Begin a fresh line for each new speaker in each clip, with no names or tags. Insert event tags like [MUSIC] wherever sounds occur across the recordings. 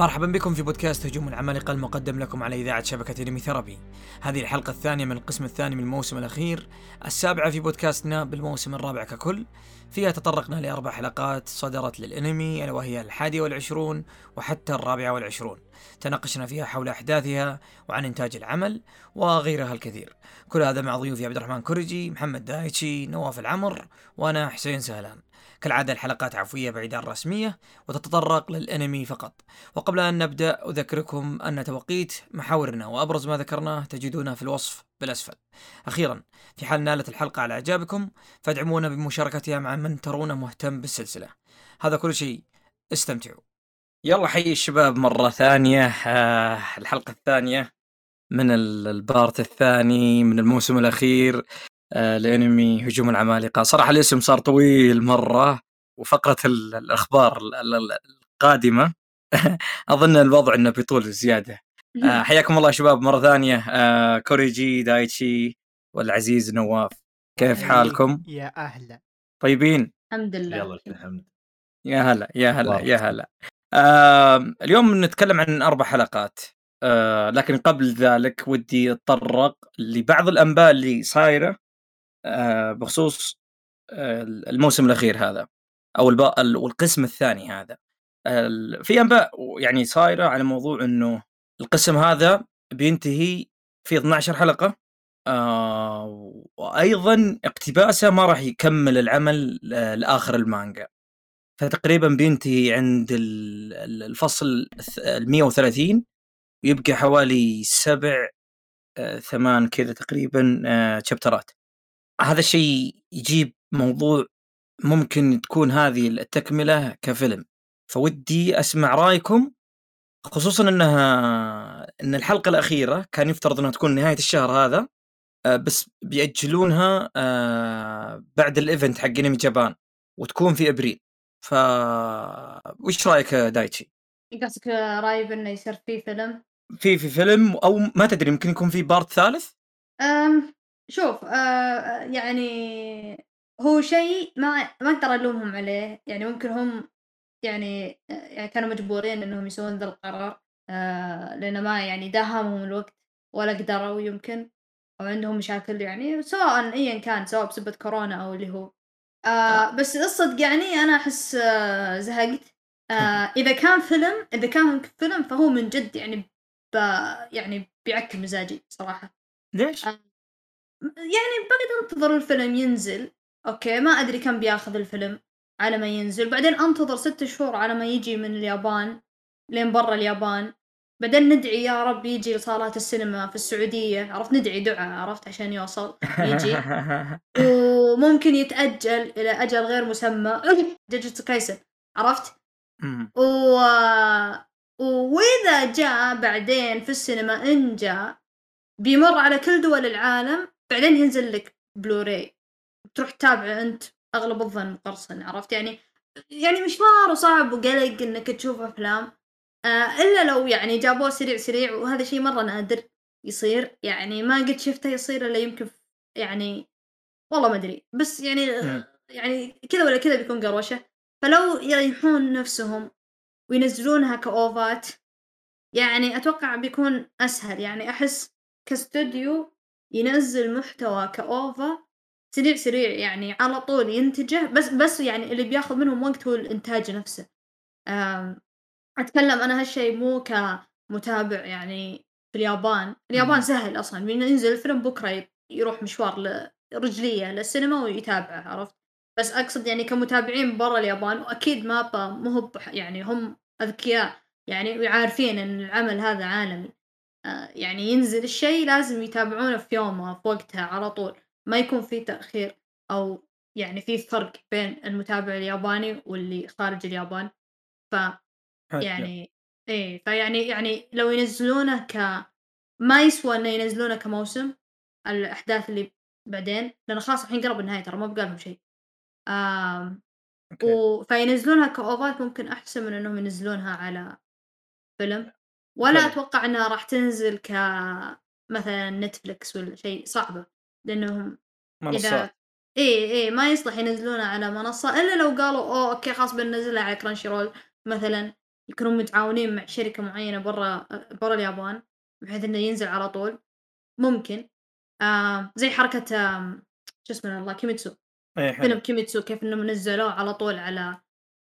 مرحبا بكم في بودكاست هجوم العمالقة المقدم لكم على إذاعة شبكة انمي ثيرابي. هذه الحلقة الثانية من القسم الثاني من الموسم الأخير، السابعة في بودكاستنا بالموسم الرابع ككل. فيها تطرقنا لأربع حلقات صدرت للأنمي ألا وهي الحادية والعشرون وحتى الرابعة والعشرون. تناقشنا فيها حول أحداثها وعن إنتاج العمل وغيرها الكثير. كل هذا مع ضيوفي عبد الرحمن كوريجي، محمد دايتشي، نواف العمر وأنا حسين سهلان. كالعادة الحلقات عفوية بعيدة الرسمية وتتطرق للأنمي فقط. وقبل أن نبدأ أذكركم أن توقيت محاورنا وأبرز ما ذكرناه تجدونه في الوصف بالأسفل. أخيرا في حال نالت الحلقة على إعجابكم فادعمونا بمشاركتها مع من ترونه مهتم بالسلسلة. هذا كل شيء. استمتعوا. يلا حي الشباب مرة ثانية. آه الحلقة الثانية من البارت الثاني من الموسم الأخير. آه، الانمي هجوم العمالقة. صراحة الاسم صار طويل مرة وفقرة الأخبار القادمة. [LAUGHS] أظن الوضع إنه بيطول زيادة. آه، [LAUGHS] حياكم الله شباب مرة ثانية. آه، كوريجي دايتشي والعزيز نواف. كيف حالكم؟
يا أهلا.
طيبين؟
الحمد لله.
يلا الحمد.
يا هلا يا هلا يا هلا. آه اليوم نتكلم عن أربع حلقات. آه لكن قبل ذلك ودي أتطرق لبعض الأنباء اللي صايرة. بخصوص آه، الموسم الأخير هذا أو القسم الثاني هذا. في أنباء يعني صايرة على موضوع إنه القسم هذا بينتهي في 12 حلقة آه وأيضا اقتباسه ما راح يكمل العمل لآخر المانجا. فتقريبا بينتهي عند الفصل ال 130 ويبقى حوالي سبع ثمان كذا تقريبا شابترات هذا الشيء يجيب موضوع ممكن تكون هذه التكملة كفيلم فودي أسمع رأيكم خصوصا إنها إن الحلقة الأخيرة كان يفترض إنها تكون نهاية الشهر هذا آه، بس بيأجلونها آه، بعد ال event حق Anime Japan وتكون في أبريل ف وش رأيك دايتشي؟
قصدك رأيي بأنه يصير في فيلم؟
في في فيلم أو ما تدري يمكن يكون في part ثالث؟
أم شوف آه يعني هو شيء ما ما أقدر ألومهم عليه يعني ممكن هم يعني يعني كانوا مجبورين إنهم يسوون ذا القرار آه لأن ما يعني داهمهم الوقت ولا قدروا يمكن أو عندهم مشاكل يعني سواء أيا كان سواء بسبة كورونا أو اللي هو. آه. بس الصدق يعني أنا أحس آه زهقت. آه [LAUGHS] إذا كان فيلم إذا كان فيلم فهو من جد يعني ب يعني بيعكر مزاجي صراحة.
ليش؟
آه. يعني بقعد انتظر الفيلم ينزل. أوكي ما أدري كم بياخذ الفيلم على ما ينزل. بعدين أنتظر ست شهور على ما يجي من اليابان لين برا اليابان. بعدين ندعي يا رب يجي لصالات السينما في السعودية. عرفت؟ ندعي دعاء عرفت؟ عشان يوصل. يجي. [LAUGHS] وممكن يتأجل إلى أجل غير مسمى. [LAUGHS] جوجوتسو كايسن. عرفت؟ و... وإذا جاء بعدين في السينما إن جاء بيمر على كل دول العالم بعدين ينزل لك بلوراي. تروح تتابعه أنت أغلب الظن قرصن عرفت؟ يعني يعني مشوار وصعب وقلق إنك تشوف أفلام. آه إلا لو يعني جابوه سريع سريع وهذا شيء مرة نادر يصير. يعني ما قد شفته يصير إلا يمكن يعني والله ما أدري. بس يعني يعني كذا ولا كذا بيكون قروشة. فلو يريحون نفسهم وينزلونها كأوفات يعني أتوقع بيكون أسهل. يعني أحس كاستوديو ينزل محتوى كأوفا سريع سريع يعني على طول ينتجه بس بس يعني اللي بياخذ منهم وقت هو الإنتاج نفسه. أتكلم أنا هالشي مو كمتابع يعني في اليابان. اليابان سهل أصلا ينزل الفيلم بكرة يروح مشوار رجلية للسينما ويتابعه عرفت؟ بس أقصد يعني كمتابعين برا اليابان وأكيد ما مو يعني هم أذكياء يعني وعارفين إن العمل هذا عالمي. يعني ينزل الشيء لازم يتابعونه في يومه في وقتها على طول. ما يكون في تأخير أو يعني في فرق بين المتابع الياباني واللي خارج اليابان. ف يعني إيه فيعني يعني لو ينزلونه ك ما يسوى إنه ينزلونه كموسم الأحداث اللي بعدين لأن خلاص الحين قرب النهاية ترى ما بقى لهم شيء. آم و... فينزلونها كأوفات ممكن أحسن من إنهم ينزلونها على فيلم. ولا أتوقع إنها راح تنزل ك مثلا Netflix ولا شيء صعبة. لأنهم
منصات.
اذا إي إي ما يصلح ينزلونها على منصة إلا لو قالوا أوه أوكي خلاص بننزلها على Crunchyroll مثلا. يكونون متعاونين مع شركة معينة برا برا اليابان بحيث إنه ينزل على طول. ممكن. آه زي حركة آه شو اسمه الله كيميتسو. فيلم
حلو.
كيميتسو كيف إنهم نزلوه على طول على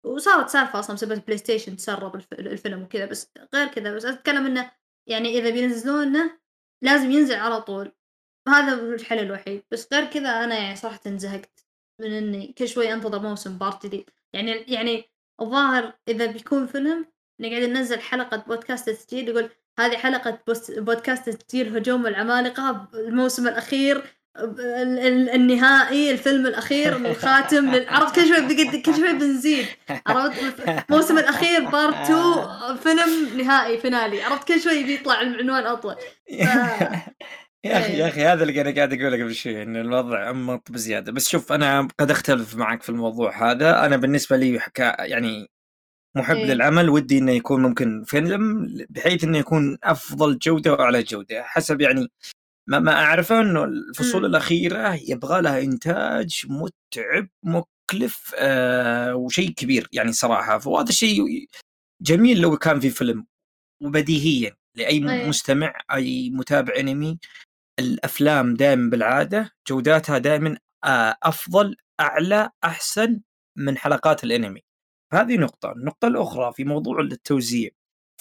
وصارت سالفة أصلًا بسبب ال PlayStation تسرب الف الفيلم وكذا بس غير كذا بس أتكلم إنه يعني إذا بينزلونه لازم ينزل على طول، هذا الحل الوحيد، بس غير كذا أنا يعني صراحةً زهقت من إني كل شوي أنتظر موسم part جديد، يعني يعني الظاهر إذا بيكون فيلم نقعد ننزل حلقة بودكاست تسجيل يقول هذه حلقة بودكاست تسجيل هجوم العمالقة الموسم الأخير النهائي الفيلم الأخير الخاتم عرفت كل شوي بقد كل شوي بنزيد؟ عرفت؟ الموسم الأخير part 2 فيلم نهائي finale. عرفت كل شوي بيطلع العنوان أطول. ف [LAUGHS]
يا أخي يا
إيه.
أخي هذا اللي أنا قاعد اقوله قبل شوي إن الوضع انمط بزيادة. بس شوف أنا قد أختلف معك في الموضوع هذا. أنا بالنسبة لي حكا يعني محب
إيه.
للعمل ودي إنه يكون ممكن فيلم بحيث إنه يكون أفضل جودة وأعلى جودة حسب يعني ما ما أعرفه إنه الفصول
إمم.
الأخيرة يبغى لها إنتاج متعب مكلف آه وشيء كبير يعني صراحة. فهذا الشيء جميل لو كان في فيلم وبديهيا لأي
أيوه.
مستمع أي متابع أنمي. الأفلام دائما بالعادة جوداتها دائما آه، أفضل أعلى أحسن من حلقات الأنمي. هذه نقطة. النقطة الأخرى في موضوع التوزيع.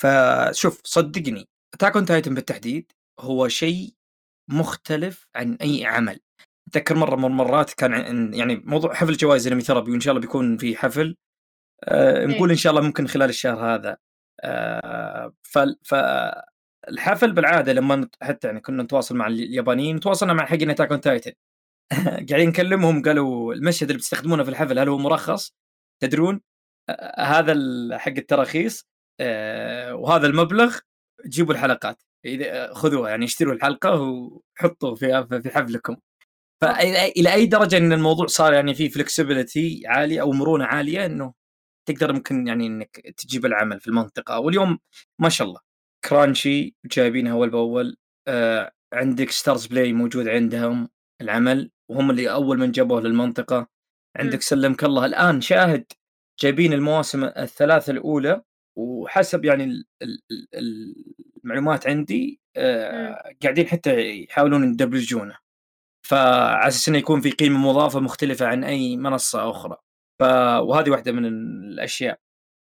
فشوف صدقني Attack on Titan بالتحديد هو شيء مختلف عن أي عمل أتذكر مرة من المرات كان عن- يعني موضوع حفل جوائز Anime Therapy وإن شاء الله بيكون في حفل نقول
إيه.
إن شاء الله ممكن خلال الشهر هذا ف فالحفل بالعادة لما حتى يعني كنا نتواصل مع اليابانيين تواصلنا مع حقين Attack on Titan قاعدين نكلمهم قالوا المشهد اللي بتستخدمونه في الحفل هل هو مرخص؟ تدرون؟ آه، هذا حق التراخيص آه، وهذا المبلغ جيبوا الحلقات إذا خذوها يعني اشتروا الحلقة وحطوا في في حفلكم. فإلى أي درجة إن الموضوع صار يعني فيه فلكسبيتي عالية أو مرونة عالية إنه تقدر ممكن يعني إنك تجيب العمل في المنطقة. واليوم ما شاء الله كرانشي جايبينها أول بأول آه عندك StarzPlay موجود عندهم العمل وهم اللي أول من جابوه للمنطقة. عندك. سلمك الله. الآن شاهد جايبين المواسم الثلاثة الأولى وحسب يعني ال- ال- ال- المعلومات عندي
إمم.
آه قاعدين حتى يحاولون يدبلجونه. فعلى أساس إنه يكون في قيمة مضافة مختلفة عن أي منصة أخرى. ف وهذه واحدة من الأشياء.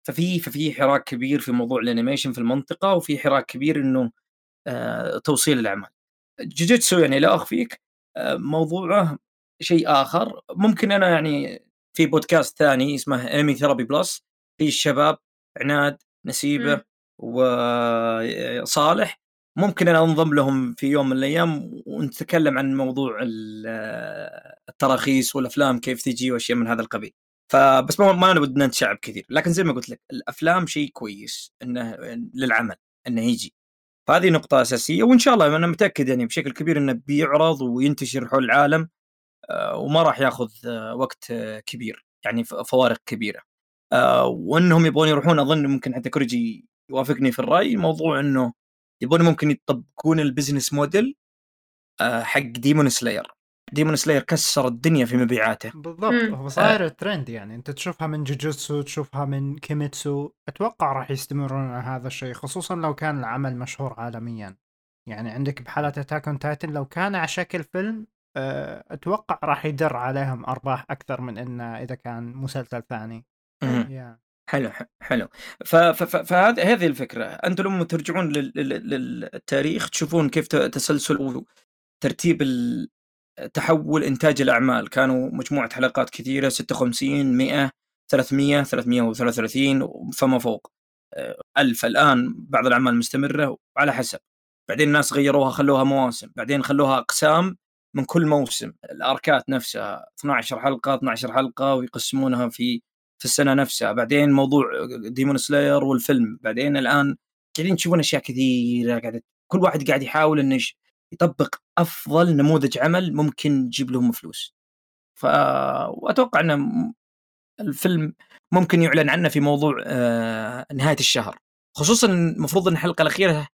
ففي ففي حراك كبير في موضوع ال animation في المنطقة وفي حراك كبير إنه آه توصيل الأعمال. جوجيتسو يعني لا أخفيك آه موضوعه شيء آخر. ممكن أنا يعني في بودكاست ثاني اسمه Anime Therapy Plus في الشباب عناد نسيبه.
إمم.
وصالح ممكن أنا أنضم لهم في يوم من الأيام ونتكلم عن موضوع ال- التراخيص والأفلام كيف تجي وأشياء من هذا القبيل. فبس ما نبغى نتشعب كثير. لكن زي ما قلت لك الأفلام شيء كويس إنه للعمل إنه يجي. فهذه نقطة أساسية وإن شاء الله أنا متأكد يعني بشكل كبير إنه بيعرض وينتشر حول العالم آه، وما راح يأخذ آه، وقت آه، كبير يعني فوارق كبيرة. وإنهم يبغون يروحون أظن ممكن حتى كوريجي يوافقني في الرأي موضوع إنه يبغون ممكن يطبقون ال business model آه، حق Demon Slayer Demon Slayer كسر الدنيا في مبيعاته.
بالضبط. هو صاير ترند يعني. أنت تشوفها من جوجيتسو تشوفها من كيميتسو أتوقع راح يستمرون على هذا الشيء خصوصا لو كان العمل مشهور عالميا. يعني عندك بحالة Attack on Titan لو كان على شكل فيلم آه، أتوقع راح يدر عليهم أرباح أكثر من إنه إذا كان مسلسل ثاني.
مهم. حلو حلو. فهذه هذه الفكرة. أنتم لما ترجعون لل- لل- للتاريخ تشوفون كيف تسلسل وترتيب تحول إنتاج الأعمال. كانوا مجموعة حلقات كثيرة 56 100 300 333 فما فوق. آه، ألف. الآن بعض الأعمال مستمرة وعلى حسب. بعدين الناس غيروها خلوها مواسم. بعدين خلوها أقسام من كل موسم. الأركات نفسها 12 حلقة 12 حلقة ويقسمونها في في السنة نفسها. بعدين موضوع ديمون سلاير والفيلم. بعدين الآن قاعدين تشوفون أشياء كثيرة قاعدة كل واحد قاعد يحاول يش- يطبق أفضل نموذج عمل ممكن يجيب لهم فلوس. ف وأتوقع أن م- الفيلم ممكن يعلن عنه في موضوع آه، نهاية الشهر. خصوصا المفروض إن الحلقة الأخيرة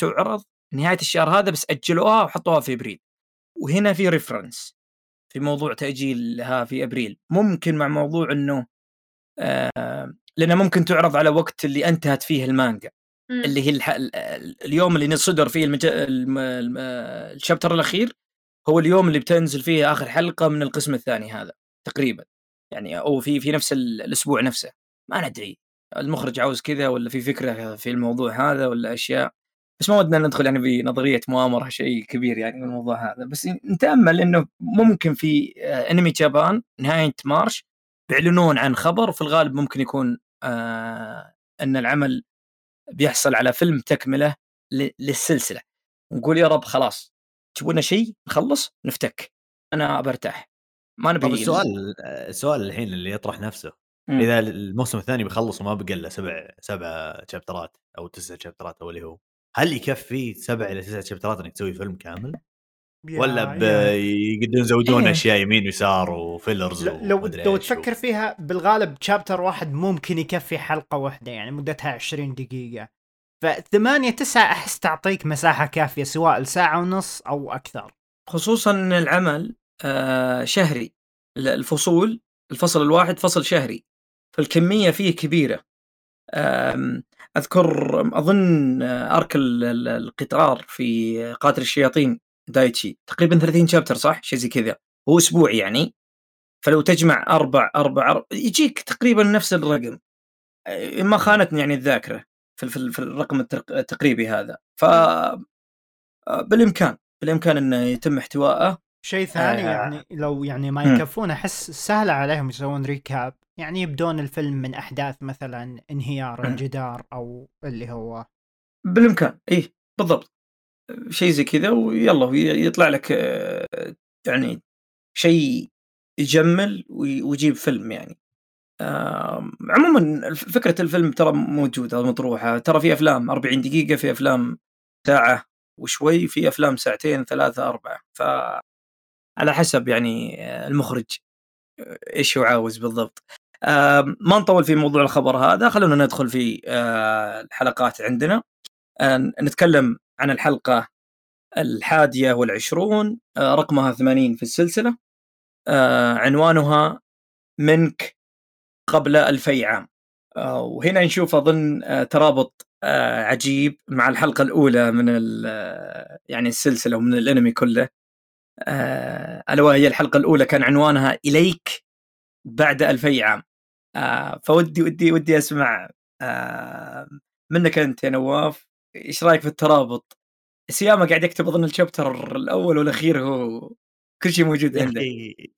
تعرض نهاية الشهر هذا بس أجلوها وحطوها في أبريل. وهنا في ريفرنس في موضوع تأجيلها في أبريل. ممكن مع موضوع آه، لأنها ممكن تعرض على وقت اللي انتهت فيه المانجا
مم.
اللي هي الح... ال- اليوم اللي صدر فيه المج... الم... الم... الشابتر الأخير هو اليوم اللي بتنزل فيه آخر حلقة من القسم الثاني هذا تقريبا. يعني أو في في نفس ال- الأسبوع نفسه. ما ندري المخرج عاوز كذا ولا في فكرة في الموضوع هذا ولا أشياء. بس ما ودنا ندخل يعني بنظرية مؤامرة شيء كبير يعني من الموضوع هذا. بس نتامل إنه ممكن في آه، انمي جابان نهاية مارش بيعلنون عن خبر وفي الغالب ممكن يكون آه أن العمل بيحصل على فيلم تكملة للسلسلة. ونقول يا رب خلاص تبونا شيء؟ نخلص نفتك. أنا برتاح. ما نبي
طب السؤال السؤال الحين اللي يطرح نفسه.
مم.
إذا الموسم الثاني بيخلص وما بقى إلا سبع سبع شابترات أو تسع شابترات أو اللي هو هل يكفي سبع إلى تسع شابترات إنك تسوي فيلم كامل؟ ولا يقدرون يزودون
إيه.
أشياء يمين ويسار وفيلرز
لو لو تفكر فيها بالغالب شابتر واحد ممكن يكفي حلقة واحدة يعني مدتها 20 دقيقة. فثمانية تسعة أحس تعطيك مساحة كافية سواء لساعة ونص أو أكثر.
خصوصا إن العمل آه شهري. ال- الفصول الفصل الواحد فصل شهري. فالكمية فيه كبيرة. أذكر أظن آه، أرك ال- ال- القطار في قاتل الشياطين. دايتشي. تقريبا 30 شابتر صح؟ شيء زي كذا. هو أسبوع يعني. فلو تجمع أربع أربع, أربع يجيك تقريبا نفس الرقم. آه، ما خانتني يعني الذاكرة في في في الرقم التق- التقريبي هذا. ف آه، بالإمكان. بالإمكان إنه يتم احتوائه.
شيء ثاني
آه.
يعني لو يعني ما. يكفون أحس سهل عليهم يسوون ريكاب يعني يبدون الفيلم من أحداث مثلا انهيار. الجدار أو اللي هو.
بالإمكان. إيه بالضبط. شيء زي كذا ويلا وي- يطلع لك آه، يعني شيء يجمل وي- ويجيب فيلم يعني. عموما فكرة الفيلم ترى موجودة مطروحة. ترى في أفلام 40 دقيقة في أفلام ساعة وشوي في أفلام ساعتين ثلاثة أربعة. ف على حسب يعني آه، المخرج آه، إيش هو عاوز بالضبط. ما نطول في موضوع الخبر هذا. خلونا ندخل في الحلقات عندنا. نتكلم عن الحلقة الحادية والعشرون آه، رقمها 80 في السلسلة. آه، عنوانها منك قبل ألفي عام. آه، وهنا نشوف أظن ترابط عجيب مع الحلقة الأولى من يعني السلسلة ومن الأنمي كله. ألا وهي الحلقة الأولى كان عنوانها إليك بعد ألفي عام. فودي ودي ودي أسمع منك أنت يا نواف. إيش رأيك في الترابط؟ سياما قاعد يكتب أظن الشابتر الأول والأخير هو كل شيء موجود عنده.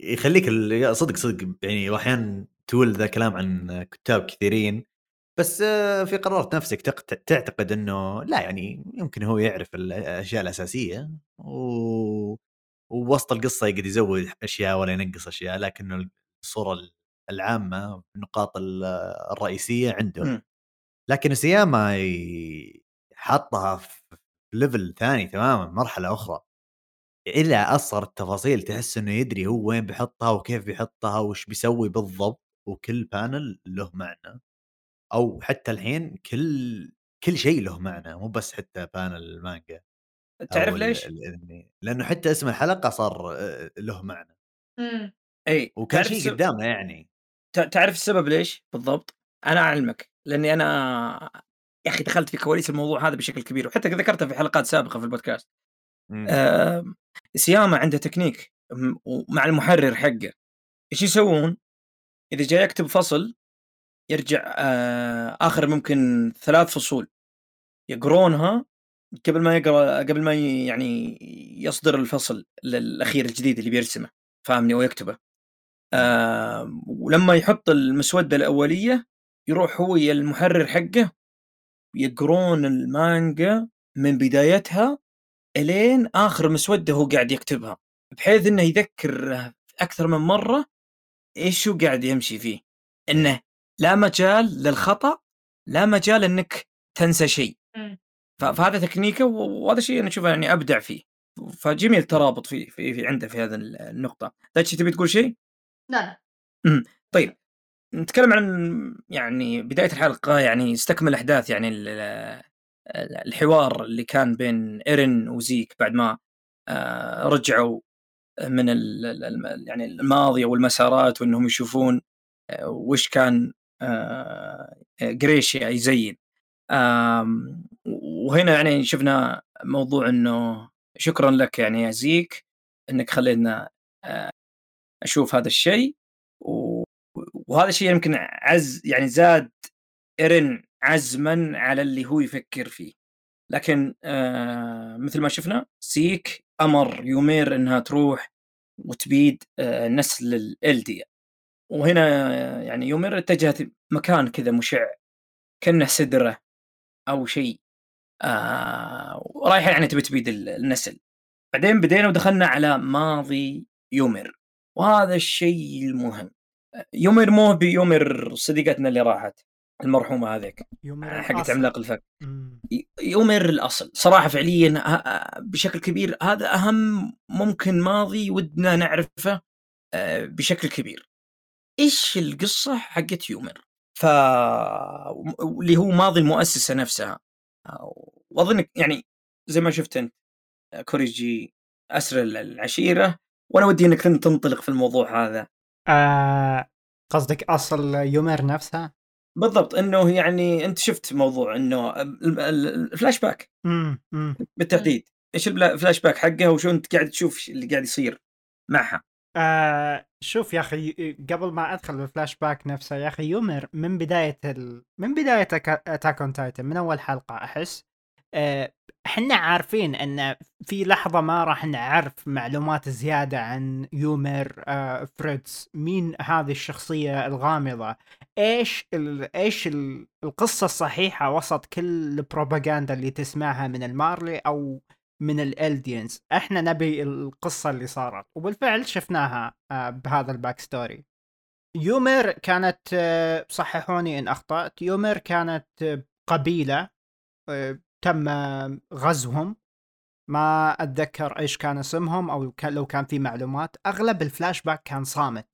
يخليك صدق صدق. يعني واحيانا تقول ذا كلام عن كتاب كثيرين بس آه، في قرارات نفسك تعتقد إنه لا يعني يمكن هو يعرف الأشياء الأساسية و... ووسط القصة يقدر يزود أشياء ولا ينقص أشياء لكنه الصورة العامة النقاط ال- الرئيسية عنده. لكن إيساياما ي- حطها في level ثاني تماما مرحلة أخرى إلى أصغر التفاصيل تحس إنه يدري هو وين بيحطها وكيف بيحطها وش بيسوي بالضبط وكل panel له معنى أو حتى الحين كل كل شيء له معنى مو بس حتى panel المانجا
تعرف ليش؟
الأنمي لأنه حتى اسم الحلقة صار آه، له معنى
مم.
إي
وكان شيء
السبب-
قدامنا يعني
تع- تعرف السبب ليش بالضبط؟ أنا أعلمك لأني أنا يا أخي دخلت في كواليس الموضوع هذا بشكل كبير وحتى ذكرتها في حلقات سابقة في البودكاست. آه سياما عنده تكنيك م- ومع المحرر حقه. إيش يسوون؟ إذا جاي يكتب فصل يرجع آه آخر ممكن ثلاث فصول. يقرونها قبل ما يقرأ قبل ما يعني يصدر الفصل الاخير الجديد اللي بيرسمه فاهمني؟ ويكتبه. آه ولما يحط المسودة الأولية يروح هو المحرر حقه يقرون المانجا من بدايتها إلين آخر مسودة هو قاعد يكتبها بحيث إنه يذكر أكثر من مرة إيش هو قاعد يمشي فيه. إنه لا مجال للخطأ لا مجال إنك تنسى شيء. فهذا تكنيكه وهذا شيء أنا أشوفه يعني أبدع فيه. فجميل الترابط في في, في عنده في هذا النقطة. دايتشي تبي تقول شيء؟
لا لا.
طيب. نتكلم عن يعني بداية الحلقة يعني استكمل احداث يعني ال- ال- الحوار اللي كان بين إيرين وزيك بعد ما آه، رجعوا من يعني الماضي والمسارات وإنهم يشوفون آه، وش كان آه قريشي يزين. وهنا يعني شفنا موضوع إنه شكرا لك يعني يا زيك إنك خلينا أشوف هذا الشيء و- وهذا الشيء يمكن عز يعني زاد ايرن عزما على اللي هو يفكر فيه. لكن آه مثل ما شفنا سيك أمر يومير إنها تروح وتبيد آه نسل الالديا وهنا آه، يعني يومير اتجهت مكان كذا مشع كأنه سدرة أو شيء آه رايحة يعني تبي تبيد ال- النسل. بعدين بدينا ودخلنا على ماضي يومير. وهذا الشيء المهم. يومير مو بيومير صديقتنا اللي راحت المرحومة هذيك
يومير
حقت. عملاق الفك. يومير الأصل. صراحة فعليا ه- بشكل كبير هذا أهم ممكن ماضي ودنا نعرفه آه، بشكل كبير. إيش القصة حقت يومير ف اللي هو ماضي المؤسسة نفسها. آه، واظن يعني زي ما شفت أنت آه، كوريجي أسر العشيرة. وأنا ودي إنك تنطلق في الموضوع هذا.
آه قصدك أصل يومير نفسها؟
بالضبط إنه يعني أنت شفت موضوع إنه ال- ال- الفلاش باك
امم
بالتحديد. إيش الفلاش باك حقها وشو أنت قاعد تشوف اللي قاعد يصير معها؟
آه شوف يا أخي قبل ما أدخل بالفلاش باك نفسه يا أخي يومر من بداية ال... من بداية Attack on Titan من أول حلقة أحس إحنا عارفين إن في لحظة ما راح نعرف معلومات زيادة عن يومر آه، فريدز. مين هذه الشخصية الغامضة؟ إيش ال... إيش ال... القصة الصحيحة وسط كل البروباغندا اللي تسمعها من المارلي أو من ال Eldians إحنا نبي القصة اللي صارت. وبالفعل شفناها آه، بهذا ال backstory يومر كانت آه، صححوني إن أخطأت. يومر كانت آه، قبيلة آه، تم غزوهم. ما أتذكر إيش كان اسمهم أو كان لو كان في معلومات. أغلب الفلاش باك كان صامت.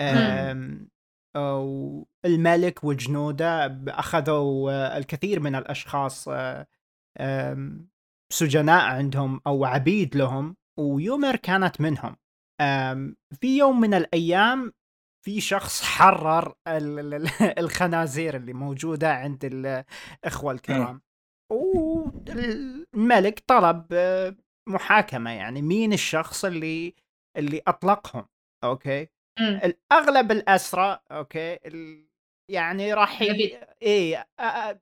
آم، أو الملك وجنوده أخذوا الكثير من الأشخاص سجناء عندهم أو عبيد لهم ويومر كانت منهم. في يوم من الأيام في شخص حرر ال- ال- الخنازير اللي موجودة عند الاخوه الكرام. والملك طلب آه، محاكمة يعني مين الشخص اللي اللي أطلقهم okay؟
مم.
اغلب الأسرى okay؟ يعني راح ي... أ-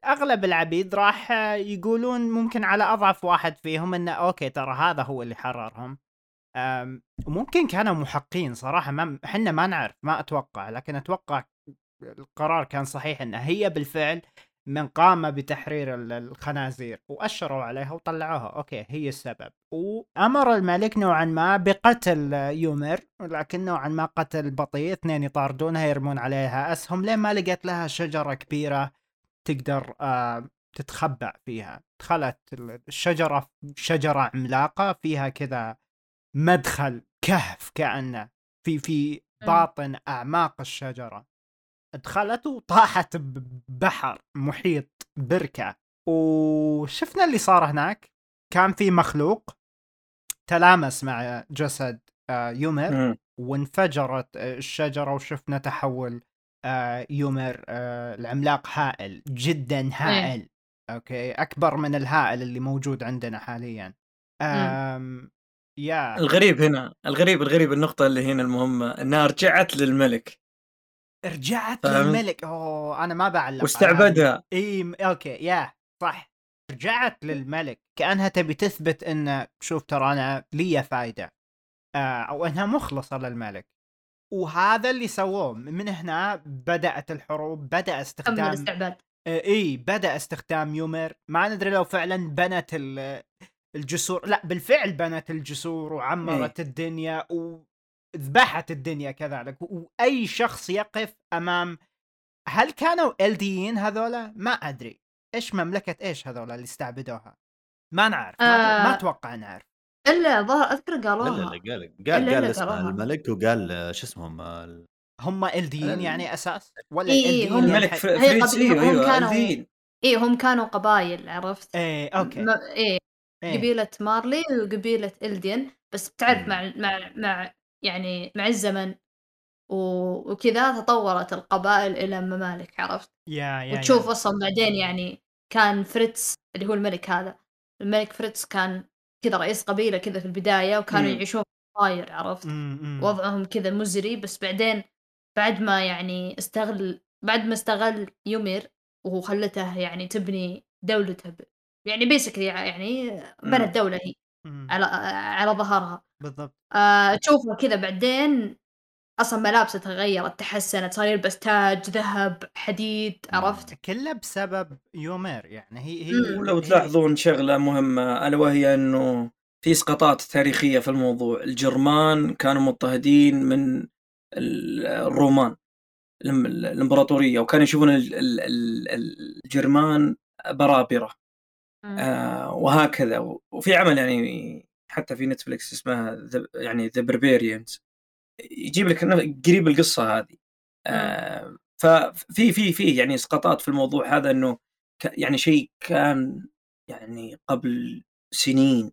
أغلب العبيد راح يقولون ممكن على أضعف واحد فيهم انه okay ترى هذا هو اللي حررهم. ممكن كانوا محقين صراحة ما إحنا ما نعرف ما أتوقع لكن أتوقع القرار كان صحيح انه هي بالفعل من قام بتحرير ال- الخنازير وأشروا عليها وطلعوها. okay هي السبب. وأمر الملك نوعا ما بقتل يومر لكن نوعا ما قتل بطيء. اثنين يطاردونها يرمون عليها أسهم لين ما لقت لها شجرة كبيرة تقدر آه تتخبأ فيها. دخلت الشجرة شجرة عملاقة فيها كذا مدخل كهف كأنه. في في باطن أعماق الشجرة. دخلت وطاحت ببحر محيط بركة. وشفنا اللي صار هناك. كان في مخلوق تلامس مع جسد آه، يومر. وانفجرت آه، الشجرة وشفنا تحول آه، يومر العملاق هائل جدا هائل. okay؟ أكبر من الهائل اللي موجود عندنا حاليا. آم yeah.
الغريب هنا الغريب الغريب النقطة اللي هنا المهمة إنها رجعت للملك.
رجعت؟ للملك. أوه أنا ما بعلق.
واستعبدها.
إي okay yeah صح. رجعت للملك. كأنها تبي تثبت إن شوف ترى أنا لي فايدة. آه أو إنها مخلصة للملك. وهذا اللي سووه. من هنا بدأت الحروب
بدأ
استخدام
استعباد
آه، إي بدأ استخدام يومر. ما ندري لو فعلا بنت ال- الجسور. لا بالفعل بنت الجسور وعمرت الدنيا وذبحت الدنيا كذلك وأي شخص يقف أمام هل كانوا الديين هذولا؟ ما أدري. إيش مملكة إيش هذولا اللي استعبدوها؟ ما نعرف ما,
آه.
ما أتوقع نعرف.
إلا ظهر أذكر
لا لا
قالوها.
لا قال قال قال اسم
قالوها.
الملك وقال آه، شو اسمهم آه، ال-
هم الديين
ال-
يعني أساس؟ ولا
إي إي،
الديين
هم-
الملك
يعني
ف-
هي
فريدز
قبيلة-
أيوه
هم كانوا-
الدين
إيه هم كانوا قبايل عرفت؟
إيه أوكي.
ما إيه
إيه.
قبيلة مارلي وقبيلة إلدين بس بتعرف. مع مع مع يعني مع الزمن وكذا تطورت القبائل إلى ممالك عرفت
يا يا
وتشوف
يا.
أصلا بعدين يعني كان فريتز اللي هو الملك هذا الملك فريتز كان كذا رئيس قبيلة كذا في البداية وكانوا
مم.
يعيشون طاير عرفت
مم،.
وضعهم كذا مزري بس بعدين بعد ما يعني استغل بعد ما استغل يومير وخلته يعني تبني دولته ب... يعني basically يعني. بنت دولة هي
مم.
على على ظهرها
بالضبط.
آه تشوفه كذا بعدين أصلا ملابسه تغيرت تحسنت صار يلبس تاج ذهب حديد عرفت؟
كله بسبب يومير يعني هي هي.
ولو تلاحظون شغلة مهمة ألا وهي إنه في إسقاطات تاريخية في الموضوع. الجرمان كانوا مضطهدين من ال- الرومان الام- الإمبراطورية وكانوا يشوفون ال- ال- ال- الجرمان
برابرة.
آه وهكذا. وفي عمل يعني حتى في نتفلكس اسمها The- يعني The Barbarians يجيب لك إنه قريب القصة هذه. آه ففي في في يعني إسقاطات في الموضوع هذا إنه ك- يعني شيء كان يعني قبل سنين.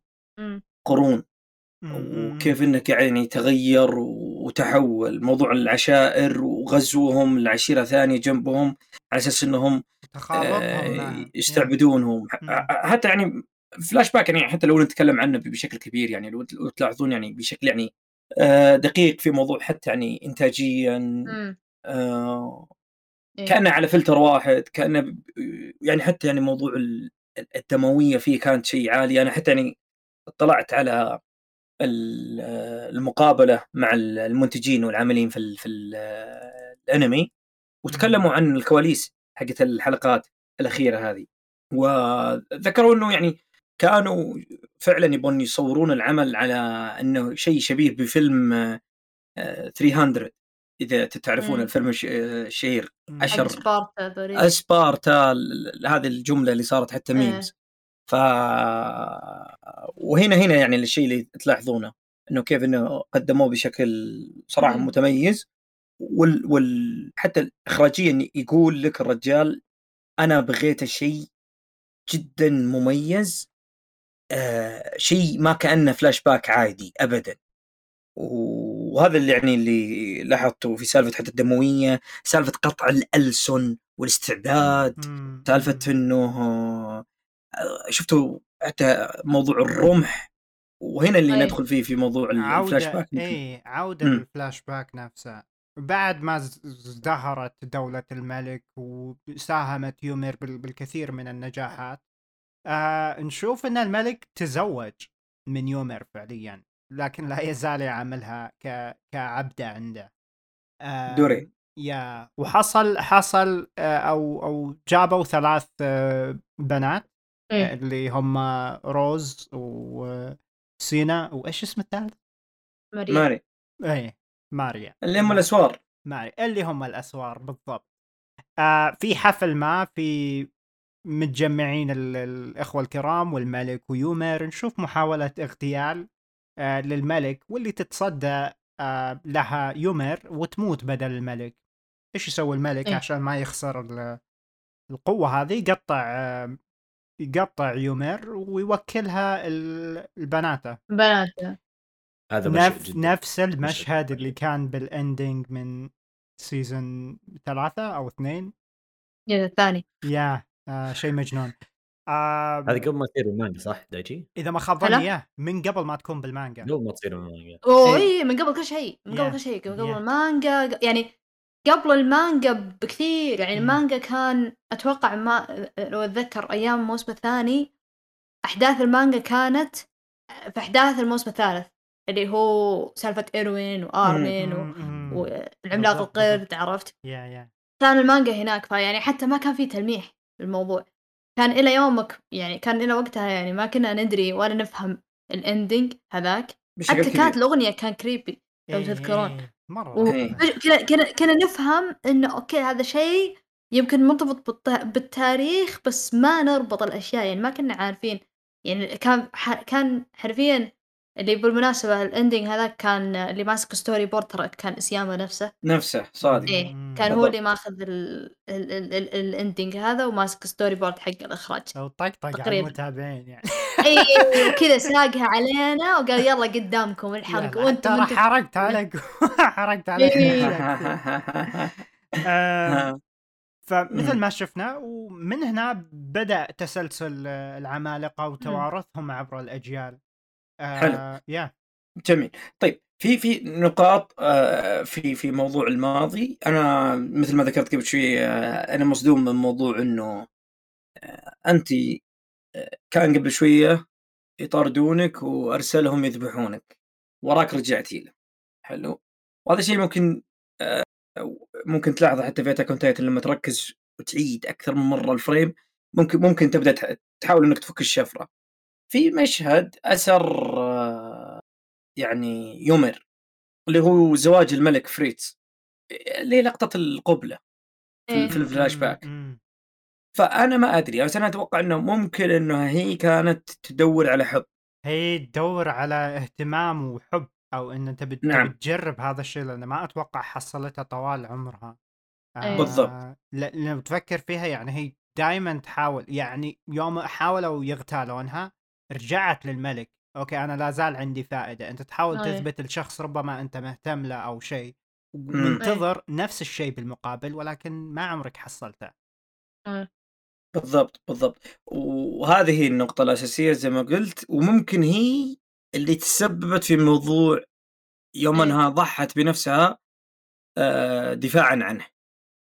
قرون. وكيف انه يعني تغير وتحول. موضوع العشائر وغزوهم العشيرة ثانية جنبهم على أساس
إنهم
آه،
معه.
يستعبدونهم. حتى يعني فلاش باك يعني حتى لو نتكلم عنه بشكل كبير يعني لو تلاحظون يعني بشكل يعني آه، دقيق في موضوع حتى يعني
إنتاجيا.
آه،
إيه.
كأنه على فلتر واحد كأنه يعني حتى يعني موضوع ال- الدموية فيه كانت شيء عالي أنا حتى يعني اطلعت على ال- المقابلة مع المنتجين والعاملين في ال في ال الأنمي وتكلموا عن الكواليس حقت الحلقات الأخيرة هذه وذكروا إنه يعني كانوا فعلا يبون يصورون العمل على إنه شيء شبيه بفيلم آه، آه، 300 إذا تعرفون. الفيلم آه، الشهير.
سبارتا ذولي
اسبارتا ال- هذه الجملة اللي صارت حتى
إيه.
ميمز ف وهنا هنا يعني الشيء اللي تلاحظونه إنه كيف إنه قدموه بشكل صراحة
مم.
متميز. وال... وال... حتى اخراجيا يقول لك الرجال أنا بغيت شيء جدا مميز آه شيء ما كأنه فلاش باك عادي ابدا وهذا اللي يعني اللي لاحظته في سالفة حتى الدموية سالفة قطع الألسن
والاستعباد.
سالفة إنه آه، شفتوا حتى موضوع الرمح وهنا اللي
أي.
ندخل فيه في موضوع الفلاش باك.
اي عودة
مم.
للفلاش باك نفسها بعد ما ازدهرت دولة الملك وساهمت يومير بال- بالكثير من النجاحات آه نشوف إن الملك تزوج من يومير فعليا لكن لا يزال يعاملها ك... كعبدة عنده آه
دوري.
yeah وحصل حصل آه أو أو جابوا ثلاث آه بنات
إيه.
اللي هم روز وسينا وإيش اسم الثالث؟
مريم
ماري
إيه ماريا
اللي هم الأسوار
ماري اللي هم الأسوار بالضبط آه في حفل ما في متجمعين ال- الإخوة الكرام والملك ويومير نشوف محاولة اغتيال آه للملك واللي تتصدى آه لها يومير وتموت بدل الملك. إيش يسوي الملك
إيه.
عشان ما يخسر ال- القوة هذه؟ يقطع يقطع يومير ويوكلها ال- البناته.
بناته.
هذا
نف... نفس المشهد
مشهد.
اللي كان بال ending من season ثلاثة أو اثنين.
yeah الثاني
yeah. آه شيء مجنون آه
هذه قبل ما تصير المانجا صح دايتشي؟
إذا ما خاب؟ ظني من قبل ما تكون بالمانجا
قبل ما تصير المانجا
أوه
إيه.
اي من قبل كل شيء من قبل
Yeah.
كل شيء قبل
Yeah.
المانجا يعني قبل المانجا بكثير يعني
مم.
المانجا كان أتوقع ما لو أتذكر أيام الموسم الثاني أحداث المانجا كانت في أحداث الموسم الثالث اللي هو سالفة إيروين وآرمين و...
مم، مم.
والعملاق القرد عرفت
yeah yeah
كان المانجا هناك فيعني حتى ما كان في تلميح للموضوع كان إلى يومك يعني كان إلى وقتها يعني ما كنا ندري ولا نفهم ال ending
هذاك
حتى
كبير
كانت الأغنية كان creepy لو
إيه،
تذكرون.
إيه، مرة
و-. كنا كنا كنا نفهم إنه أوكي هذا شيء يمكن مرتبط بالت- بالتاريخ بس ما نربط الأشياء يعني ما كنا عارفين يعني كان ح... كان حرفيا اللي بالمناسبة ال ending هذاك كان اللي ماسك storyboard ترى كان أساياما نفسه
نفسه صادق
إيه.
كان هو. اللي ماخذ ال- ال- ال- ال- ال ending هذا وماسك storyboard حق الإخراج
لو طقطق على
تقريباً.
المتابعين يعني [LAUGHS]
اي كذا ساقها علينا وقال يلا قدامكم الحرق وأنتم
ترى حرقت عليك [LAUGHS] حرقت عليك
إيه.
آه، [LAUGHS] فمثل. ما شفنا ومن هنا بدأ تسلسل العمالقة وتوارثهم عبر الأجيال آه،
حلو.
يا
جميل. طيب في في نقاط آه، في في موضوع الماضي. أنا مثل ما ذكرت قبل شوي آه، أنا مصدوم من موضوع إنه آه، انت كان قبل شوية يطاردونك وأرسلهم يذبحونك. وراك رجعتي له حلو. وهذا شيء ممكن ممكن تلاحظه حتى في Attack لما تركز وتعيد أكثر من مرة ال frame ممكن ممكن تبدأ تح- تحاول إنك تفك الشفرة. في مشهد آه، يعني يومر اللي هو زواج الملك فريتز اللي هي لقطة القبلة في,
إيه.
ال flash
back.
فأنا ما أدري بس أنا أتوقع إنه ممكن إنه هي كانت تدور على حب
هي تدور على اهتمام وحب أو إن انت بت-
نعم.
تبي تجرب هذا الشيء لأن ما أتوقع حصلتها طوال عمرها
إيه.
بالضبط.
ل- لو تفكر فيها يعني هي دائما تحاول يعني يوم حاولوا يغتالونها رجعت للملك أوكي أنا لا زال عندي فائدة أنت تحاول
إيه.
تثبت لشخص ربما أنت مهتم له أو شيء
مم.
منتظر نفس الشيء بالمقابل ولكن ما عمرك حصلته
بالضبط بالضبط وهذه هي النقطة الأساسية زي ما قلت وممكن هي اللي تسببت في موضوع يوم. أنها ضحت بنفسها آه، دفاعا عنه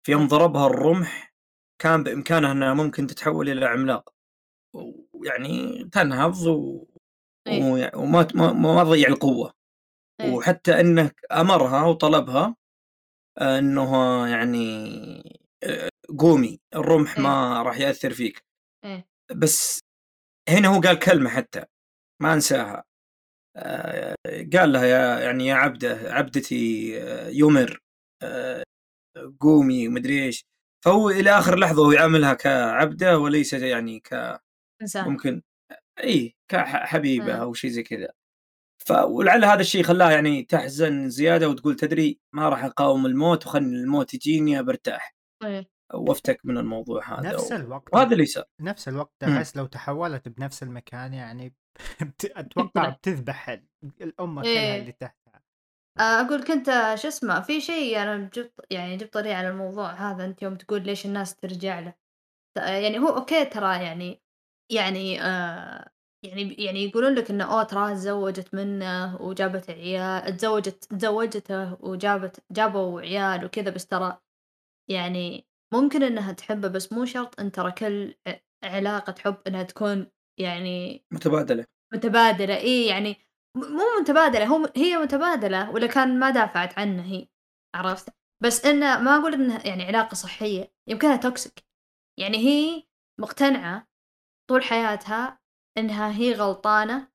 في يوم ضربها الرمح كان بإمكانها أنها ممكن تتحول إلى عملاق ويعني تنهض و... و- وما ما, ما تضيع القوة.
إيه.
وحتى انه أمرها وطلبها انه يعني آه، قومي الرمح ما راح يأثر فيك.
إيه.
بس هنا هو قال كلمة حتى ما أنساها. آه، قال لها يا يعني يا عبده عبدتي آه، يمر قومي ومدري إيش. فهو إلى آخر لحظة هو يعاملها كعبدة وليس يعني ك
إنسان
ممكن إي كحبيبه
آه.
أو شيء زي كذا ف ولعل هذا الشيء خلاها يعني تحزن زيادة وتقول تدري ما راح أقاوم الموت وخلني الموت يجيني برتاح
إيه.
وأفتك من الموضوع هذا
نفس
و...
الوقت
وهذا اللي صار
نفس الوقت
مم.
أحس لو تحولت بنفس المكان يعني [LAUGHS] بت- [LAUGHS] أتوقع بتذبح ال- الأمة كلها
إيه.
اللي تحتها
أقول كنت شو اسمه في شيء أنا جبت يعني جبت طريقة على الموضوع هذا أنت يوم تقول ليش الناس ترجع له يعني هو أوكي ترى يعني يعني آه يعني يعني يقولون لك انه اوه تراها تزوجت منه وجابت عيال تزوجت تزوجته وجابت جابوا عيال وكذا بس ترى يعني ممكن إنها تحبه بس مو شرط إن ترى كل ع- علاقة حب إنها تكون يعني
متبادلة.
متبادلة. إيه يعني م- مو متبادلة هو هي متبادلة ولا كان ما دافعت عنه هي عرفت؟ بس إنه ما أقول إنها يعني علاقة صحية يمكنها توكسيك يعني هي مقتنعة طول حياتها إنها هي غلطانة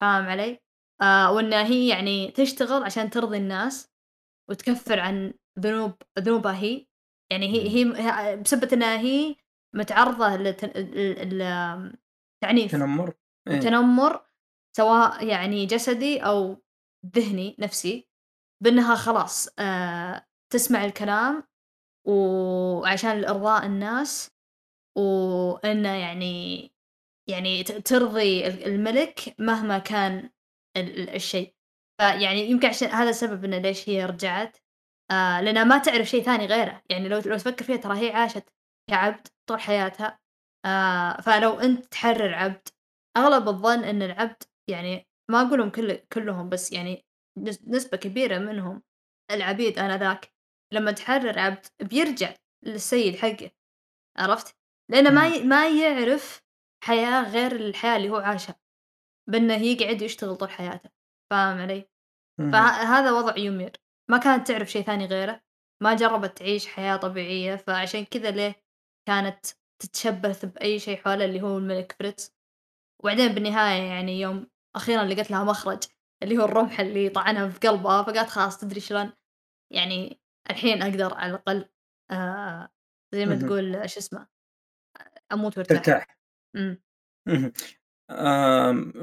فاهم علي؟ آه وإنها هي يعني تشتغل عشان ترضي الناس وتكفر عن ذنوب ذنوبها هي يعني هي هي بسبة إنها هي متعرضة للتعنيف
تنمر إيه.
تنمر سواء يعني جسدي أو ذهني نفسي بأنها خلاص آه تسمع الكلام وعشان إرضاء الناس وإنه يعني يعني ترضي ال- الملك مهما كان ال- ال- الشيء. فيعني يمكن عشان هذا السبب إنه ليش هي رجعت. آه لأنها ما تعرف شيء ثاني غيره. يعني لو لو تفكر فيها ترى هي عاشت كعبد طول حياتها. آه فلو أنت تحرر عبد أغلب الظن إن العبد يعني ما أقولهم كل كلهم بس يعني نس- نسبة كبيرة منهم العبيد آنذاك. لما تحرر عبد بيرجع للسيد حقه. عرفت؟ لأنه ما. ما يعرف حياة غير الحياة اللي هو عاشها بأنه يقعد يشتغل طول حياته فاهم علي؟ فهذا وضع يومير ما كانت تعرف شيء ثاني غيره ما جربت تعيش حياة طبيعية فعشان كذا ليه كانت تتشبث بأي شيء حوله اللي هو الملك فريتز وبعدين بالنهاية يعني يوم أخيرا لقيت لها مخرج اللي هو الرمح اللي طعنها في قلبها فقالت خلاص تدري شلون؟ يعني الحين أقدر على الأقل آه زي ما. تقول شو اسمه أموت وأرتاح.
ترتاح.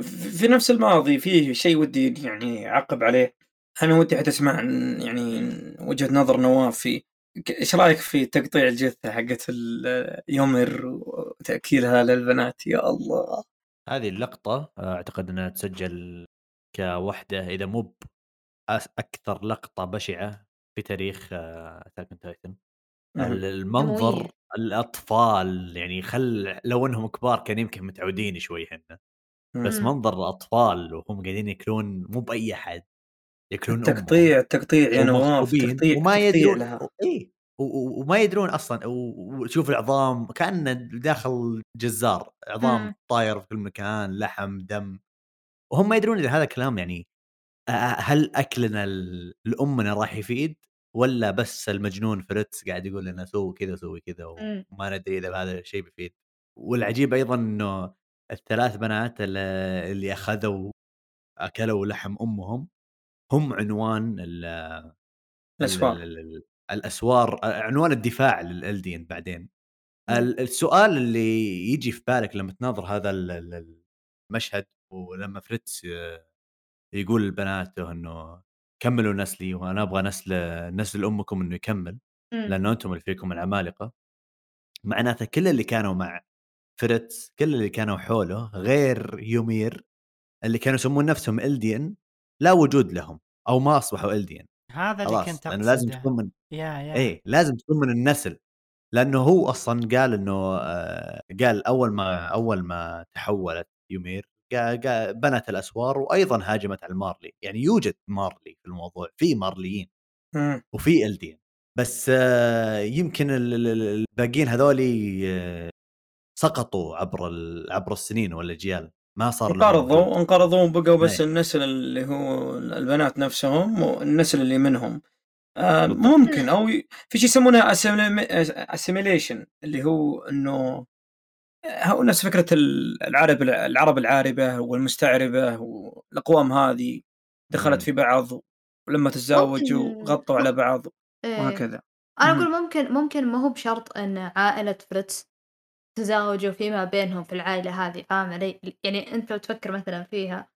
في نفس الماضي فيه شيء ودي يعني أعقب عليه. أنا ودي حتى اسمع عن يعني وجهة نظر نواف في ك- إيش رأيك في تقطيع الجثة حقت ال- يومر وتأكيلها للبنات؟ يا الله.
هذه اللقطة آه، أعتقد إنها تسجل كواحدة إذا مو ب- أس- أكثر لقطة بشعة في تاريخ تايتن
مهم.
المنظر. الأطفال يعني خل لو إنهم كبار كان يمكن متعودين شوي إحنا بس. منظر الأطفال وهم قاعدين ياكلون مو بأي أحد ياكلون أمهم.
التقطيع التقطيع يا نواف
ومغصوبين
تقطيع
وما
تقطيع
يدرون إي وما يدرون أصلا و- وشوف العظام كأنه داخل جزار عظام
مم.
طايره في كل مكان لحم دم وهم ما يدرون إذا هذا الكلام يعني هل أكلنا لامنا راح يفيد ولا بس المجنون فريتز قاعد يقول لنا سووا كذا سوي كذا. وما ندري إذا هذا الشيء بيفيد والعجيب أيضا إنه الثلاث بنات اللي أخذوا أكلوا لحم أمهم هم عنوان ال
الاسفار
ال- ال- ال- الأسوار عنوان الدفاع للالدين بعدين
مم.
ال- السؤال اللي يجي في بالك لما تناظر هذا ال- ال- المشهد ولما فريتز يقول لبناته إنه كملوا نسلي وأنا أبغى نسل نسل امكم إنه يكمل
مم.
لأنه أنتم اللي فيكم العمالقة. معناته كل اللي كانوا مع فريتز كل اللي كانوا حوله غير يومير اللي كانوا يسمون نفسهم الدين لا وجود لهم أو ما أصبحوا الدين
هذا اللي كنت
لأنه لازم تكون من
يا يا.
إيه لازم تكون من النسل. لأنه هو أصلا قال إنه آه، قال أول ما أول ما تحولت يومير بنت الأسوار وأيضا هاجمت على المارلي يعني يوجد مارلي في الموضوع في مارليين
مم.
وفي إلدين بس يمكن ال- ال- ال- الباقيين هذولي آه، سقطوا عبر عبر السنين والاجيال ما صار.
انقرضوا انقرضوا وبقوا بس
أي.
النسل اللي هو البنات نفسهم والنسل اللي منهم آه. ممكن أو في شيء يسمونه أسيميليشن اللي هو إنه هو نفس فكرة ال- العرب العرب العاربة والمستعربة والأقوام هذه دخلت. في بعض ولما تزاوجوا غطوا على بعض
إيه.
وهكذا أنا.
أقول ممكن ممكن ما هو بشرط إن عائلة فريتز تزاوجوا فيما بينهم في العائلة هذه فاهم علي؟ يعني أنت لو تفكر مثلا فيها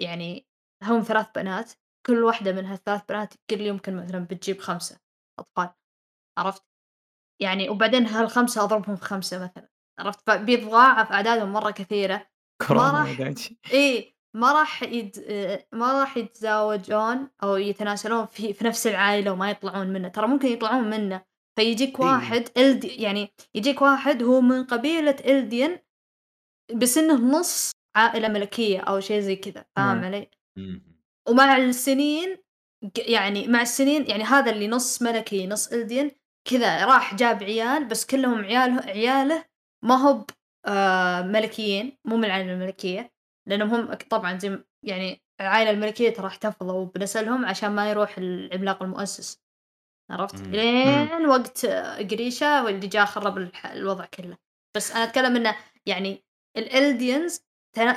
يعني هم ثلاث بنات كل واحدة من هالثلاث بنات كل يمكن مثلا بتجيب خمسة أطفال عرفت؟ يعني وبعدين هالخمسة أضربهم في خمسة مثلا عرفت؟ فبيتضاعف أعدادهم مرة كثيرة
كورونا
راح-
يا دايتشي.
إيه ما راح يد... ما راح يتزاوجون أو يتناسلون في... في نفس العائلة وما يطلعون منه ترى ممكن يطلعون منه فيجيك
إيه.
واحد إلد... يعني يجيك واحد هو من قبيلة إلديان بس إنه نص عائلة ملكية أو شيء زي كذا فاهم
مم.
علي؟ ومع السنين يعني مع السنين يعني هذا اللي نص ملكي نص إلديان كذا راح جاب عيال بس كلهم عياله عياله ما هو آه ملكيين مو من العائلة الملكية لأنهم هم طبعا زي يعني العائلة الملكية ترى احتفظوا بنسلهم عشان ما يروح العملاق المؤسس عرفت. لين وقت قريشة واللي جاء خرب الوضع كله بس أنا أتكلم إنه يعني الإلديانز.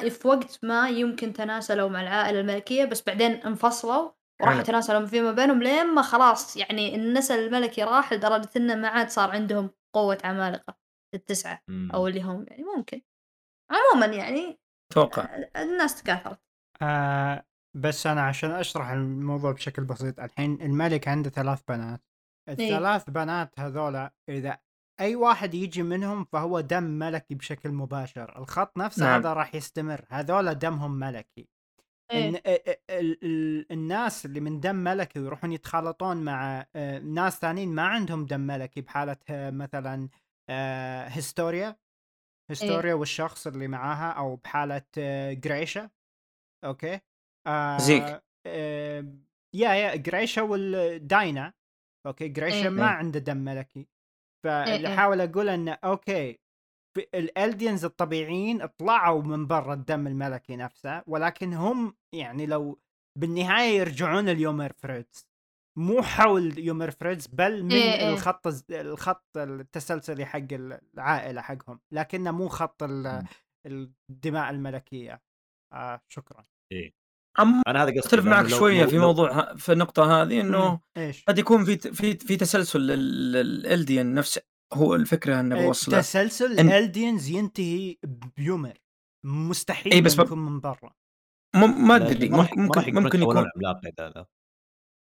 في وقت ما يمكن تناسلوا مع العائلة الملكية بس بعدين انفصلوا وراحوا
حلو.
يتناسلوا فيما بينهم لين ما خلاص يعني النسل الملكي راح لدرجة إنه ما عاد صار عندهم قوة عمالقة التسعة
مم.
أو اللي هم يعني ممكن. عموما يعني
أتوقع.
آه، الناس تكاثرت
آه بس أنا عشان أشرح الموضوع بشكل بسيط الحين الملك عنده ثلاث بنات. الثلاث بنات هذولا إذا أي واحد يجي منهم فهو دم ملكي بشكل مباشر. الخط نفسه
نعم.
هذا راح يستمر. هذولا دمهم ملكي.
إيه.
الناس اللي من دم ملكي ويروحون يتخالطون مع آه، ناس ثانيين ما عندهم دم ملكي بحالة آه، مثلا آه، هيستوريا هيستوريا والشخص اللي معاها أو بحالة آه، جريشا okay آه،
زيك.
آه، يا يا جريشا والداينا okay جريشا
إيه.
ما
إيه.
عنده دم ملكي
إيه
فاللي
إيه.
أحاول أقول إنه okay ال Eldians الطبيعيين طلعوا من برا الدم الملكي نفسه ولكن هم يعني لو بالنهاية يرجعون اليومر فريدز مو حول يومر فريدز بل من
إيه. إيه.
الخط الخط التسلسلي حق العائلة حقهم لكنه مو خط. الدماء الملكية. آه شكرا.
عم
أنا هذا قصدي أختلف
معك
لو-
شوية
لو-
في
لو-
موضوع في النقطة هذه
إنه
قد يكون في في في تسلسل الالديان نفس هو الفكرة إنه
إيه،
بوصلة.
تسلسل
إن-
الالدينز ينتهي بيومر مستحيل
إيه، بس ب-
يكون من برا.
ما
لا، أدري
ممكن ممكن ممكن يكون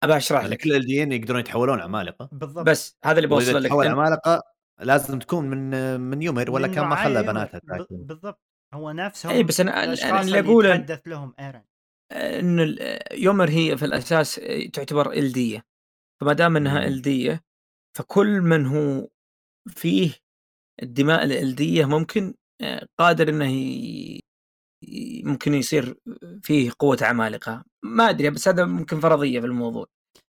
أبى
أشرح
لك.
كل الديين يقدرون يتحولون عمالقه
بالضبط.
بس هذا اللي بوصله لك.
تحول عمالقه لازم تكون من من يومر ولا
من
كان ما خلى. بناتها
بالضبط. هو نفسهم
اي بس
أنا
أنا اللي
اللي
أقوله
يتحدث لهم ايرن
إن ال- يومر هي في الأساس تعتبر إلدية. فما دام
إنها.
إلدية فكل من هو فيه الدماء الإلدية ممكن آه، قادر إنه ممكن يصير فيه قوة عمالقة ما أدري بس هذا ممكن فرضية في الموضوع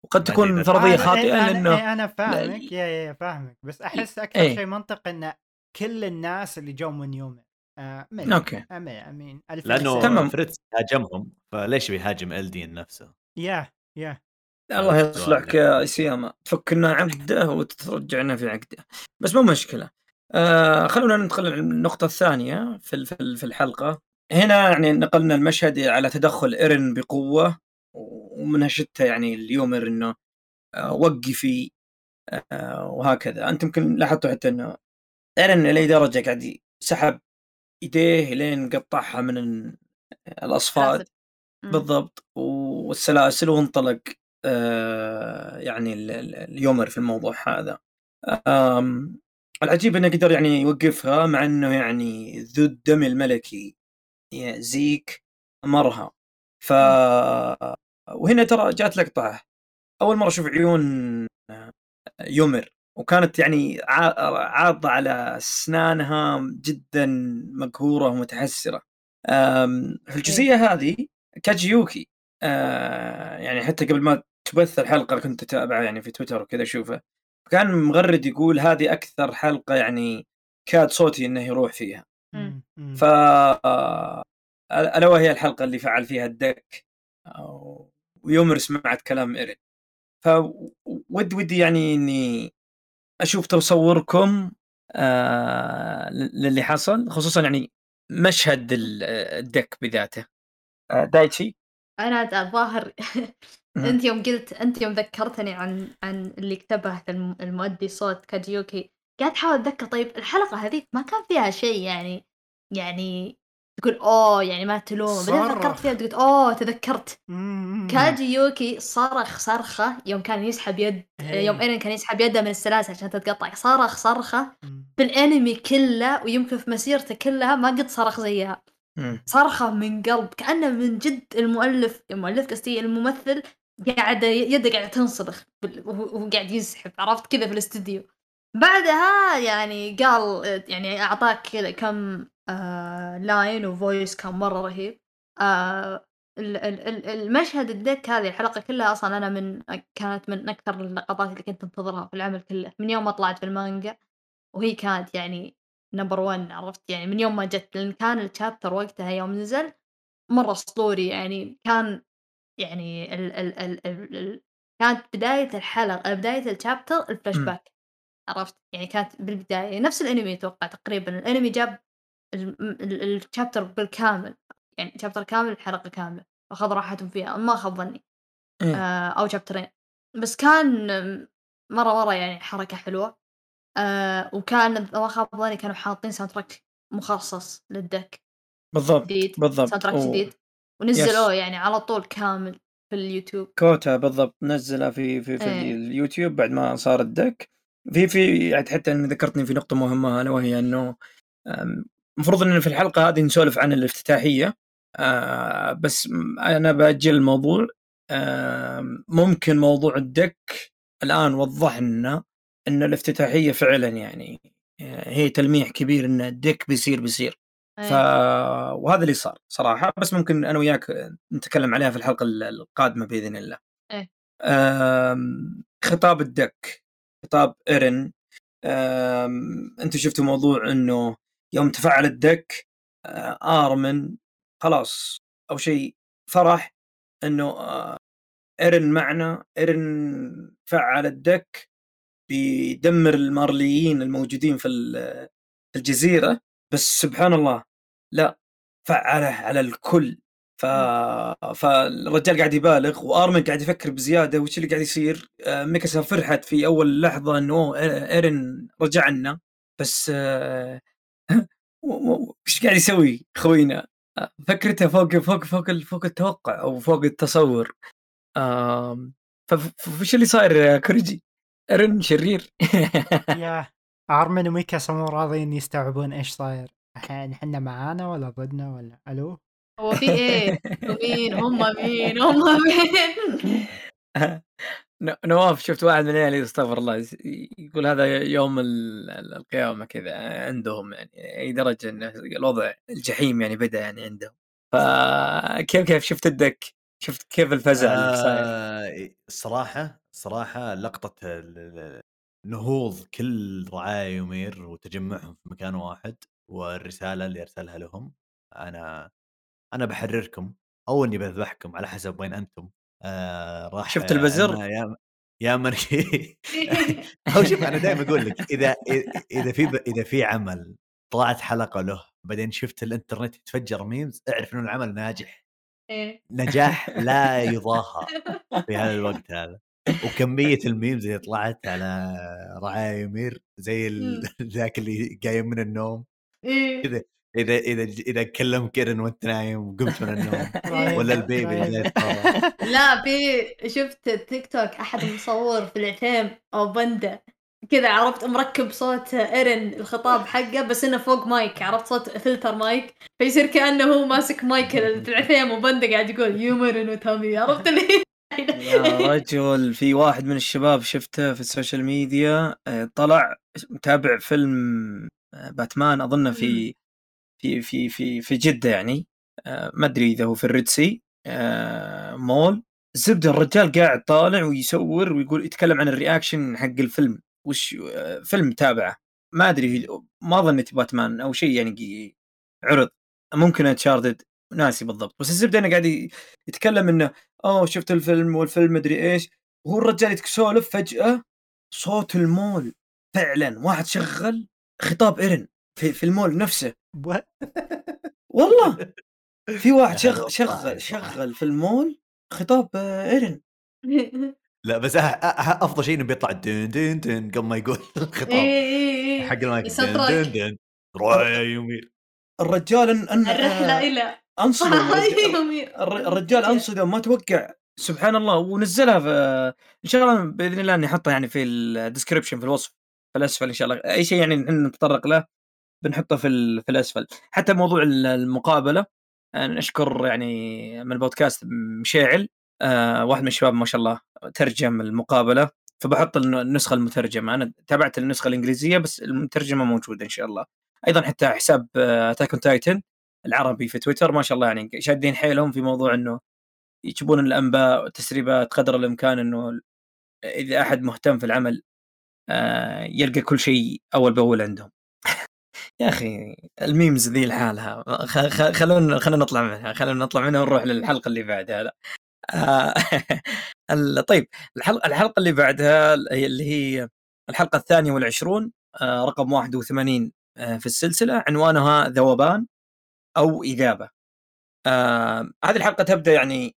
وقد تكون
فرضية
خاطئة
أنا,
لأنه
أنا, أنا فاهمك يا يا يا فاهمك بس أحس أكثر
إيه.
شيء منطق إن كل الناس اللي جو من يومر آه مي
أوكي.
امي امين ألف لأنه.
تمام.
فريتز هاجمهم فليش بيهاجم الدين نفسه؟
يا يا
الله
هذا
يصلحك. يا سياما تفكنا عقده وترجعنا في عقده بس مو مشكلة آه خلونا ننتقل للنقطه الثانية في ال- في ال- في الحلقة هنا يعني نقلنا المشهد على تدخل إيرن بقوة ومنها شتى يعني اليومر إنه آه وقفي آه وهكذا. أنت يمكن لاحظتوا حتى إنه إيرن إلى درجة قاعد سحب إيديه لين قطعها من ال-
الأصفاد.
بالضبط. والسلاسل وانطلق آه يعني ال- ال- اليومر في الموضوع هذا. العجيب إنه قدر يعني يوقفها مع إنه يعني ذو الدم الملكي. زيك امرها ف وهنا ترى جات لقطة. أول مرة أشوف عيون يومر وكانت يعني عا- عاضة على أسنانها جدا مقهورة ومتحسرة. آم، في الجزئية هذه كاجي يوكي آه، يعني حتى قبل ما تبث الحلقة كنت اتابعها يعني في تويتر وكذا أشوفه. كان مغرد يقول هذه أكثر حلقة يعني كاد صوتي إنه يروح فيها. ف آه، ألا وهي الحلقة اللي فعل فيها الدك ويومر سمعت كلام إيرين. فود ودي يعني إني أشوف تصوركم آه للي حصل خصوصا يعني مشهد ال- الدك بذاته. آه دايتشي؟
أنا الظاهر
مم.
أنت يوم قلت أنت يوم ذكرتني عن عن اللي كتبه الم- المؤدي صوت كاجيوكي. قاعد أحاول أتذكر طيب الحلقة هذيك ما كان فيها شيء يعني يعني تقول أوه يعني ما تلوم بعدين. فكرت فيها قلت أوه تذكرت
مم.
كاجيوكي صرخ صرخة يوم كان يسحب يد
إيه.
يوم إيرين كان يسحب يده من السلاسل عشان تتقطع صرخ
صرخة.
في الأنمي كله ويمكن في مسيرته كلها ما قد صرخ زيها
مم.
صرخة من قلب كأنه من جد المؤلف المؤلف قصدي الممثل قاعد يده قاعدة تنصرخ وهو قاعد يزحف عرفت كذا في الاستديو بعدها يعني قال يعني أعطاك كذا كم آه line و voice كان مرة رهيب. آه ال- ال- ال- المشهد الدك هذه الحلقة كلها أصلا أنا من كانت من أكثر اللقطات اللي كنت أنتظرها في العمل كله. من يوم ما طلعت في المانجا وهي كانت يعني number 1 عرفت؟ يعني من يوم ما جت لأن كان ال chapter وقتها يوم نزل مرة أسطوري. يعني كان يعني ال ال ال ال ال كانت بداية الحلقة بداية ال chapter
ال
flash. back عرفت؟ يعني كانت بالبداية نفس الأنمي أتوقع تقريبا. الأنمي جاب ال chapter بالكامل يعني chapter كامل حلقه كاملة أخذ راحتهم فيها ما خاب ظني.
إيه.
آه أو شابترين بس كان مرة مرة يعني حركة حلوة. آه وكان ما خاب ظني كانوا حاطين soundtrack مخصص للدك.
بالضبط
جديد.
بالضبط. soundtrack
جديد. ونزلوه يعني على طول كامل في اليوتيوب.
كوتا بالضبط. نزلها في في في
إيه.
اليوتيوب بعد ما صار الدك. في في يعني حتى ان ذكرتني في نقطة مهمة الا وهي إنه المفروض إن في الحلقة هذه نسولف عن الافتتاحية. آه، بس أنا بأجل الموضوع. ممكن موضوع الدك الآن وضح لنا إن الافتتاحية فعلا يعني آه، هي تلميح كبير إن الدك بيصير بيصير. ف
إيه.
وهذا اللي صار صراحة. بس ممكن أنا وياك نتكلم عليها في الحلقة ال- القادمة بإذن الله. آم، خطاب الدك. خطاب إيرن أنتم شفتوا موضوع إنه يوم تفعل الدك آه، آرمن خلاص أو شيء فرح إنه آه، إيرن معنا إيرن فعل الدك بيدمر المارليين الموجودين في ال- في الجزيرة بس سبحان الله لا فعله على الكل. ف... فالرجال قاعد يبالغ وآرمن قاعد يفكر بزيادة وش اللي قاعد يصير؟ آه، ميكاسا فرحت في أول لحظة إنه إيرن رجع لنا بس آه، [LAUGHS] وش قاعد يسوي خوينا آه، فكرته فوق فوق فوق فوق التوقع أو فوق التصور. فش اللي صاير يا كوريجي؟ إيرن شرير. [LAUGHS]
يا آرمن وميكاسا مو راضيين يستوعبون إيش صاير. الحين إحنا معانا ولا ضدنا ولا ألو؟
هو في إيه؟ مين؟ هم مين؟ هم [LAUGHS] مين
نواف شفت واحد من عيالي استغفر الله يقول هذا يوم ال- ال- القيامة كذا عندهم يعني أي درجة ان الوضع الجحيم يعني بدأ يعني عندهم. فكيف كيف شفت الدك؟ شفت كيف الفزع اللي صاير؟
آه الصراحه الصراحه لقطة نهوض كل رعايا يومير وتجمعهم في مكان واحد والرسالة اللي أرسلها لهم أنا أنا بحرركم أو إني بذبحكم على حسب وين أنتم. آه راح
شفت البزر؟
يا يا من [LAUGHS] هو شوف أنا دائما أقول لك إذا إذا في إذا في عمل طلعت حلقة له بعدين شفت الإنترنت يتفجر memes اعرف إنه العمل ناجح.
إيه.
نجاح لا [LAUGHS] يضاهى في هذا الوقت هذا. وكمية ال memes اللي طلعت على رعايا يمير زي ال- [LAUGHS] ذاك اللي قايم من النوم.
إيه.
كذا. إذا إذا إذا كلمك إيرن وانت نايم وقمت من النوم.
رهيب، [LAUGHS]
ولا ال
baby.
يتفرج.
لا في شفت تيك توك أحد مصور في العثيم أو بندا كذا عرفت مركب صوت إيرن الخطاب حقه بس إنه فوق مايك عرفت صوت filter mic فيصير كأنه هو ماسك مايك العثيم وبندا قاعد يقول ユミルの民 عرفت اللي
يا رجل. في واحد من الشباب شفته في ال social media آه، طلع متابع فيلم آه، باتمان أظنه في في في في في جدة يعني. آه، ما أدري إذا هو في ال Red Sea آه، مول. زبده الرجال قاعد طالع ويصور ويقول يتكلم عن ال reaction حق الفيلم. وش آه، فيلم متابعه ما أدري ما ظنيت باتمان أو شيء يعني عرض. ممكن Uncharted ناسي بالضبط. بس الزبدة انه قاعد يتكلم إنه أوه شفت الفيلم والفيلم مدري إيش. وهو الرجال يسولف فجأة صوت المول. فعلا واحد شغل خطاب إيرن. في, في المول نفسه. والله! في واحد شغل شغل. شغل في المول خطاب آه، إيرن. [LAUGHS]
لا بس أه- أه- أفضل شيء إنه بيطلع دن دن دن قبل ما يقول [LAUGHS] الخطاب.
إيه
حق المايك. دن. دن دن. رعايا يمير
الرجال أن
أن
الرحلة
إلى.
أنصدم. [LAUGHS] الرجال-
يومير
الر- الرجال أنصدم ما توقع. سبحان الله. ونزلها في إن شاء الله بإذن الله إني أحطها يعني في الديسكربشن في الوصف. في الأسفل إن شاء الله. أي شيء يعني نتطرق له. بنحطه في في الأسفل. حتى موضوع ال- المقابلة آه، نشكر يعني من البودكاست مشاعل آه واحد من الشباب ما شاء الله ترجم المقابلة فبحط الن- النسخة المترجمة. أنا تابعت النسخة الإنجليزية بس المترجمة موجودة إن شاء الله. أيضا حتى حساب Attack Titan العربي في تويتر ما شاء الله يعني شادين حيلهم في موضوع إنه يجيبون الأنباء والتسريبات قدر الإمكان إنه إذا أحد مهتم في العمل آه، يلقى كل شيء أول بأول عندهم. يا أخي ال memes ذي لحالها. خلونا خلونا نطلع منها خلونا نطلع منها ونروح للحلقة اللي بعدها. لا. آه، [LAUGHS] طيب الحلقة الحلقة اللي بعدها اللي هي الحلقة الثانية والعشرون آه، رقم 81 آه، في السلسلة عنوانها ذوبان أو اجابه آه هذه الحلقة تبدأ يعني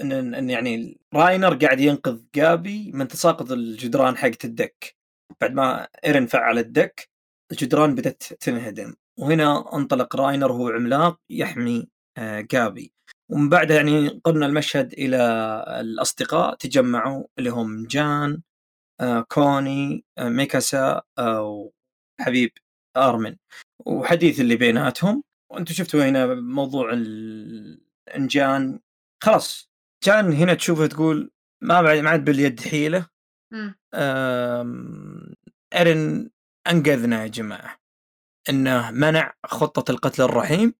إن يعني راينر قاعد ينقذ جابي من تساقط الجدران حقت الدك. بعد ما إيرن فعل الدك الجدران بدأت تنهدم. وهنا انطلق راينر وهو عملاق يحمي آه جابي. ومن بعدها يعني قلنا المشهد إلى الأصدقاء تجمعوا اللي هم جان آه كوني آه ميكاسا وحبيب أرمن. وحديث اللي بيناتهم. وأنتم شفتوا هنا موضوع ال- إن جان خلاص. جان هنا تشوفه تقول ما بعد ما عاد باليد حيلة.
مم.
أنقذنا يا جماعة إنه منع خطة القتل الرحيم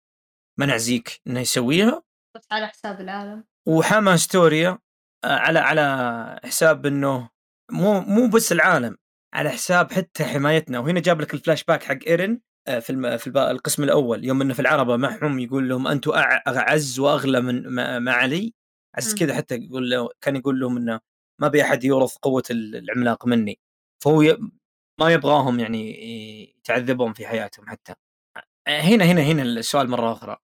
منع زيك إنه يسويها
على حساب العالم
وحمى هستوريا آه، على على حساب إنه مو مو بس العالم على حساب حتى حمايتنا وهنا جاب لك الفلاش باك حق إيرن آه، في الم... في. القسم الأول يوم إنه في العربة معهم يقول لهم أنتم. اعز وأغلى من ما, ما علي عز. كذا حتى يقول له كان يقول لهم إنه ما بي أحد يورث قوة ال- العملاق مني فهو ي... ما يبغاهم يعني يتعذبون في حياتهم حتى. هنا هنا هنا السؤال مرة أخرى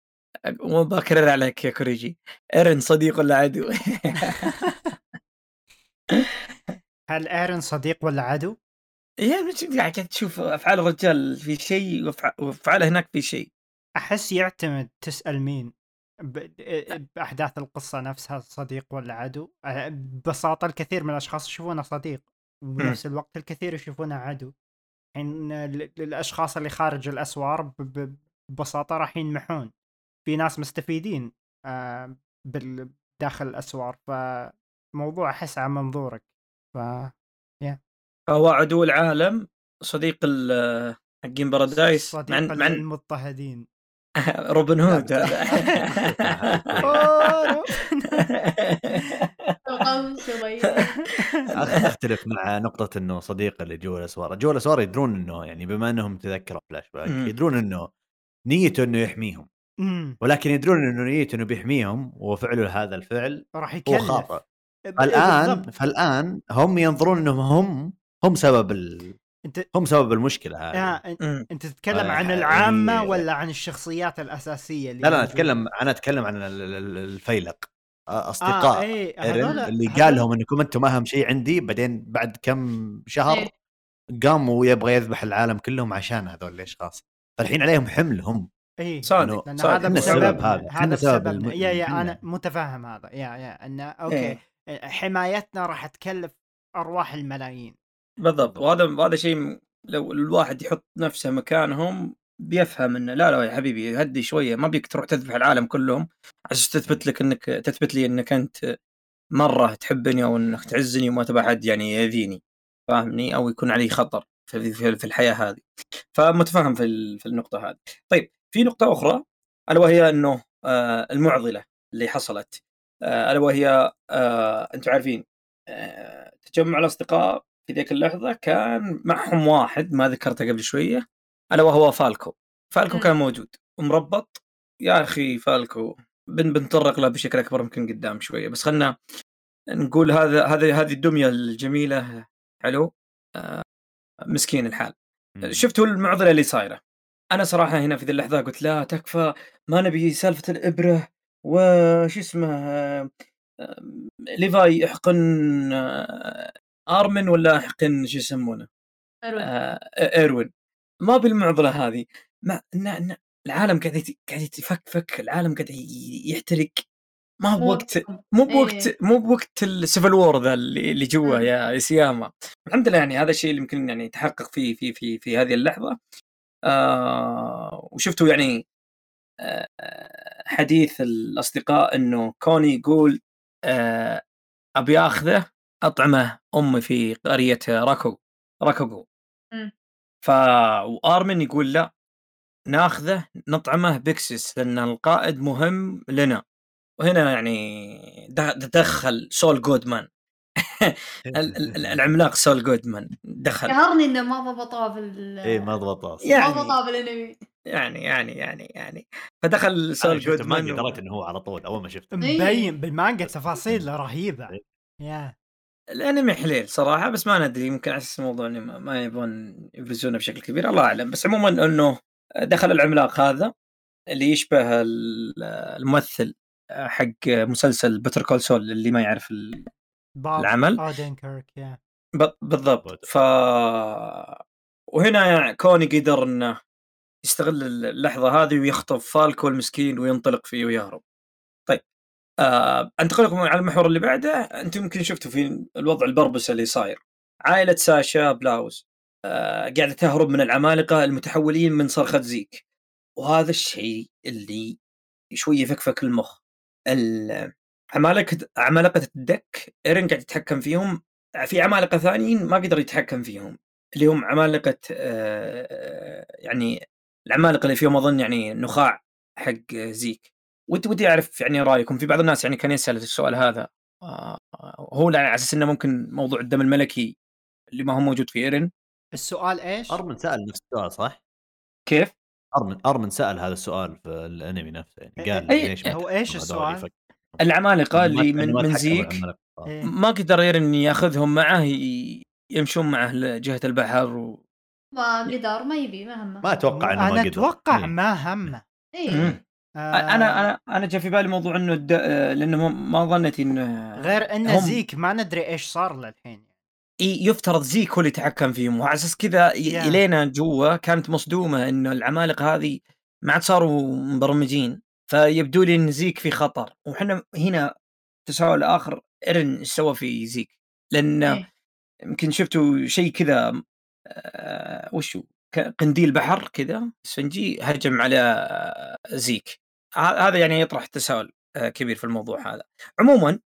مو بكرر عليك يا كوريجي. إيرن صديق ولا عدو؟ [LAUGHS]
هل إيرن صديق ولا عدو؟
يعني بت- قاعد تشوف أفعال الرجال في شيء وافعاله هناك في شيء.
أحس يعتمد تسأل مين. بأحداث القصة نفسها صديق ولا عدو. ببساطة الكثير من الأشخاص يشوفونه صديق. وبنفس الوقت الكثير يشوفونه عدو. الحين للاشخاص اللي خارج الأسوار ببساطة راح ينمحون. في ناس مستفيدين آه، داخل الأسوار. فموضوع أحس عن منظورك. ف
فهو عدو العالم صديق ال- حقين بارادايس مع
صديق
مع إن
المضطهدين. [LAUGHS]
روبن هود. [LAUGHS] [LAUGHS] [LAUGHS]
أختلف مع نقطة إنه صديق اللي جوا الأسوار، جوا الأسوار يدرون إنه يعني بما إنهم تذكروا فلاش باك. يدرون إنه نيته إنه يحميهم. ولكن يدرون إنه نيته إنه بيحميهم وفعله هذا الفعل
راح
هو
يكلف.
خاطئ.
ب-
فالآن
بالضبط.
فالآن هم ينظرون إنهم هم هم سبب ال...
أنت
هم سبب المشكلة هذه.
آه،. أنت تتكلم
آه،
عن
يعني-
العامة ولا عن الشخصيات الأساسية اللي
لا لا؟ أتكلم أنا أتكلم عن ال- ال- الفيلق. آه، اصدقاء
آه إيه
ايرن
هذول-
اللي قال لهم انكم أنتم أهم شيء عندي بعدين بعد كم شهر
إيه.
قام ويبغى يذبح العالم كلهم عشان هذول الأشخاص فالحين عليهم حمل هم
إيه
صادق
لأن
صادق.
هذا
السبب هذا.
هذا
إحنا سبب
بسبب
الم-
يا يا. أنا متفهم هذا يا يا إنه okay
إيه.
حمايتنا راح تكلف أرواح الملايين
بالضبط وهذا وهذا شيء لو الواحد يحط نفسه مكانهم بيفهم إنه لا لا يا حبيبي هدي شوية ما بيك تروح تذبح العالم كلهم عشان تثبت لك إنك تثبت لي إنك أنت مرة تحبني أو إنك تعزني وما تبغى حد يعني يأذيني فاهمني؟ أو يكون علي خطر في, في, في الحياة هذه. فمتفهم في في النقطة هذه. طيب في نقطة أخرى ألا وهي إنه آه المعضلة اللي حصلت. آه ألا وهي آه أنتم عارفين آه تجمع الأصدقاء في ذيك اللحظة كان معهم واحد ما ذكرته قبل شوية ألا وهو فالكو. فالكو. كان موجود. ومربط. يا أخي فالكو بن بنتطرق له بشكل أكبر يمكن قدام شوية. بس خلنا نقول هذا هذه هذه الدمية الجميلة. حلو؟ آه مسكين الحال. شفتوا المعضلة اللي صايرة. أنا صراحة هنا في ذي اللحظة قلت لا تكفى. ما نبي سالفة الإبرة. وش اسمه؟ آه، ليفاي يحقن آه، آرمن ولا يحقن شو يسمونه؟
حلو.
آه، إيروين. ما بالمعضلة هذه ما ن- ن- العالم قاعد يت- قاعد يتفكفك العالم قاعد يحترق ما بوقت. مو بوقت
إيه.
مو بوقت ال civil war ذا اللي اللي جوا
مم.
يا يا سياما الحمد لله يعني هذا الشيء اللي يمكن يعني تحقق فيه في في في هذه اللحظة آه وشفتوا يعني آه حديث الأصدقاء إنه كوني يقول آه أبي أخذه أطعمه أمي في قرية راكو راكوغو
مم.
ف وارمن يقول لا ناخذه نطعمه بيكسس لأن القائد مهم لنا. وهنا يعني تدخل سول جودمان. [LAUGHS] ال- ال- ال- [LAUGHS] العملاق سول جودمان دخل.
قهرني إنه ما ضبطوها في ال
إيه ما ضبط أصلا.
يعني-
ما ضبطوها بالانمي
يعني يعني يعني يعني. فدخل سول
أنا شفت المانجا
جودمان
دريت إنه هو على طول أول ما شفته.
إيه.
مبين بالمانجا تفاصيل رهيبة. يا
الأنمي حليل صراحة بس ما ندري يمكن على أساس الموضوع ما ما يبغون يبرزونه بشكل كبير الله أعلم بس عموما إنه دخل العملاق هذا اللي يشبه ال- الممثل حق مسلسل بتر كول سول اللي ما يعرف العمل؟ بالضبط ف وهنا يعني كوني قدر إنه يستغل اللحظة هذه ويخطف فالكو المسكين وينطلق فيه ويهرب. آه انتقل على المحور اللي بعده أنتم يمكن شفتوا في الوضع ال purpose اللي صاير. عائلة ساشا بلاوز آه قاعدة تهرب من العمالقة المتحولين من صرخة زيك. وهذا الشيء اللي شوي يفكفك المخ. ال- عمالقه عمالقة الدك إيرن قاعد يتحكم فيهم في عمالقة ثانيين ما قدر يتحكم فيهم اللي هم عمالقة آه، يعني العمالقة اللي فيهم أظن يعني نخاع حق زيك ودي ودي أعرف يعني رأيكم في بعض الناس يعني كان يسأل السؤال هذا آه، هو على أساس إنه ممكن موضوع الدم الملكي اللي ما هو موجود في إيرن
السؤال إيش؟
أرمن سأل نفس السؤال صح؟
كيف؟
ارمن أرمن سأل هذا السؤال في الأنمي نفسه يعني قال
إيه،
ليش
هو
ما
إيش
هذول
السؤال؟
العمالقة اللي من من زيك.
إيه.
ما قدر إيرن يأخذهم معه ي- يمشون معه لجهة البحر و...
ما قدر ما يبي ما همه
ما أتوقع إنه ما
أنا
قدر
أتوقع
إيه.
ما همه
مم.
آه،
أنا أنا أنا جاء في بالي موضوع إنه الد... آه، لأنه ما- ظنيت إنه
غير إن
هم-
زيك ما ندري إيش صار له الحين
إي يفترض زيك هو اللي يتحكم فيهم وعلى أساس كذا
يا.
إلينا جوا كانت مصدومة إنه العمالقة هذه ما عاد صاروا مبرمجين فيبدو لي إن زيك في خطر وحنا هنا تساؤل آخر إيرن إيش سوى في زيك؟ لأن
إيه.
يمكن شفتوا شيء كذا آه وشو قنديل بحر كذا إسفنجي هجم على زيك هذا يعني يطرح تساؤل آه، كبير في الموضوع هذا. عموما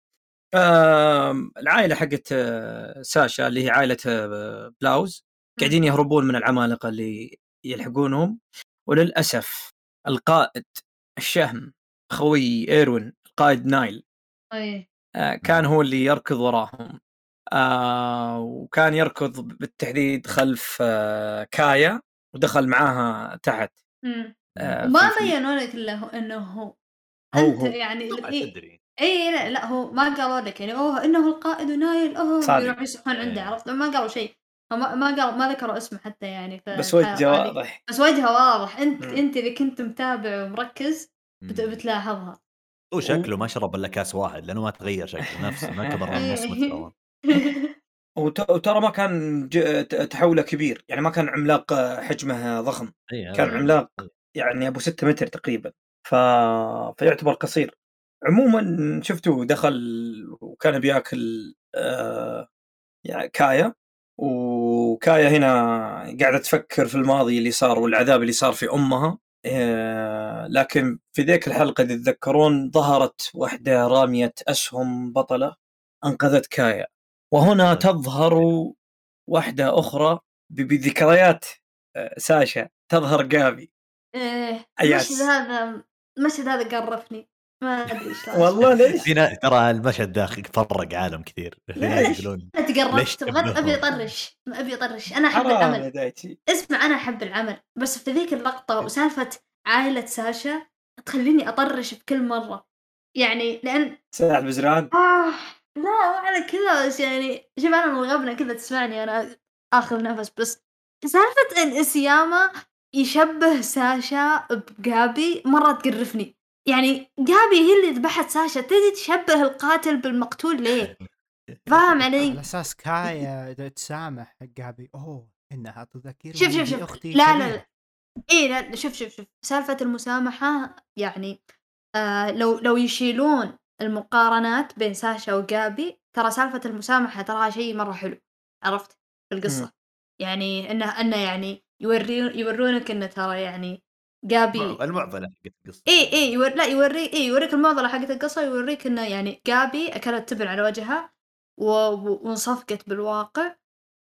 العائلة حقت آه، ساشا اللي هي عائلة آه، بلاوز قاعدين يهربون من العمالقة اللي يلحقونهم وللأسف القائد الشهم خوي إيروين القائد نايل
أي.
آه، كان هو اللي يركض وراهم. وكان يركض بالتحديد خلف كايا ودخل معاها تحت.
مم.
آه،
ما
في- في-
بينوا لك إلا هو إنه هو
هو
أنت
هو.
يعني إيه
تدري
إي لا, لا هو ما قالوا لك يعني أوه إنه القائد ونايل أوه
صادق.
يروحوا يصحون عنده
إيه.
عرفت ما قالوا شيء ما ما قالوا ما ذكروا اسمه حتى يعني ف-
بس وجهه. واضح
بس وجهه واضح أنت
مم.
أنت إذا كنت متابع ومركز بت-
مم.
بتلاحظها
هو شكله ما شرب إلا كاس واحد لأنه ما تغير شكله نفسه ما [LAUGHS] كبر عن نص
إيه. [LAUGHS]
وترى ما كان تحوله كبير يعني ما كان عملاق آه، حجمه ضخم
إيه،
كان عملاق يعني أبو 6 متر تقريبا ف... فيعتبر قصير. عموما شفتوا دخل وكان بياكل آه يعني كايا وكايا هنا قاعدة تفكر في الماضي اللي صار والعذاب اللي صار في أمها آه لكن في ذيك الحلقة إذا تتذكرون ظهرت واحدة رامية أسهم بطلة أنقذت كايا. وهنا تظهر واحدة أخرى بذكريات آه، ساشا تظهر جابي إيه.
المشهد هذا المشهد هذا قرفني ما أدري إيش.
والله ليش؟
في ناس ترى المشهد داخل فرق عالم كثير؟ يقولون
بغض أبي؟ أطرش أبي أطرش أنا
أحب
العمل اسمع أنا أحب العمل بس في ذيك اللقطة وسالفة عائلة ساشا تخليني أطرش بكل مرة يعني لأن
ساعة بزران
آه لا مو على كذا بس يعني شوف أنا من الغبنه كذا تسمعني أنا آخذ نفس بس سالفة إن إسياما يشبه ساشا بجابي مرة تقرفني. يعني جابي هي اللي ذبحت ساشا تدري تشبه القاتل بالمقتول ليه؟ [LAUGHS] فاهم
على
علي
أساس كايا تسامح جابي أوه إنها تذكرني
شوف شوف شوف.
بأختي
لا لا. لا. اي لا شوف شوف شوف. سالفة المسامحة يعني آه لو لو يشيلون المقارنات بين ساشا وجابي ترى سالفة المسامحة تراها شيء مرة حلو. عرفت؟ في القصة.
مم.
يعني إنه إنه يعني يوري يورونك إنه ترى يعني جابي
المعضلة حقت القصة.
إي إي يور... لا يوري إي يوريك المعضلة حقت القصة يوريك إنه يعني جابي أكلت تبن على وجهها و... وانصفقت بالواقع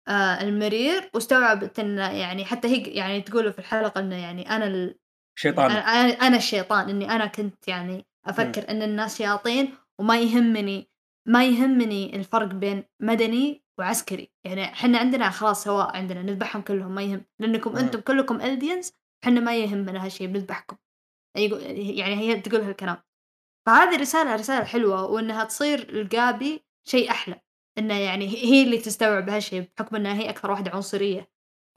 آه المرير واستوعبت إنه يعني حتى هي يعني تقول في الحلقة إنه يعني أنا ال...
شيطان
أنا أنا- أنا الشيطان إني أنا كنت يعني أفكر إن الناس شياطين وما يهمني ما يهمني الفرق بين مدني وعسكري. يعني إحنا عندنا خلاص سواء عندنا نذبحهم كلهم ما يهم لأنكم
مم.
أنتم كلكم الدينز إحنا ما يهمنا هالشيء بنذبحكم. يقول- يعني هي تقول هالكلام. فهذه رسالة رسالة حلوة وإنها تصير الجابي شيء أحلى. إنه يعني هي اللي تستوعب هالشيء بحكم إنها هي أكثر واحدة عنصرية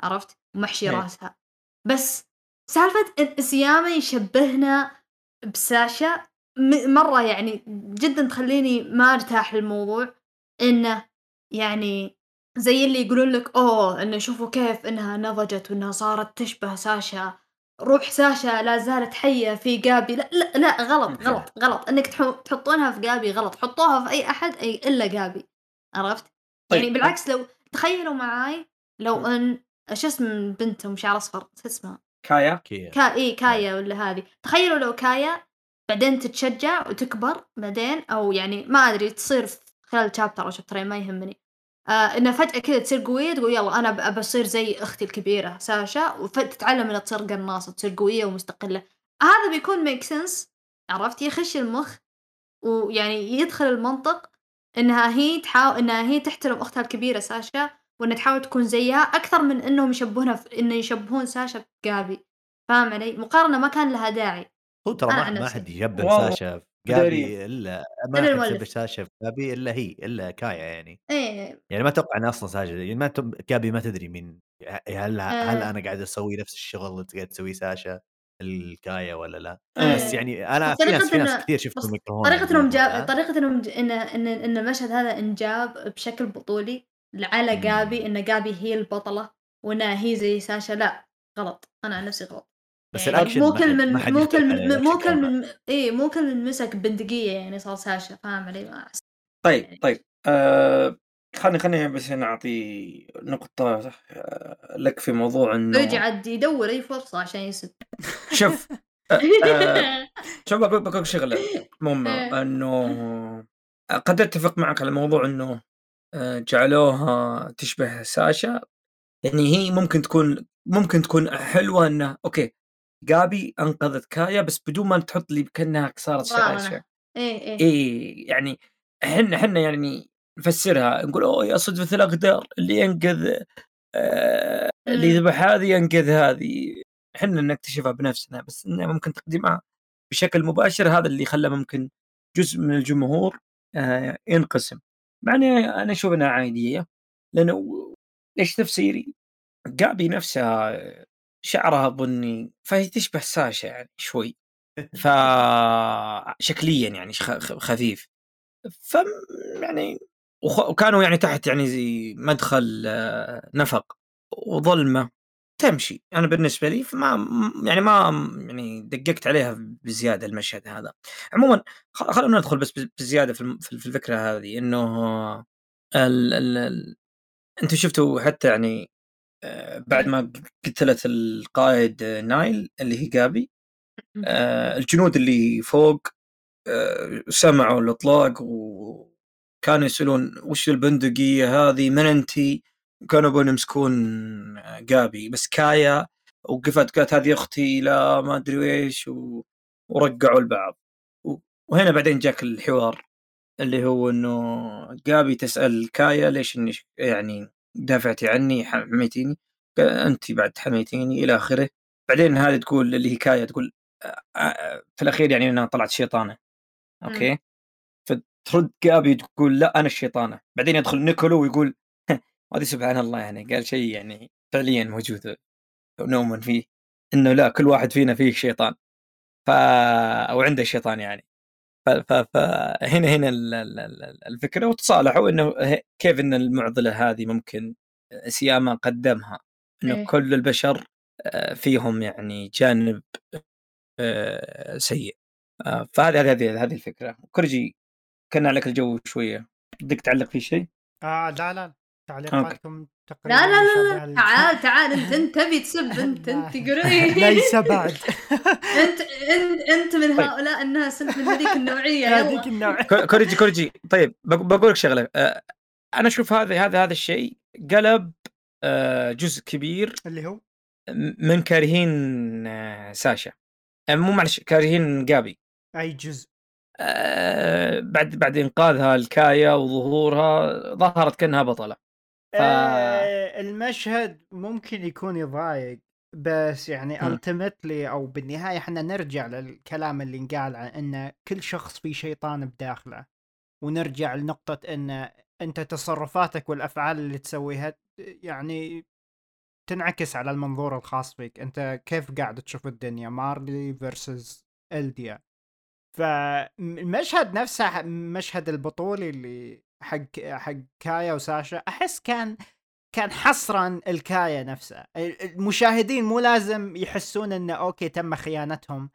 عرفت؟ ومحشي
إيه.
راسها. بس سالفة سياما يشبهنا بساشا مرة يعني جدا تخليني ما أرتاح للموضوع. إنه يعني زي اللي يقولون لك أوه إنه شوفوا كيف إنها نضجت وإنها صارت تشبه ساشا. روح ساشا لا زالت حية في جابي. لا لا, لا غلط [LAUGHS] غلط غلط. إنك تحطونها في جابي غلط. حطوها في أي أحد أي إلا جابي. عرفت؟
طيب.
يعني بالعكس لو تخيلوا معاي لو. إن شو اسم بنتهم؟ شعر أصفر شو اسمها؟
كايا؟
كيا.
كا اي كايا. ولا هذه. تخيلوا لو كايا بعدين تتشجع وتكبر بعدين أو يعني ما أدري تصير في خلال chapter أو chapterين ما يهمني آه انها فجأة كذا تصير قوية تقول يلا أنا ب- ابى اصير زي أختي الكبيرة ساشا وتتعلم إنها تصير قناصة تصير قوية ومستقلة هذا بيكون make sense عرفت يخش المخ ويعني يدخل المنطق إنها هي تحاول إنها هي تحترم أختها الكبيرة ساشا وإنها تحاول تكون زيها أكثر من إنهم يشبهونها في انه يشبهون ساشا بجابي فاهم علي؟ مقارنة ما كان لها داعي
هو ترى ما. حد يشبه ساشا. جابي إلا ما حد ساشا في جابي إلا هي إلا كايا يعني
إيه
يعني ما أتوقع ان أصلا ساشا يعني ما. جابي ما تدري مين هل هل
آه.
أنا قاعد أسوي نفس الشغل اللي قاعد تسويه ساشا الكايا ولا لا. بس يعني أنا في ناس في ناس كثير شفت الميكروفون
طريقة
إنهم
جاب
ذا.
طريقة إنهم ج... إن إن إن المشهد هذا انجاب بشكل بطولي على. جابي إن جابي هي البطلة وإنها هي زي ساشا لا غلط أنا عن نفسي غلط
بس
يعني
الأكشن
مو كل من مو كل من مو كل. من إيه مو كل من مسك بندقية يعني صار ساشا فاهم علي؟ ما
طيب طيب. آه خلني خلني بس هنا أعطي نقطة آه، لك في موضوع إنه
يقعد يدور أي فرصة عشان يسب
شوف آه، آه، [LAUGHS] شوف بقول بقول شغلة. مهمة
إيه.
إنه قد أتفق معك على موضوع إنه جعلوها تشبه ساشا. يعني هي ممكن تكون ممكن تكون حلوة إنه أوكي جابي انقذت كايا بس بدون ما تحط لي كأنها صارت
مقارنة.
ساشا
إيه إيه
إيه يعني إحنا إحنا يعني نفسرها نقول أوه يا صدفة الأقدار اللي ينقذ آه اللي
مم.
يذبح هذه ينقذ هذه إحنا نكتشفها بنفسنا بس انه ممكن تقديمها بشكل مباشر هذا اللي خلى ممكن جزء من الجمهور آه ينقسم مع أنا أشوف إنها عادية لأنه ليش تفسيري؟ جابي نفسها شعرها بني فهي تشبه ساشا يعني شوي [LAUGHS] ف شكليا يعني خفيف. ف يعني وكانوا يعني تحت يعني زي مدخل آه، نفق وظلمة تمشي. أنا بالنسبة لي فما م- يعني ما يعني دققت عليها بزيادة المشهد هذا. عموما خلونا ندخل بس بزيادة في الفكرة هذه إنه ال ال ال أنتم شفتوا حتى يعني آه، بعد ما قتلت القائد نايل اللي هي جابي آه، الجنود اللي فوق آه، سمعوا الإطلاق وكانوا يسألون وش البندقية هذه من انتي؟ كانوا يبون يمسكون آه، جابي بس كايا وقفت قالت هذه أختي لا ما أدري إيش و... ورقعوا البعض. وهنا بعدين جاك الحوار اللي هو إنه جابي تسأل كايا ليش اني يعني دافعتي عني حميتيني أنت بعد حميتيني إلى آخره. بعدين هذه تقول اللي هي كايا تقول في الأخير يعني إنها طلعت شيطانة. Okay؟ فترد جابي تقول لا أنا الشيطانة. بعدين يدخل نيكولو ويقول هذه سبحان الله يعني. قال شيء يعني فعليا موجود نؤمن فيه إنه لا كل واحد فينا فيه شيطان. ف أو عنده شيطان يعني. فهنا هنا ال- ال- ال- الفكرة وتصالحوا إنه كيف إن المعضلة هذه ممكن سياما قدمها إنه
إيه.
كل البشر آه، فيهم يعني جانب آه، سيء آه، فهذه هذه هذه هذه الفكرة كورجي كان عليك الجو شوية بدك تعلق في شيء؟
آه لا لا تعليقاتكم تقريبا
لا لا لا, لا. تعال تعال انت انت تبي تسب [LAUGHS] انت. انت قريب. [LAUGHS]
ليس بعد. [LAUGHS]
انت انت انت من
طيب.
هؤلاء الناس انت من هذيك النوعية.
هذيك
يلا
النوع
كو- كورجي كورجي طيب بق- بقول لك شغلة. آه، أنا أشوف هذا هذا هذا الشيء قلب آه، جزء كبير
اللي هو؟
من كارهين آه، ساشا. مو معلش كارهين جابي.
أي جزء؟
بعد بعد إنقاذها الكايا وظهورها ظهرت كأنها بطلة. ف...
آه المشهد ممكن يكون يضايق بس يعني. التمتلي أو بالنهاية إحنا نرجع للكلام اللي انقال عن إن كل شخص فيه شيطان بداخله ونرجع لنقطة إن أنت تصرفاتك والأفعال اللي تسويها يعني تنعكس على المنظور الخاص فيك أنت كيف قاعد تشوف الدنيا؟ مارلي versus الديا فالمشهد نفسه مشهد البطولي اللي حق حق كايا وساشا أحس كان كان حصرا الكايا نفسه. المشاهدين مو لازم يحسون إنه okay تم خيانتهم.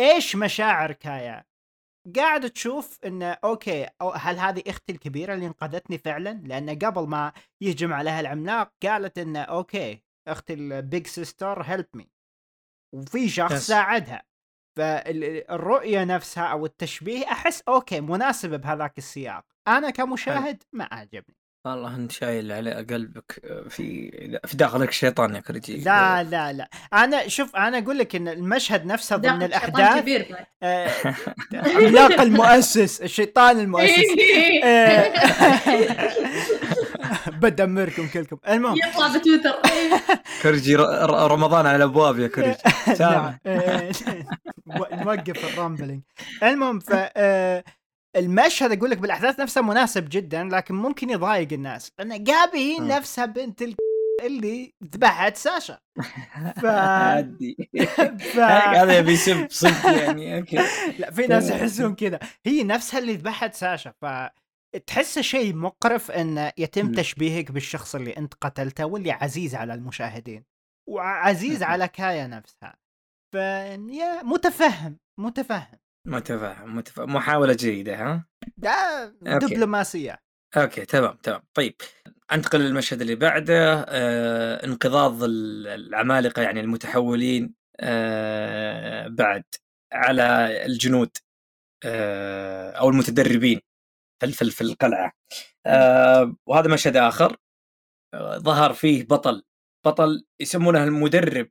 إيش مشاعر كايا؟ قاعد تشوف إنه okay أو هل هذه أختي الكبيرة اللي انقذتني فعلا؟ لأن قبل ما يهجم عليها العملاق قالت إنه okay أختي ال big sister help me وفي شخص
Yes.
ساعدها. فالرؤية نفسها أو التشبيه أحس okay مناسب بهذاك السياق. أنا كمشاهد ما عجبني
والله أنت شايل على قلبك في في داخلك شيطان يا كرجي
لا لا لا. أنا شوف أنا أقول لك إن المشهد نفسه ضمن الأحداث
كبير
آه، [LAUGHS] عملاق المؤسس الشيطان المؤسس. [LAUGHS] آه، [LAUGHS] بدمركم كلكم. المهم.
يطلع بتويتر [LAUGHS]
كرجي رمضان على الابواب يا كرجي. [LAUGHS] سامع [LAUGHS]
نعم. آه، نوقف ال rumbling. المهم ف آه، المشهد أقول لك بالأحداث نفسها مناسب جدا لكن ممكن يضايق الناس. لأن جابي هي
مم.
نفسها بنت ال... اللي ذبحت ساشا. ف...
عادي.
ف...
هذا يبي يسب صدق يعني أوكي.
لا في ناس يحسون كذا. هي نفسها اللي ذبحت ساشا ف تحس شيء مقرف إن يتم. تشبيهك بالشخص اللي أنت قتلته واللي عزيز على المشاهدين وعزيز. على كايا نفسها. ف يا متفهم متفهم.
متفاهم متفاهم محاولة جيدة ها؟
ده
okay.
دبلوماسية.
okay تمام تمام. طيب أنتقل للمشهد اللي بعده. آه انقضاض ال- العمالقة يعني المتحولين آه بعد على الجنود آه أو المتدربين. في في ال- في القلعه آه وهذا مشهد آخر. آه ظهر فيه بطل. بطل يسمونه المدرب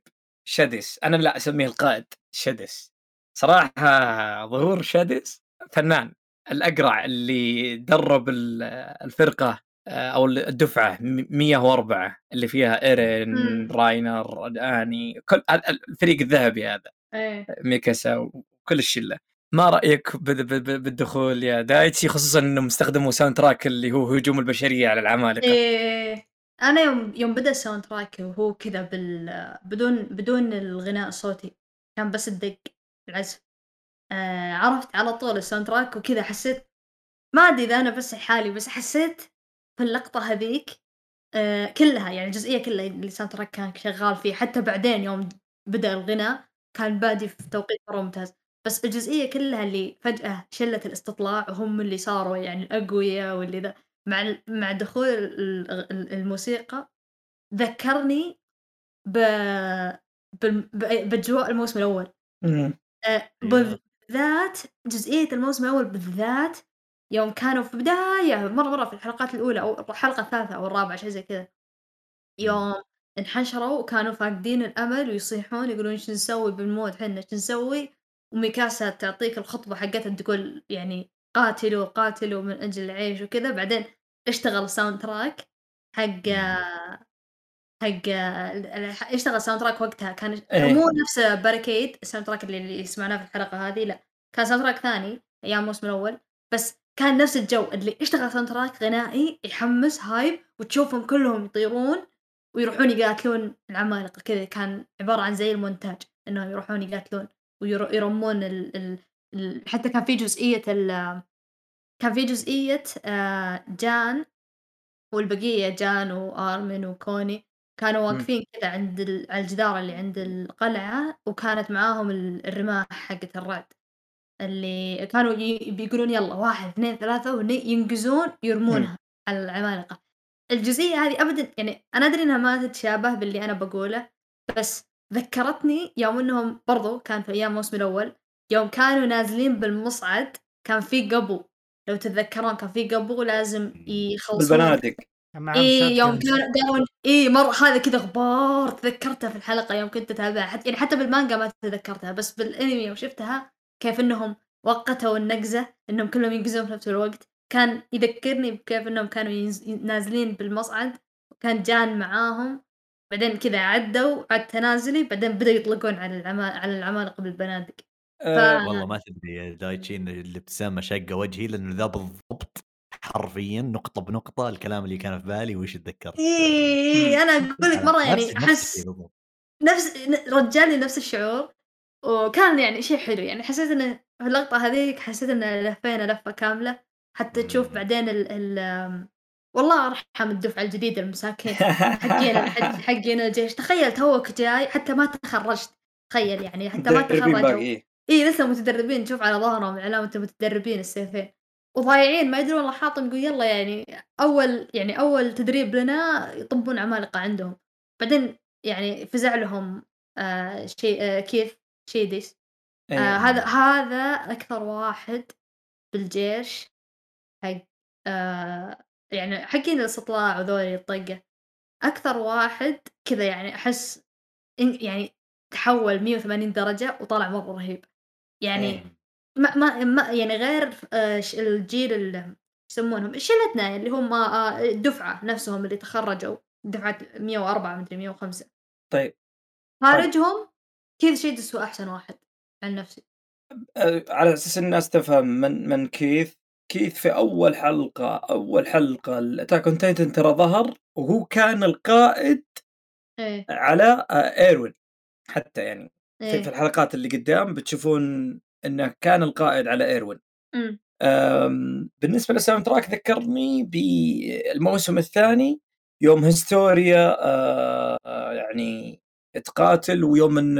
شدس أنا لا أسميه القائد شدس صراحة ظهور شدس فنان الأقرع اللي درب ال- الفرقة آه، أو الدفعة م- 104 اللي فيها إيرين
مم.
راينر اني كل الفريق الذهبي هذا.
إيه.
ميكاسا وكل الشلة. ما رأيك بالدخول يا دايتشي خصوصا انهم استخدموا soundtrack اللي هو هجوم البشرية على العمالقة؟
إيه أنا يوم يوم بدأ ال soundtrack وهو كذا بال بدون بدون الغناء الصوتي كان بس الدق العزف. آه عرفت على طول ال soundtrack وكذا حسيت ما أدري إذا أنا بس حالي بس حسيت في اللقطة هذيك آه كلها يعني الجزئية كلها اللي ال soundtrack كان شغال فيه حتى بعدين يوم بدأ الغناء كان بادي في توقيت مرة ممتاز. بس الجزئية كلها اللي فجأة شله الاستطلاع وهم اللي صاروا يعني الاقوياء واللي ذا. مع مع دخول ال- ال- الموسيقى ذكرني ب بال- ب- بأجواء الموسم. آه،
أيوة.
بالذات جزئية الموسم الأول بالذات يوم كانوا في بداية مرة مرة في الحلقات الأولى أو الحلقة الثالثة أو الرابعة شيء زي كذا. يوم انحشروا وكانوا فاقدين الأمل ويصيحون يقولون إيش نسوي بالموت حنا إيش نسوي؟ وميكاسا تعطيك الخطبة حقتها تقول يعني قاتلوا قاتلوا من أجل العيش وكذا. بعدين اشتغل ال soundtrack حق حق اشتغل soundtrack وقتها. كان
إيه.
مو نفس barricade ال soundtrack اللي, اللي سمعناه في الحلقة هذه لا. كان soundtrack ثاني أيام الموسم الأول. بس كان نفس الجو اللي اشتغل soundtrack غنائي يحمس hype وتشوفهم كلهم يطيرون ويروحون يقاتلون العمالقة. كذا كان عبارة عن زي المونتاج إنهم يروحون يقاتلون. ويرمون ال... ال... ال... حتى كان في جزئية ال... كان في جزئية آه، جان والبقية جان وارمن وكوني كانوا واقفين كذا عند ال... على الجدار اللي عند القلعة وكانت معاهم ال- الرماح حقت الرعد اللي كانوا ي... بيقولون يلا واحد اثنين ثلاثة وينقزون يرمونها على العمالقة. الجزئية هذه أبدا يعني أنا أدري إنها ما تتشابه باللي أنا بقوله بس ذكرتني يوم إنهم برضو كان في أيام الموسم الأول يوم كانوا نازلين بالمصعد كان في قبو. لو تتذكرون كان في قبو لازم يخلصون
بالبنادق.
اي يوم. كانوا قالوا اي مرة هذا كذا غبار تذكرتها في الحلقة يوم كنت اتابعها حتى يعني حتى بالمانجا ما تذكرتها بس بالأنمي يوم شفتها كيف إنهم وقتوا النقزة إنهم كلهم ينقزون في نفس الوقت. كان يذكرني بكيف إنهم كانوا ينز... نازلين بالمصعد وكان جان معاهم بعدين كذا عدوا عد تنازلي بعدين بدأوا يطلقون على العما... على العمالقة بالبنادق.
آه،
والله ما تدري دايتشي إن الابتسامه شقة وجهي لأنه ذا بالضبط حرفيا نقطة بنقطة الكلام اللي كان في بالي وش تذكرت.
اي أنا أقول لك مرة [LAUGHS] يعني احس. نفس رجالي نفس الشعور وكان يعني شيء حلو. يعني حسيت انه في اللقطة هذيك حسيت إن لفينا لفة كاملة. حتى تشوف. بعدين ال ال والله أرحم الدفعة الجديدة المساكين حقين [LAUGHS] حقين الجيش. تخيل توك جاي حتى ما تخرجت. تخيل يعني حتى ما تخرجوا.
إيه.
اي لسه متدربين. تشوف على ظهرهم علامة المتدربين السيفين. وضايعين ما يدرون الله حاطم يقول يلا يعني أول يعني أول تدريب لنا يطبون عمالقة عندهم. بعدين يعني فزع لهم آه شي آه كيف؟ شيديس. آه
إيه.
هذا هذا أكثر واحد بالجيش حق آه يعني حقين الإستطلاع وذولي الطقة أكثر واحد كذا يعني أحس إن- يعني تحول 180 درجة وطلع مرة رهيب. يعني
إيه.
ما ما, ما يعني غير آه الجيل اللي يسمونهم؟ شلتنا اللي هم آه الدفعة نفسهم اللي تخرجوا دفعة 104 مدري 105
طيب.
خارجهم كذا شيدس هو أحسن واحد عن نفسي.
على أساس الناس تفهم من من كيث كيث في أول حلقة أول حلقة ال Attack on Titan ترى ظهر وهو كان القائد
إيه.
على آه، ايروين حتى يعني في,
إيه.
في الحلقات اللي قدام بتشوفون إنه كان القائد على ايروين. أم، بالنسبة لل soundtrack ذكرني بالموسم الثاني يوم هيستوريا آه، آه، يعني تقاتل ويوم إن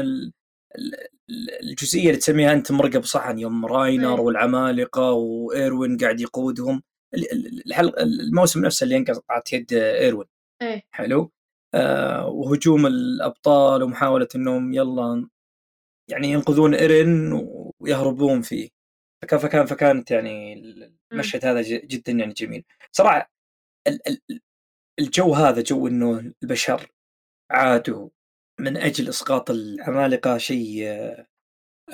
الجزئية اللي تسميها أنت مرقب صحن يوم راينر
إيه.
والعمالقة وإيروين قاعد يقودهم. ال- ال- الحلقة الموسم نفسه اللي انقطعت يد إيروين.
إيه.
حلو؟ آه وهجوم الأبطال ومحاولة إنهم يلا يعني ينقذون إيرين ويهربون فيه. فكان فكان فكانت يعني المشهد هذا جدا يعني جميل. صراحة ال- ال- الجو هذا جو إنه البشر عادوا من أجل إسقاط العمالقة شيء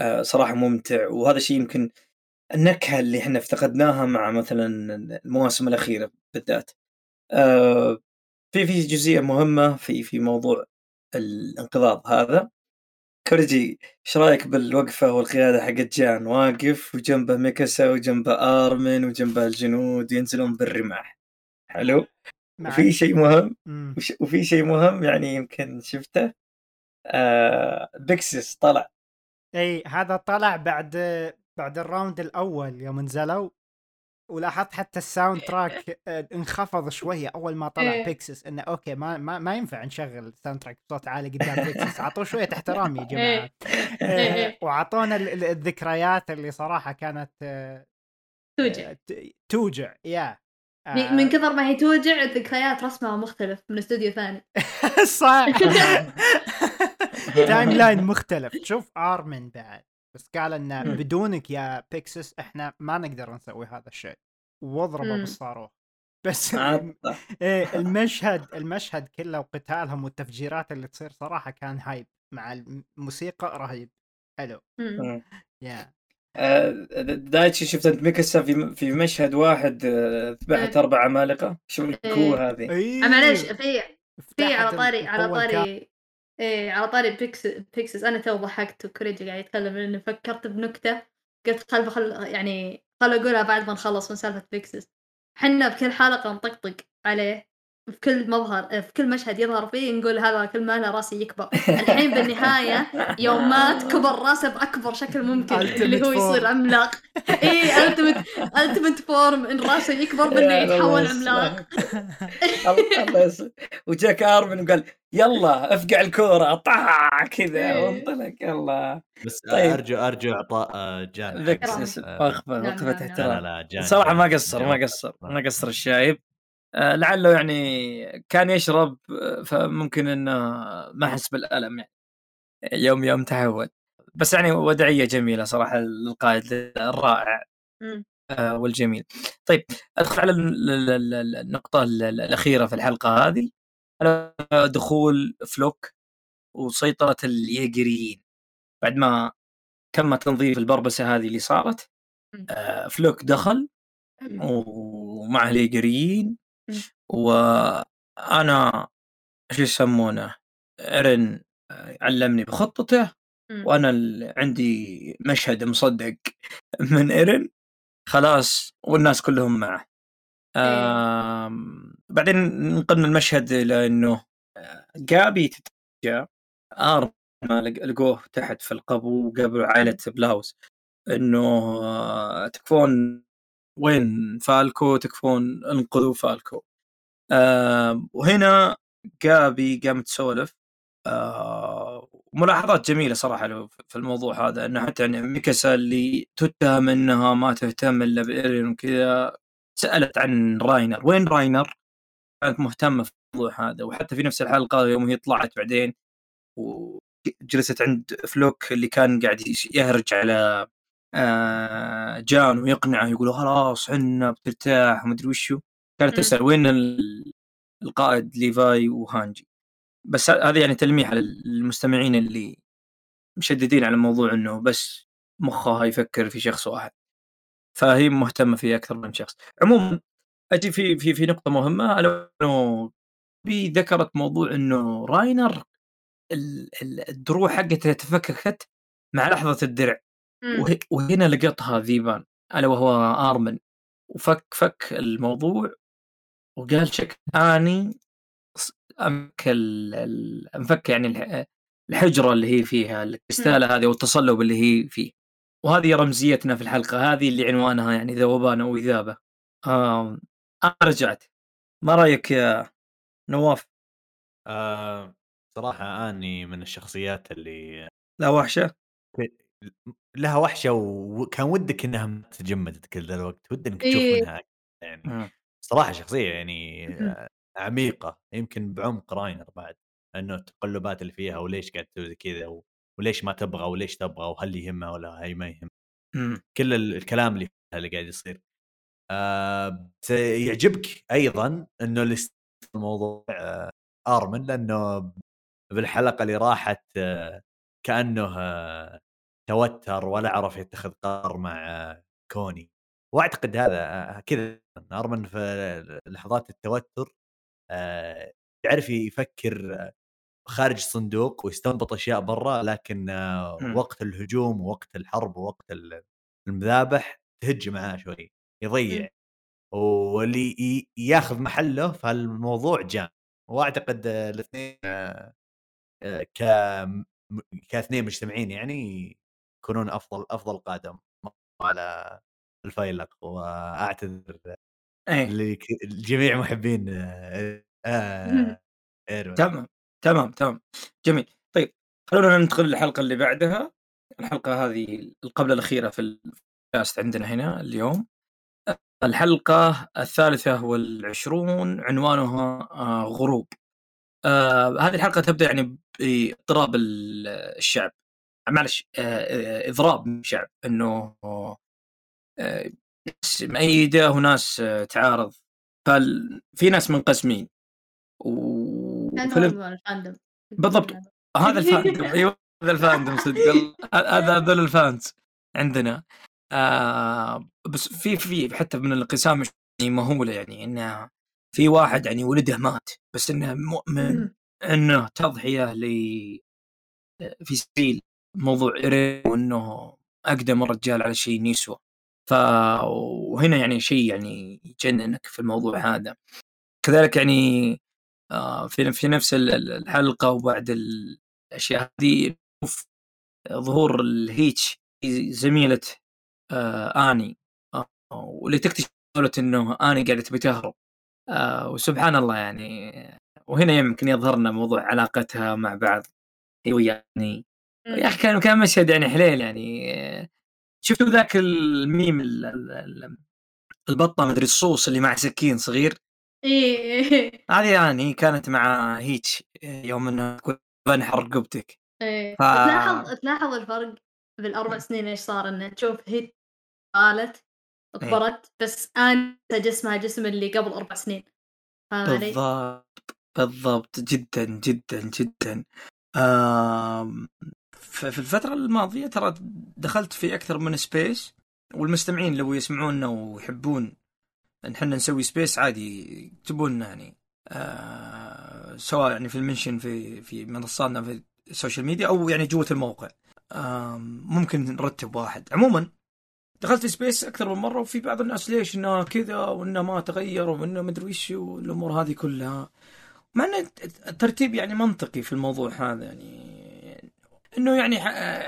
آه، صراحة ممتع. وهذا شيء يمكن النكهة اللي إحنا افتقدناها مع مثلا المواسم الأخيرة بالذات. آه، في في جزئية مهمة في في موضوع الانقضاض هذا. كوريجي إيش رأيك بالوقفة والقيادة حقت جان؟ واقف وجنبه ميكاسا وجنبه ارمن وجنبه الجنود ينزلون بالرماح. حلو؟
مع
وفي شيء مهم
مم.
وفي شيء مهم يعني يمكن شفته؟ آه بيكسس طلع.
إي هذا طلع بعد بعد ال round الأول يوم نزلوا ولاحظت حتى ال soundtrack آه، انخفض شوية أول ما طلع
إيه.
بيكسس إنه okay ما ما, ما ينفع نشغل soundtrack بصوت عالي قدام بيكسس أعطوه شوية احترام يا [LAUGHS] جماعة. [LAUGHS]
إيه.
آه، وعطونا ال- ال- الذكريات اللي صراحة كانت آه،
توجع.
توجع يا. آه،
من من كثر ما هي توجع الذكريات رسمها مختلف من استوديو ثاني. [LAUGHS]
صح. [LAUGHS] timeline مختلف شوف ارمن بعد بس قال إن
مم.
بدونك يا بيكسس إحنا ما نقدر نسوي هذا الشيء واضربه. بالصاروخ بس. [LAUGHS] [LAUGHS] إيه المشهد المشهد كله وقتالهم والتفجيرات اللي تصير صراحة كان hype مع الموسيقى رهيب حلو. يا
آه، دايتشي شفت أنت ميكاسا في في مشهد واحد آه، ذبحت
إيه.
أربع عمالقه شو
إيه.
القوه هذه
إيه
آه، معليش في في على طاري على. طاري إيه على طاري بيكس بيكسس. أنا تو ضحكت وكريجي قاعد يتكلم لاني فكرت بنكتة. قلت خل خل يعني خل أقولها بعد ما نخلص من سالفة بيكسس. حنا بكل حلقه نطقطق عليه. في كل مظهر في كل مشهد يظهر فيه نقول هذا كل ما له راسي يكبر الحين [LAUGHS] بالنهاية يوم مات كبر راسه بأكبر شكل ممكن اللي هو يصير. عملاق اي ultimate ultimate form إن راسه يكبر
بإنه
يتحول عملاق
الله يسلمك. وجاك آرمن وقال يلا افقع الكورة طاع كذا
إيه.
وانطلق يلا
بس
طيب.
أرجو أرجو إعطاء آه، جان
بيكسس
آه،
وقفه
لا،
وقفه
لا، لا.
لا
احترام
لا لا جان صراحة.
ما قصر ما. قصر ما قصر الشايب آه، لعله يعني كان يشرب آه، فممكن إنه ما حس بالألم يعني يوم يوم تحول بس يعني وداعية جميلة صراحة للقائد الرائع. آه، والجميل. طيب أدخل على ال- ال- ال- ال- النقطة ال- ال- الأخيرة في الحلقة هذه دخول فلوك وسيطرة الياجريين بعد ما تم تنظيف البربسة هذه اللي صارت. آه، فلوك دخل ومعه الياجريين
مم.
وأنا شو يسمونه إيرن آه، علمني بخطته ال- عندي مشهد مصدق من إيرن خلاص والناس كلهم معه
إيه.
بعدين نقلنا المشهد إلى إنه آه، جابي تتجا آرم ما لق- لقوه تحت في القبو وقابلوا عائلة بلاوز إنه آه، تكفون وين فالكو تكفون انقذوا فالكو. آم، وهنا جابي قامت تسولف آه، ملاحظات جميلة صراحة في الموضوع هذا إنه حتى يعني ميكاسا اللي تتهم إنها ما تهتم إلا بايرين وكذا سألت عن راينر. وين راينر؟ كانت مهتمة في الموضوع هذا وحتى في نفس الحلقة يوم هي طلعت بعدين وجلست عند فلوك اللي كان قاعد يهرج على آه، جان ويقنعه يقول خلاص حنا بترتاح ومدري وشو. كانت. تسأل وين ال- القائد ليفاي وهانجي. بس هذا يعني تلميح للمستمعين اللي مشددين على موضوع إنه بس مخها يفكر في شخص واحد. فهي مهتمة فيه أكثر من شخص. عموما أجي في في في نقطة مهمة. انه بي ذكرت موضوع إنه راينر ال- ال- الدروع حقته تفككت مع لحظة الدرع. وه- وهنا لقطها ذيبان ألا وهو آرمن. وفك فك الموضوع وقال شك اني أمك ال- ال- أنفك يعني الح- الحجرة اللي هي فيها الكريستاله هذه والتصلب اللي هي فيه. وهذه رمزيتنا في الحلقة هذه اللي عنوانها يعني ذوبان أو إذابة. آم، أنا رجعت. ما رأيك يا نواف؟
آه، صراحة أني من الشخصيات اللي
لا وحشة؟
لها وحشة وكان ودك إنها ما تجمدت كل ذا الوقت ودك إنك تشوف
إيه.
منها يعني. صراحة شخصية يعني. آه، عميقة يمكن بعمق راينر بعد إنه التقلبات اللي فيها وليش قاعد تسوي زي كذا وليش ما تبغى وليش تبغى وهل يهمها ولا هي ما يهم
مم.
كل ال- الكلام اللي فيها اللي قاعد يصير آه يعجبك أيضا إنه اللي الموضوع آه آرمن لأنه بالحلقة اللي راحت آه كأنه آه توتر ولا عرف يتخذ قرار مع كوني. وأعتقد هذا آه كذا. ارمن في لحظات التوتر آه يعرف يفكر خارج الصندوق ويستنبط أشياء برا لكن آه
مم.
وقت الهجوم ووقت الحرب ووقت ال- المذابح تهج معاه شوي يضيع. واللي ي- ياخذ محله فالموضوع جام. وأعتقد آه، الاثنين ك كاثنين مجتمعين يعني يكونون أفضل أفضل قادم على الفايلق وأعتذر
إيه.
لجميع محبين آه،
تمام تمام تمام. جميل. طيب خلونا ننتقل للحلقه اللي بعدها. الحلقة هذه القبل الأخيرة في البودكاست عندنا هنا اليوم. الحلقة الثالثة والعشرون عنوانها آه، غروب. آه هذه الحلقة تبدأ يعني بإضطراب ال- الشعب. معلش آه، آه، إضراب من الشعب إنه آه، ناس مؤيده وناس تعارض. ففي ناس منقسمين. وفيلم بالضبط. هذا ال fandom [LAUGHS] أيوه هذا ال fandom صدق هذا هذول ال fans عندنا. آه بس في في حتى من الانقسام يعني مهولة يعني إنه في واحد يعني ولده مات بس إنه مؤمن إنه تضحية ل في سبيل موضوع إيرين وإنه أقدم الرجال على شيء يسوى ف وهنا يعني شيء يعني يجننك في الموضوع هذا. كذلك يعني آه، في في نفس ال- ال- الحلقة وبعد الأشياء هذه نشوف ظهور الهيتش زميلة آه، آني. آه، واللي تكتشف إنه آني قاعدة تبي تهرب. وسبحان الله يعني وهنا يمكن يظهر لنا موضوع علاقتها مع بعض. هي ويعني يا أخي كان كان مشهد يعني حليل يعني. آه، شفتوا ذاك الميم ال- ال- ال- البطة مدري الصوص اللي مع سكين صغير؟
إيه.
هذه يعني كانت مع هيتش يوم إنه بنحر رقبتك
إيه.
ف-
تلاحظ تلاحظ الفرق بالأربع سنين إيش صار؟ إنه تشوف هيت طالت كبرت بس أنا جسمها جسم اللي قبل أربع سنين. فاهم علي؟
بالضبط بالضبط. جدا جدا جدا. آم، ف- في الفترة الماضية ترى دخلت في أكثر من space والمستمعين لو يسمعونا ويحبون إن إحنا نسوي space عادي يكتبون لنا يعني. آه سواء يعني في ال mention في في منصاتنا في ال social media أو يعني جوة الموقع. آه ممكن نرتب واحد. عموما دخلت في space أكثر من مرة وفي بعض الناس ليش إنه كذا وإنه ما تغير وإنه مدري وش والأمور هذه كلها. مع إن الترتيب يعني منطقي في الموضوع هذا يعني. إنه يعني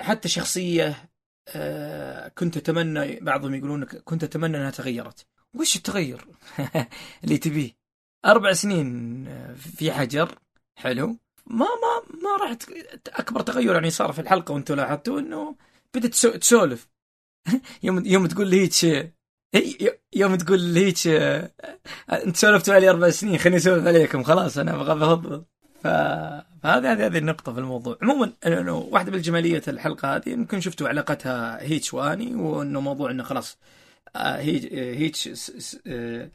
حتى شخصية آه، كنت أتمنى بعضهم يقولون كنت أتمنى إنها تغيرت. وش التغير [LAUGHS] اللي تبيه؟ أربع سنين آه، في حجر حلو. ما ما ما راح أكبر تغير يعني صار في الحلقة وأنتم لاحظتوا إنه بدت تسو- تسولف. [LAUGHS] يوم يوم تقول لي يوم تقول لي آه، أنت سولفتوا علي أربع سنين خليني أسولف عليكم خلاص أنا بفضل ف... فهذه هذه هذه النقطة في الموضوع، عموما واحدة من الجمالية الحلقة هذه يمكن شفتوا علاقتها هيتش واني وأنه موضوع إنه خلاص آه، هي هيتش آه،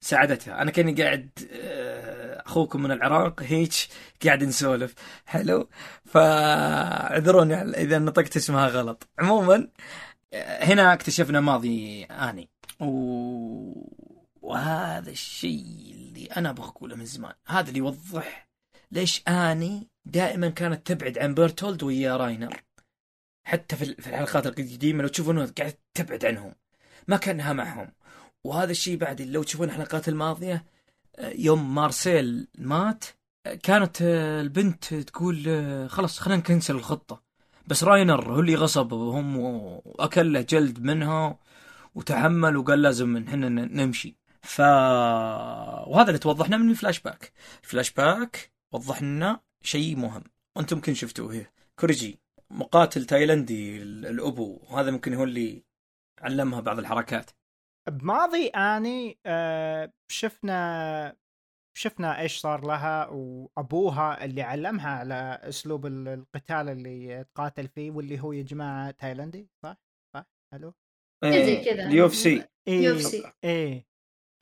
ساعدتها، أنا كأني قاعد آه، أخوكم من العراق هيتش قاعد نسولف، حلو؟ فاعذروني إذا نطقت اسمها غلط، عموما هنا اكتشفنا ماضي آني. و... وهذا الشيء اللي أنا أبغى أقوله من زمان، هذا اللي يوضح ليش آني دائما كانت تبعد عن بيرتولد ويا راينر. حتى في ال- في الحلقات القديمة لو تشوفون قاعدة تبعد عنهم. ما كانها معهم. وهذا الشيء بعد لو تشوفون الحلقات الماضية آه، يوم مارسيل مات آه، كانت آه، البنت تقول خلاص خلينا نكنسل الخطة. بس راينر هو اللي غصبهم واكل له جلد منها وتحمل وقال لازم إحنا نمشي. ف وهذا اللي توضحنا من ال flashback. ال flashback وضح لنا شيء مهم وأنتم يمكن شفتوه هي كوريجي مقاتل تايلندي ال- الأبو وهذا ممكن هو اللي علمها بعض الحركات
بماضي آني آه شفنا شفنا إيش صار لها وأبوها اللي علمها على أسلوب ال- القتال اللي تقاتل فيه واللي هو يا جماعة تايلندي صح؟ صح؟ ألو؟
زي كذا.
ال
UFC.
إيه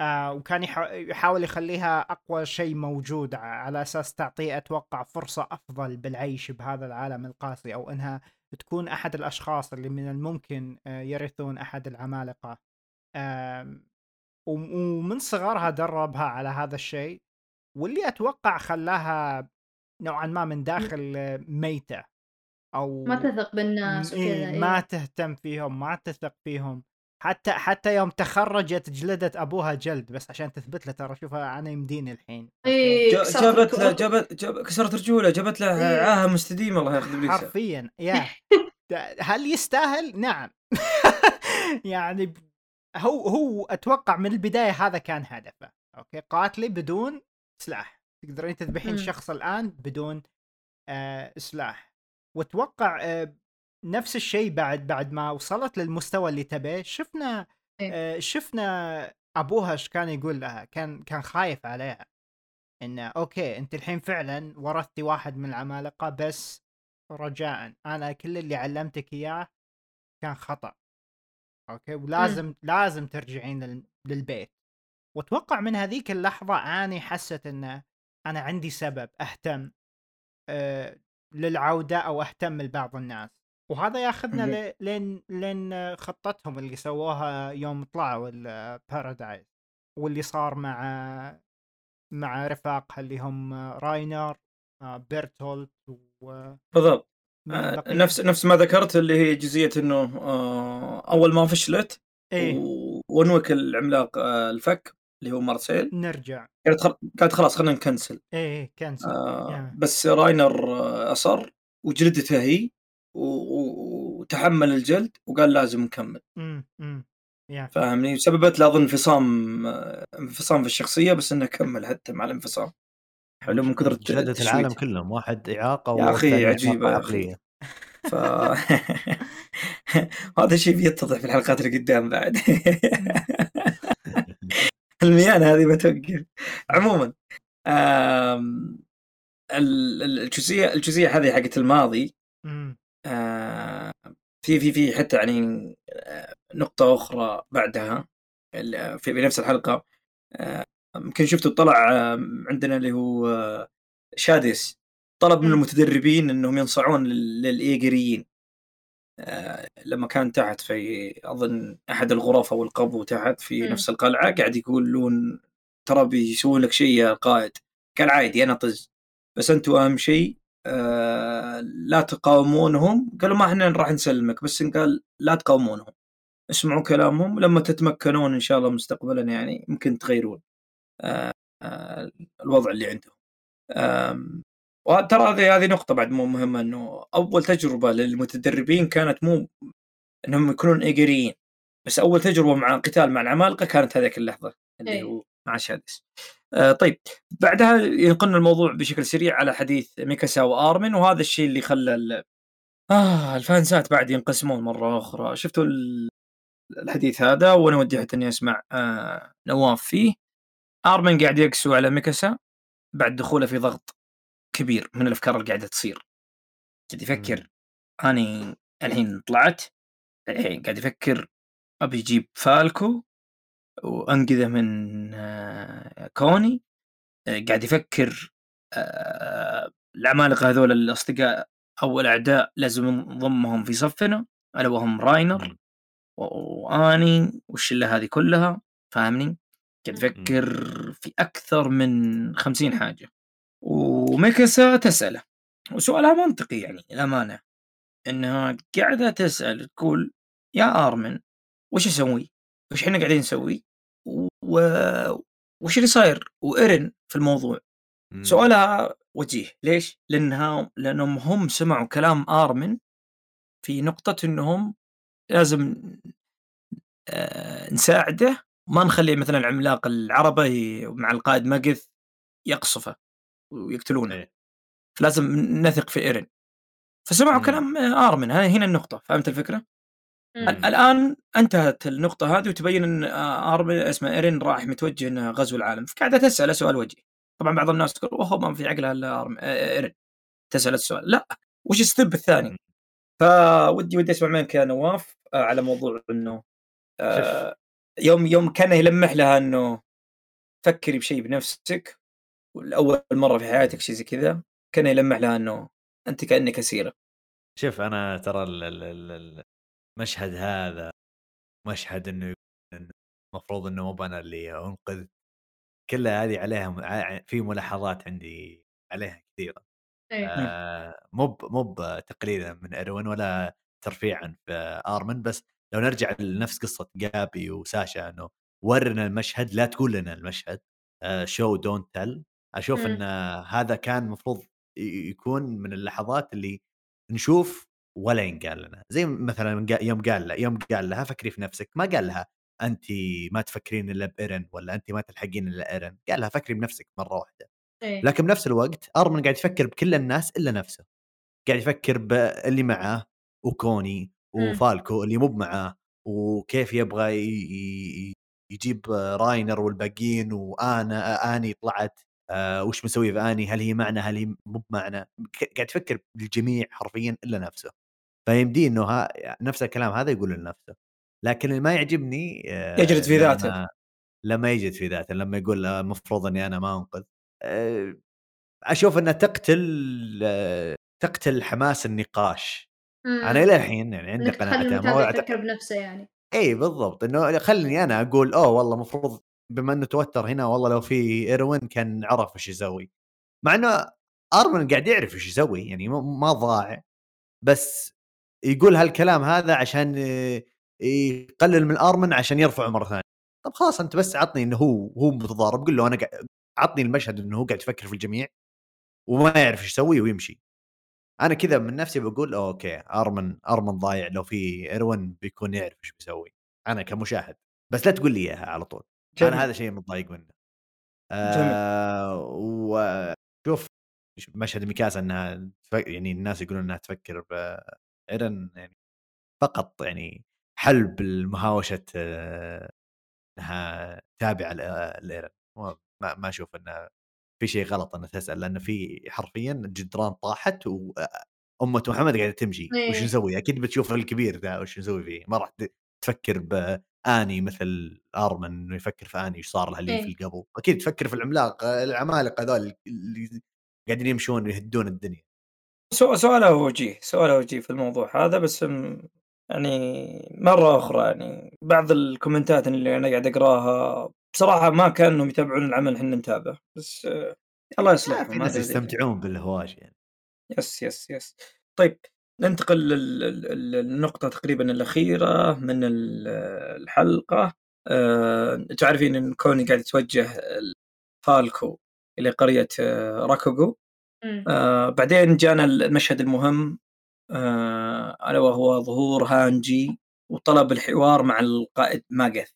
آه وكان يح- يحاول يخليها أقوى شيء موجود على أساس تعطيه أتوقع فرصة أفضل بالعيش بهذا العالم القاسي أو إنها تكون أحد الأشخاص اللي من الممكن آه، يرثون أحد العمالقة. وم- ومن صغرها دربها على هذا الشيء واللي أتوقع خلاها نوعا ما من داخل آه، ميتة أو
ما تثق بالناس
إيه
وكذا إيه.
ما تهتم فيهم ما تثق فيهم. حتى حتى يوم تخرجت جلدت أبوها جلد بس عشان تثبت له ترى شوف أنا يمديني الحين.
إيه، كسرت
جابت له. جابت جاب كسرت رجوله جابت له
إيه.
عاهة مستديمة الله ياخذ ابليسة.
حرفيا يا. [LAUGHS] هل يستاهل؟ نعم. [LAUGHS] يعني هو هو أتوقع من البداية هذا كان هدفه. أوكي؟ قاتلي بدون سلاح. تقدرين تذبحين. شخص الآن بدون آه سلاح. وأتوقع آه نفس الشيء بعد بعد ما وصلت للمستوى اللي تبيه شفنا
إيه.
آه شفنا أبوها إيش كان يقول لها؟ كان كان خايف عليها. إنه okay أنت الحين فعلا ورثتي واحد من العمالقة بس رجاء أنا كل اللي علمتك إياه كان خطأ. okay؟ ولازم لازم ترجعين لل- للبيت. وأتوقع من هذيك اللحظة أني حست إنه أنا عندي سبب أهتم آه للعودة أو أهتم لبعض الناس. وهذا ياخذنا لين لين خطتهم اللي سووها يوم طلعوا البارادايس واللي صار مع مع رفاقها اللي هم راينر آه، بيرتولت و
بالضبط. آه،؟ نفس نفس ما ذكرت اللي هي جزئية إنه آه، أول ما فشلت إيه. ونوك العملاق الفك اللي هو مارسيل.
نرجع.
قالت خل- قالت خلاص خلينا نكنسل.
إيه إيه كنسل.
آه،. بس راينر أصر وجلدته هي. وتحمل الجلد وقال لازم نكمل.
امم
فاهمني؟ سببت له اظن انفصام انفصام في الشخصية بس إنه كمل حتى مع الانفصام. حلو من كثر
جلدت. العالم كلهم واحد إعاقة
يا عجيبة
إعاقة
يا.
عقلية.
ف [LAUGHS] هذا الشيء بيتضح في الحلقات اللي قدام بعد. [LAUGHS] الميانة هذه بتوقف. عموما الجزئية الجزئية هذه حقت الماضي في في في حتى يعني آه، نقطة أخرى بعدها في بنفس الحلقة آه، يمكن شفتوا طلع آه، عندنا اللي هو آه، شادس طلب من. المتدربين إنهم ينصعون لل- للإيجريين آه، لما كان تحت في أظن أحد الغرف أو القبو تحت في. نفس القلعة قاعد يقولون ترى بيسوون لك شيء يا قائد قال عادي أنا طز بس أنتم أهم شيء آه، لا تقاومونهم قالوا ما إحنا راح نسلمك بس قال لا تقاومونهم اسمعوا كلامهم لما تتمكنون إن شاء الله مستقبلا يعني يمكن تغيرون آه، آه، الوضع اللي عندهم وترى هذه هذه نقطة بعد مو مهمة إنه أول تجربة للمتدربين كانت مو إنهم يكونون ايجريين بس أول تجربة مع قتال مع العمالقة كانت هذيك اللحظة اللي
إيه.
هو مع شادس. آه طيب بعدها ينقلنا الموضوع بشكل سريع على حديث ميكاسا وارمن وهذا الشيء اللي خلى ال- آه الفانسات بعد ينقسمون مرة أخرى. شفتوا ال- الحديث هذا؟ وأنا ودي حتى إني أسمع آه نواف فيه. آرمن قاعد يقسو على ميكاسا بعد دخوله في ضغط كبير من الأفكار اللي قاعدة تصير. قاعد يفكر اني الحين طلعت الحين قاعد يفكر أبي أجيب فالكو وأنقذه من آه، كوني. آه، قاعد يفكر آه، العمالقة هذول الأصدقاء أو الاعداء لازم نضمهم في صفنا ألا وهم راينر وأني والشله هذه كلها؟ فاهمني؟ قاعد يفكر في أكثر من خمسين حاجة. وميكاسا تسأله وسؤالها منطقي يعني الامانه إنها قاعدة تسأل تقول يا آرمن وش أسوي؟ وش إحنا قاعدين نسوي؟ و... وش اللي صاير؟ وإيرن في الموضوع
مم.
سؤالها وجيه ليش؟ لانها لأنهم هم سمعوا كلام آرمن في نقطة إنهم لازم آه نساعده ما نخلي مثلا العملاق العربة ي- مع القائد ماجث يقصفه ويقتلونه
إيه.
فلازم نثق في إيرن فسمعوا
مم.
كلام آه، آرمن هاي هنا النقطة فهمت الفكرة؟ الآن أنتهت النقطة هذه وتبين إن آه، ارمن اسمه إيرين راح متوجه إنه غزو العالم. فقاعدة تسأل سؤال وجهي. طبعا بعض الناس تقول أوه ما في عقلها إلا أرم- آه، إيرين. تسأل السؤال. لا. وش ال step الثاني؟ فودي ودي أسمع منك يا نواف آه، على موضوع إنه آه، يوم يوم كان يلمح لها إنه فكري بشيء بنفسك والأول مرة في حياتك شيء زي كذا كان يلمح لها إنه أنت كأنك أسيرة.
شوف أنا ترى ال- ال- ال- المشهد هذا مشهد إنه المفروض إنه مو أنا اللي أنقذ كلها هذه عليها م- في ملاحظات عندي عليها كثيرة
إيه.
آه، مو مو بتقليلا من اروين ولا ترفيعا في آرمن بس لو نرجع لنفس قصة جابي وساشا إنه ورنا المشهد لا تقول لنا المشهد show don't tell أشوف
مم.
إن هذا كان المفروض يكون من اللحظات اللي نشوف ولا ينقال لنا. زي مثلا يوم قال يوم قال لها فكري في نفسك ما قال لها انت ما تفكرين إلا بإيرن ولا انت ما تلحقين إلا إيرن قال لها فكري بنفسك مرة واحدة.
إيه.
لكن بنفس الوقت أرمن قاعد يفكر بكل الناس إلا نفسه. قاعد يفكر باللي معاه وكوني
مم.
وفالكو اللي مو معاه وكيف يبغى يجيب راينر والباقيين وأنا أني طلعت آه وش مسوي في أني؟ هل هي معنا؟ هل هي مو بمعنا؟ ك- قاعد يفكر بالجميع حرفيا إلا نفسه. فيمدي إنه ها نفس الكلام هذا يقول لنفسه. لكن اللي ما يعجبني آه
يجلد في
لما-
ذاته.
لما يجد في ذاته لما يقول آه، المفروض إني أنا ما أنقذ. آه، أشوف انها تقتل آه، تقتل حماس النقاش.
مم.
أنا إلى الحين يعني عندي قناعتها ما
يفكر بنفسه يعني.
إي بالضبط. إنه خلني أنا أقول أوه والله المفروض بما إنه توتر هنا والله لو في ايروين كان عرف إيش يسوي. مع إنه ارمن قاعد يعرف إيش يسوي يعني ما- ما ضاع بس يقول هالكلام هذا عشان آه، يقلل من ارمن عشان يرفعه مرة ثانية. طب خلاص أنت بس عطني إنه هو هو متضارب قل له أنا عطني المشهد إنه هو قاعد يفكر في الجميع وما يعرف إيش يسوي ويمشي. أنا كذا من نفسي بقول okay أرمن أرمن ضايع لو في ايروين بيكون يعرف إيش بيسوي. أنا كمشاهد. بس لا تقول لي إياها على طول.
جميل.
أنا هذا شيء متضايق منه. آه وشوف مشهد ميكاسا إنها. يعني الناس يقولون إنها تفكر بإيرن يعني فقط يعني حلب المهاوشة آه، إنها تابعة ل- لإيرن ما أشوف إنه في شيء غلط إنها تسأل لأن في حرفيا جدران طاحت وامة محمد قاعدة تمشي
إيه.
وش نسوي؟ أكيد بتشوف الكبير ذا وش نسوي فيه ما راح تفكر بآني مثل آرمن إنه يفكر في آني إيش صار لها اللي
إيه.
في القبو أكيد تفكر في العملاق العمالقة هذول اللي قاعدين يمشون ويهدون الدنيا
سؤال سؤاله وجيه سؤاله وجيه في الموضوع هذا بس م- يعني مرة أخرى يعني بعض الكومنتات اللي أنا قاعد أقراها بصراحة ما كانوا يتابعون العمل إحنا نتابعه بس آه، الله
لا،
يصلحهم
في ناس
هذا اللي-
يستمتعون بالهواش يعني.
yes yes yes. طيب ننتقل لل- لل- للنقطة تقريبا الأخيرة من ال- الحلقة. أه تعرفين إن كوني قاعد يتوجه فالكو إلى قرية آه، راكوغو. آه بعدين جانا المشهد المهم آه ألا وهو ظهور هانجي وطلب الحوار مع القائد ماجث.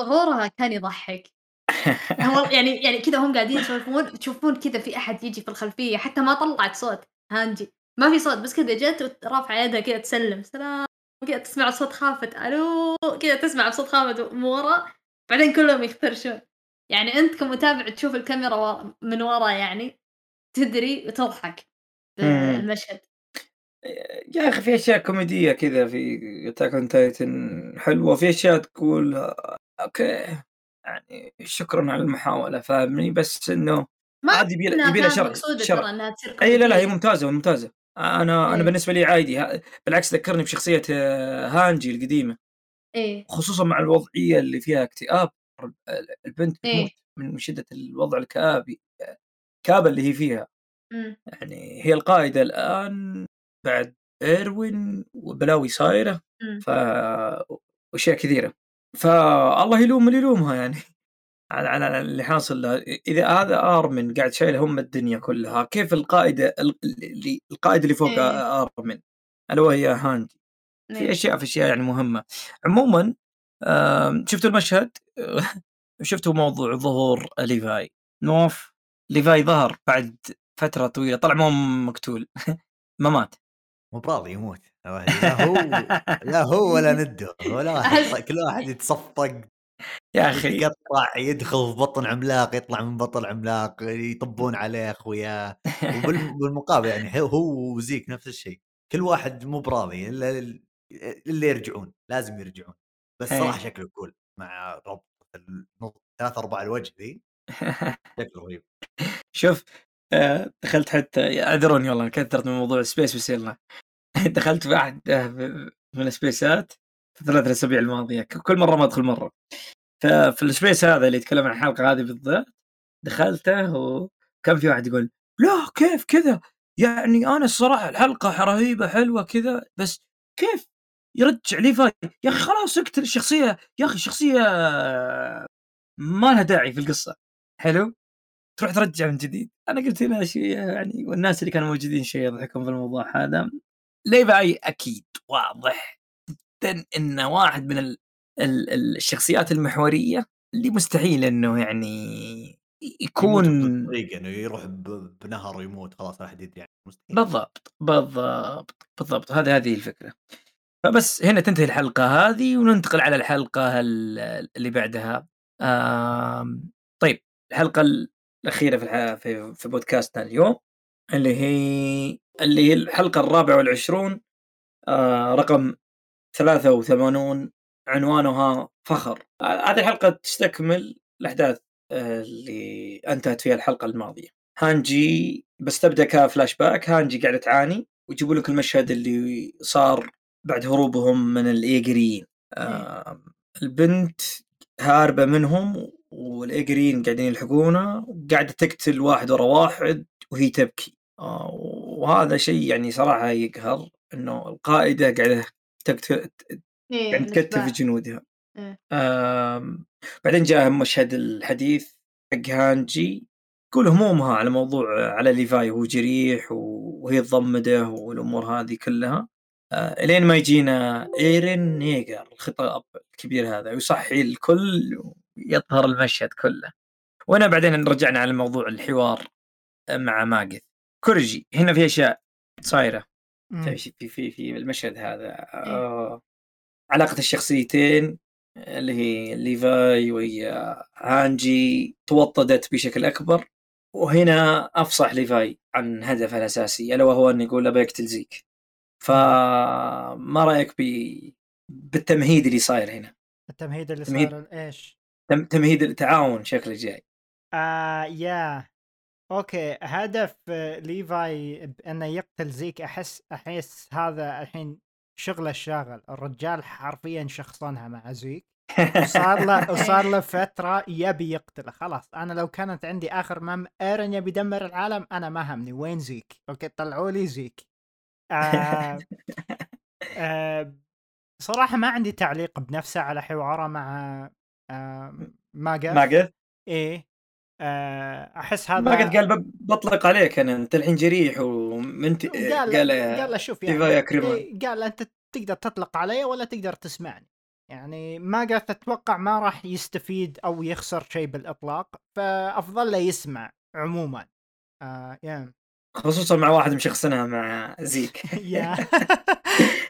ظهورها كان يضحك. [LAUGHS] يعني يعني كذا هم قاعدين يسولفون تشوفون كذا في أحد يجي في الخلفية حتى ما طلعت صوت هانجي. ما في صوت بس كذا جت رافعه يدها كذا تسلم سلام. كذا تسمع صوت خافت ألو. كذا تسمع صوت خافت من ورا. بعدين كلهم يخترشون. يعني أنت كمتابع تشوف الكاميرا من ورا يعني. تدري وتضحك
مم.
بالمشهد
يا أخي في أشياء كوميدية كذا في Attack on Titan حلوة وفي أشياء تقول okay يعني شكرا على المحاولة فاهمني بس إنه
ما
عاد يبي يبي لها شرح شرح
إنها تصير
إي لا لا هي. ممتازة ممتازة أنا أنا
إيه.
بالنسبة لي عادي بالعكس ذكرني بشخصية آه، هانجي القديمة
إيه
خصوصا مع الوضعية اللي فيها اكتئاب البنت
إيه.
من شدة الوضع الكآبي الكآبه اللي هي فيها.
مم.
يعني هي القائده الآن بعد إيروين وبلاوي صايره
مم.
ف وأشياء كثيرة. فالله يلوم اللي يلومها يعني. على على اللي حاصل لها إذا هذا آرمن قاعد شايل هم الدنيا كلها كيف القائده اللي القائد اللي فوق
إيه.
آرمن؟ ألا وهي هاندي في
إيه.
أشياء في أشياء يعني مهمة. عموما شفتوا المشهد؟ [LAUGHS] شفتوا موضوع ظهور ليفاي نوف؟ ليفاي ظهر بعد فترة طويلة. طلع ما هو مقتول. [LAUGHS] ما مات.
مو براضي يموت. لا هو لا هو ولا نده ولا [LAUGHS] واحد. كل واحد يتصفق.
يا أخي.
يقطع يدخل في بطن عملاق يطلع من بطن عملاق يطبون عليه اخوياه وبالمقابل [LAUGHS] يعني هو وزيك نفس الشيء. كل واحد مو براضي. إلا اللي يرجعون. لازم يرجعون. بس
إيه.
صراحة شكله كول مع ربط ثلاث أرباع الوجه ذي. [LAUGHS] شكله رهيب.
شوف آه، دخلت حتى اعذروني والله كثرت من موضوع السبيس بس يلا دخلت في واحد آه، من السبيسات في الثلاث الأسابيع الماضية كل مرة ما أدخل مرة. ففي ال space هذا اللي يتكلم عن الحلقة هذه بالذات دخلته وكان في واحد يقول لا كيف كذا؟ يعني أنا الصراحة الحلقة رهيبة حلوة كذا بس كيف يرجع ليفاي يا أخي خلاص اقتل الشخصية يا أخي الشخصية ما لها داعي في القصة. حلو؟ تروح ترجع من جديد. أنا قلت هنا شيء يعني والناس اللي كانوا موجودين شيء يضحكون في الموضوع هذا. ليفاي أكيد؟ واضح جدا انه واحد من ال ال الشخصيات المحورية اللي مستحيل إنه يعني يكون
طريقه إنه يروح بنهر ويموت خلاص راح يعني
مستحيل. بالضبط بالضبط بالضبط. هذه هذه الفكرة. فبس هنا تنتهي الحلقة هذه وننتقل على الحلقة اللي بعدها. طيب. الحلقة الأخيرة في في, في بودكاستنا اليوم اللي هي اللي هي الحلقة الرابعة والعشرون آه رقم 83 عنوانها فخر. هذه الحلقة تستكمل الأحداث آه، اللي انتهت فيها الحلقة الماضية. هانجي بس تبدأ كفلاش باك هانجي قاعدة تعاني ويجيبوا لك المشهد اللي صار بعد هروبهم من الإيجريين. آه البنت هاربة منهم والايجريين قاعدين يلحقونها وقاعده تقتل واحد ورا واحد وهي تبكي. آه وهذا شيء يعني صراحة يقهر إنه القائدة قاعدة تقتل قاعدة تكتف جنودها. آه بعدين جاء مشهد الحديث حق هانجي كل همومها على موضوع على ليفاي وهو جريح وهي تضمده والأمور هذه كلها. آه إلين ما يجينا إيرين ييجر الخطاب الكبير هذا ويصحي الكل ويظهر المشهد كله. وهنا بعدين رجعنا على موضوع الحوار مع ماجث كورجي هنا في أشياء صايرة. في في في في المشهد هذا.
إيه.
آه علاقة الشخصيتين اللي هي ليفاي وهي هانجي توطدت بشكل أكبر. وهنا أفصح ليفاي عن هدفه الأساسي ألا وهو انه يقول ابي اقتل زيك فما رأيك ب... بالتمهيد اللي صاير هنا؟
التمهيد اللي تمهيد... صار
إيش. تمهيد التعاون شكله جاي.
آه yeah okay. هدف ليفاي بانه يقتل زيك أحس أحس هذا الحين شغله الشاغل. الرجال حرفيا شخصنها مع زيك. وصار له [LAUGHS] وصار له فترة يبي يقتله. خلاص أنا لو كانت عندي آخر مم أيرن يبي يدمر العالم أنا ما همني. وين زيك؟ okay طلعوا لي زيك. آه [LAUGHS] آه صراحة ما عندي تعليق بنفسه على حواره مع آه ماجث
ماجث
إيه آه أحس هذا
ماجث قال بطلق عليك أنا أنت الحين جريح ومنت
قال قال, قال شوف يعني
إيه
قال أنت تقدر تطلق علي ولا تقدر تسمعني. يعني ما قالت أتوقع ما راح يستفيد أو يخسر شيء بالإطلاق فأفضل له يسمع عموما. آه yeah.
خصوصا مع واحد مشخصنها مع زيك. [LAUGHS]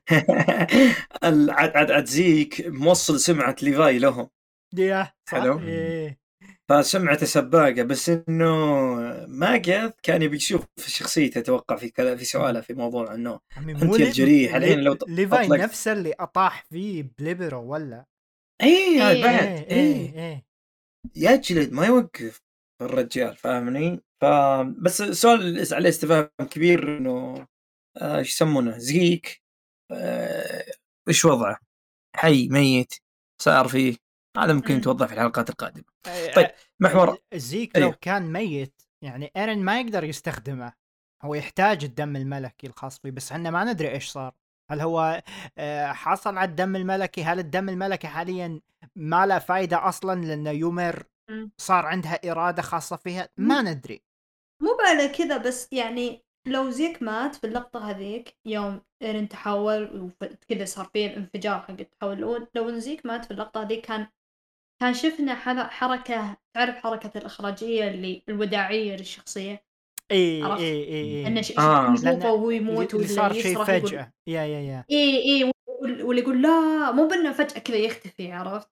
[LAUGHS] عاد عاد عاد زيك موصل سمعة ليفاي لهم.
yeah
حلو
إيه.
فسمعته سباقة بس إنه ماجث كان يبي يشوف شخصيته أتوقع في في سؤاله في موضوع إنه أنت الجريح الحين لو
ليفاي نفسه اللي أطاح فيه بليبرو ولا
اي
إيه
بعد
اي اي, إيه.
يجلد ما يوقف الرجال فاهمني؟ فبس السؤال عليه استفهام كبير إنه آه، إيش يسمونه زيك آه، إيش وضعه؟ حي ميت صار فيه هذا ممكن يتوضح في الحلقات القادمة. طيب محور
زيك لو أيوه. كان ميت يعني إيرن ما يقدر يستخدمه. هو يحتاج الدم الملكي الخاص فيه بس إحنا ما ندري إيش صار. هل هو آه، حصل على الدم الملكي؟ هل الدم الملكي حاليا ما له فايدة أصلا لأنه يومر؟ صار عندها إرادة خاصة فيها؟ ما ندري.
مو على كذا بس يعني لو زيك مات في اللقطة هذيك يوم إيرن تحول وكذا صار فيه الانفجار حق التحول. لو زيك مات في اللقطة هذيك كان كان شفنا حركة تعرف حركة الإخراجية اللي الوداعية للشخصية؟
إي
عرفت؟
إي إي
انه
اي
ش-
آه.
لأن
وهو يموت
اللي صار شيء فجأة. yeah yeah yeah.
إي إي وال- واللي يقول لا مو بإنه فجأة كذا يختفي عرفت؟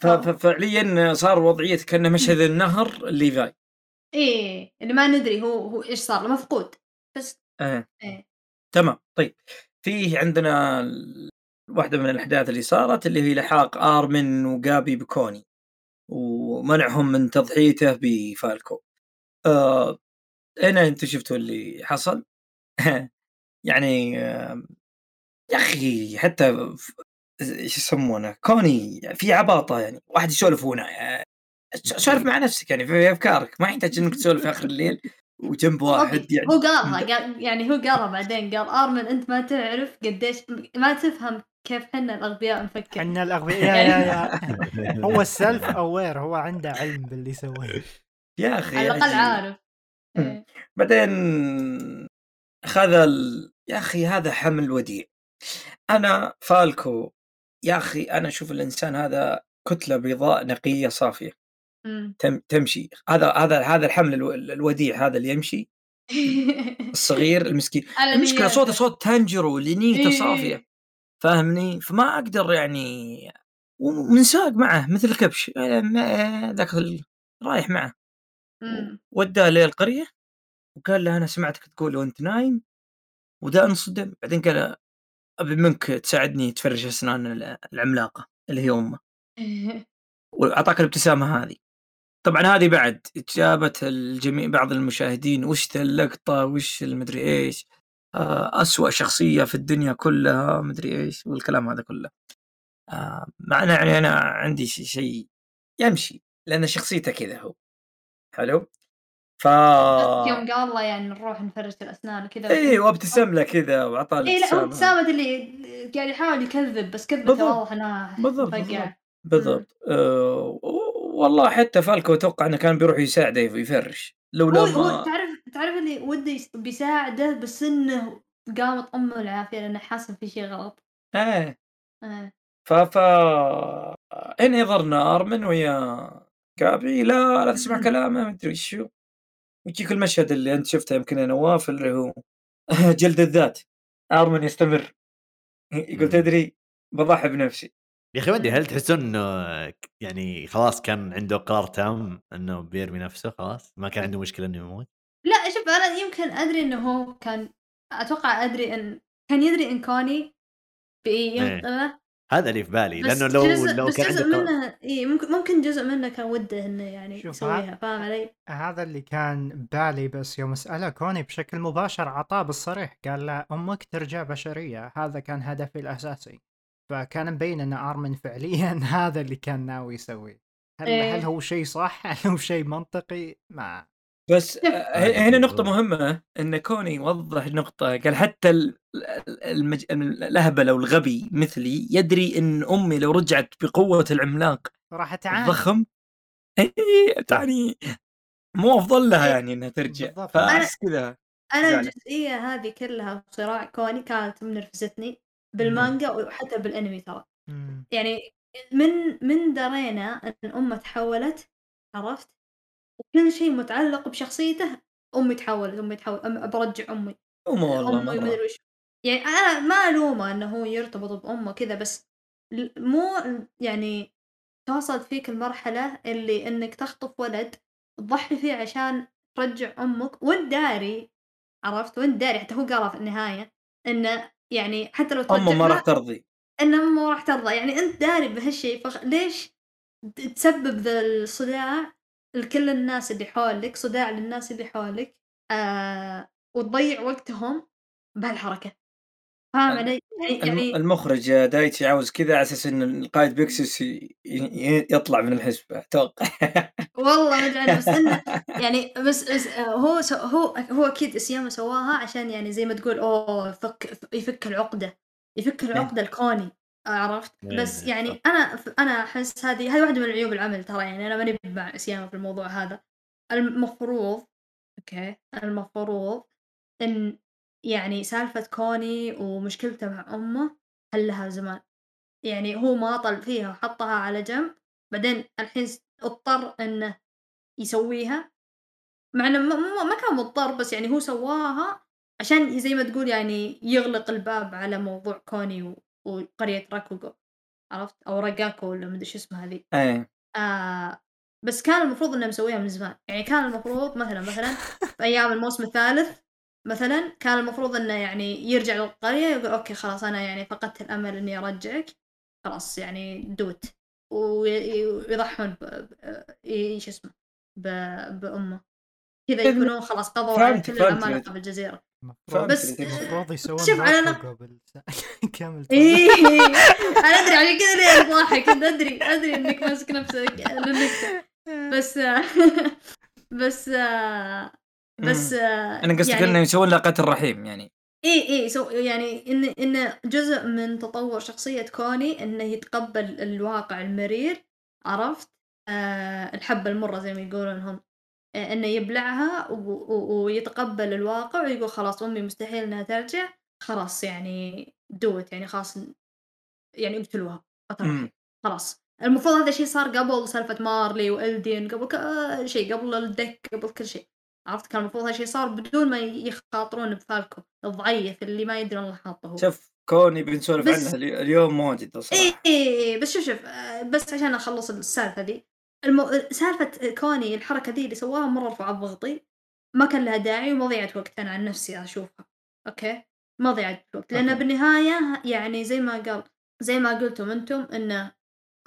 ف- ف- فعليا صار وضعية كانه مشهد النهر الليفاي
إيه اللي ما ندري هو هو إيش صار له مفقود بس
إيه
إيه
تمام. طيب فيه عندنا واحدة من الأحداث اللي صارت اللي هي لحاق آرمن وجابي بكوني ومنعهم من تضحيته بفالكو. آه هنا أنتم شفتوا اللي حصل؟ [LAUGHS] يعني آه يا أخي حتى إيش يسمونه كوني في عباطة يعني واحد يسولف هنا سولف مع نفسك يعني في أفكارك ما يحتاج إنك تسولف في آخر الليل وجنب واحد يعني.
هو قالها قال يعني هو قالها بعدين قال آرمن أنت ما تعرف قديش ما تفهم كيف حنا الأغبياء نفكر
إحنا الأغبياء يا يا يا [LAUGHS] هو السلف اوير هو عنده علم باللي سواه
يا أخي
على
الأقل.
عارف. إيه.
بعدين أخذ ال... يا أخي هذا حمل وديع أنا فالكو يا أخي أنا أشوف الإنسان هذا كتلة بيضاء نقية
صافية.
تم... تمشي هذا هذا هذا الحمل ألو... الوديع هذا اللي يمشي [LAUGHS] الصغير المسكين
المشكلة.
صوته صوت تانجرو اللي نيته
إيه.
صافية فاهمني؟ فما أقدر يعني ومنساق معه مثل الكبش ذاك ال- رايح معه. وداه للقرية وقال له أنا سمعتك تقول وانت نايم وده انصدم بعدين قال أبي منك تساعدني تفرش أسنان ال- العملاقة اللي هي أمه. [LAUGHS] وأعطاك الابتسامة هذه. طبعا هذه بعد جابت الجميع بعض المشاهدين وش اللقطة وش المدري إيش. أسوأ شخصية في الدنيا كلها مدري إيش والكلام هذا كله آه، مع أنا يعني أنا عندي شيء شي يمشي لأن شخصيته كذا هو حلو ف
بس يوم قال له يعني نروح نفرش الأسنان وكذا
اي وابتسم له كذا وأعطاه
اي لا هو. ابتسامة اللي قاعد يحاول يكذب بس كذبته
بالضبط.
واضح انها
بالضبط،
مفقعة.
بالضبط أه والله حتى فالكو أتوقع إنه كان بيروح يساعده يفرش لولا
هو هو
ما
تعرف اللي وده يس- بيساعده بس انه قامت أمه العافية لأنه حاسس في شيء غلط.
إيه.
آه.
ف ف هنا يظهرنا ارمن ويا كابي لا لا تسمع [LAUGHS] كلامه ما أدري شو. ويجيك المشهد اللي أنت شفته يمكن يا نواف اللي هو [LAUGHS] جلد الذات. ارمن يستمر. يقول تدري بضحي بنفسي.
يا أخي ما أدري هل [LAUGHS] تحسون إنه يعني خلاص كان عنده قرار تام إنه بيرمي نفسه خلاص؟ ما كان عنده مشكلة إنه يموت؟
لا شوف أنا يمكن أدري إنه هو كان أتوقع أدري إن كان يدري إن كوني بينقذه
هذا اللي في بالي لأنه لو
جزء
لو
بس
كان
جزء
عنده
منه اي ممكن ممكن جزء منه كان وده إنه يعني يسويها فاهم علي؟
هذا اللي كان بالي بس يوم سأله كوني بشكل مباشر عطاه بالصريح قال له أمك ترجع بشرية هذا كان هدفي الأساسي. فكان مبين أن أرمن فعليا [LAUGHS] هذا اللي كان ناوي يسويه. هل,
إيه.
هل هو شيء صح؟ هل هو شيء منطقي؟ ما
بس آه، هنا نقطة مهمة إن كوني وضح نقطة قال حتى ال- ال- المج... الأهبل أو الغبي مثلي يدري إن أمي لو رجعت بقوة العملاق
راح تعاني
الضخم إيه، تعني مو أفضل لها يعني إنها ترجع. فأحس كذا
أنا
زعلت.
الجزئية هذه كلها صراع كوني كانت منرفزتني بالمانجا وحتى بالأنمي ترى. يعني من من درينا إن أمه تحولت عرفت وكل شيء متعلق بشخصيته أمي تحولت أمي تحولت أم برجع أمي
أمه والله
أمي ما ادري وش يعني أنا ما ألومه إنه هو يرتبط بأمه كذا بس مو يعني توصلت فيك المرحلة اللي إنك تخطف ولد تضحي فيه عشان ترجع أمك وأنت داري عرفت؟ وأنت داري حتى هو قالها في النهاية إنه يعني حتى لو
أمه ما راح ترضي.
إن ما راح ترضى يعني أنت داري بهالشيء فخ... ليش ت- تسبب ذا الصداع لكل الناس اللي حولك صداع للناس اللي حولك آه... وتضيع وقتهم بهالحركة. فاهم علي؟ يعني, يعني
المخرج دايتشي عاوز كذا على أساس إن القائد بيكسس يطلع من الحسبة أتوقع.
والله ما أدري بس إنه [LAUGHS] يعني بس, بس هو هو هو أكيد اسياما سواها عشان يعني زي ما تقول أوه فك يفك العقدة يفك العقدة الكوني. عرفت
إيه،
بس
صح.
يعني أنا أنا أحس هذه هذه واحدة من عيوب العمل ترى يعني أنا ماني مع اسياما في الموضوع هذا المفروض أوكي المفروض إن يعني سالفة كوني ومشكلته مع أمه حلها زمان يعني هو ما طل فيها وحطها على جنب بعدين الحين اضطر إنه يسويها مع إنه ما, كان مضطر بس يعني هو سواها عشان زي ما تقول يعني يغلق الباب على موضوع كوني. وقرية راكوغو عرفت؟ أو راجاكو ولا مدري شو اسمها هذه
إيه.
آه بس كان المفروض انه مسويها من زمان. يعني كان المفروض مثلا مثلا في أيام الموسم الثالث مثلا كان المفروض إنه يعني يرجع للقرية يقول okay خلاص أنا يعني فقدت الأمل إني أرجعك. خلاص يعني دوت. ويضحون شو اسمه. بأمه. كذا يكونون خلاص قضوا على
فهمت-
كل
فهمت
العمالقة بالجزيرة
المفروض
بس
المفروض يسوون
شوف على إيه.
راكو قبل [LAUGHS] كامل
إيه أنا أدري عشان كذا ليه ضاحك أدري أدري إنك ماسك نفسك للنكته بس [LAUGHS] بس بس
أنا قصدك
يعني
انه يسوون له قتل رحيم يعني.
اي اي سو يعني إن إن جزء من تطور شخصية كوني إنه يتقبل الواقع المرير عرفت؟ آه الحبة المرة زي ما يقولون هم. آه إنه يبلعها و- ويتقبل الواقع ويقول خلاص أمي مستحيل إنها ترجع خلاص يعني دوت يعني خلاص يعني اقتلوها. خلاص. المفروض هذا الشيء صار قبل سالفة مارلي وإلدين قبل كل شيء قبل الدك قبل كل شيء. عرفت؟ كان المفروض هذا الشيء صار بدون ما يخاطرون بفالكو الضعيف اللي ما يدري الله حاطه هو.
شوف كوني بنسولف
بس-
عنها اليو- اليوم واجد
اي
صراحة
اي بس شوف شوف آه، بس عشان أخلص السالفة دي. المو... سالفة كوني الحركة دي اللي سواها مرة رفعت ضغطي. ما كان لها داعي وما ضيعت وقت أنا عن نفسي أشوفها. أوكي؟ ما ضيعت وقت. لأن
أوكي.
بالنهاية يعني زي ما قال زي ما قلتم أنتم انه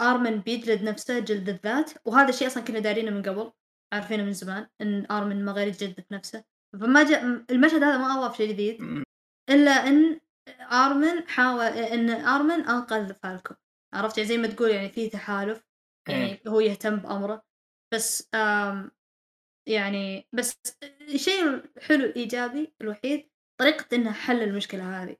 آرمن بيجلد نفسه جلد الذات. وهذا الشيء أصلا كنا دارينه من قبل عارفينه من زمان إن آرمن ما غير يجلد نفسه. فما جاء المشهد هذا ما اضاف شيء جديد. إلا إن آرمن حاول إن آرمن أنقذ فالكو. عرفت يعني زي ما تقول يعني في تحالف. يعني
إيه.
هو يهتم بأمره. بس آم يعني بس الشيء الحلو الإيجابي الوحيد طريقة انه حل المشكلة هذه.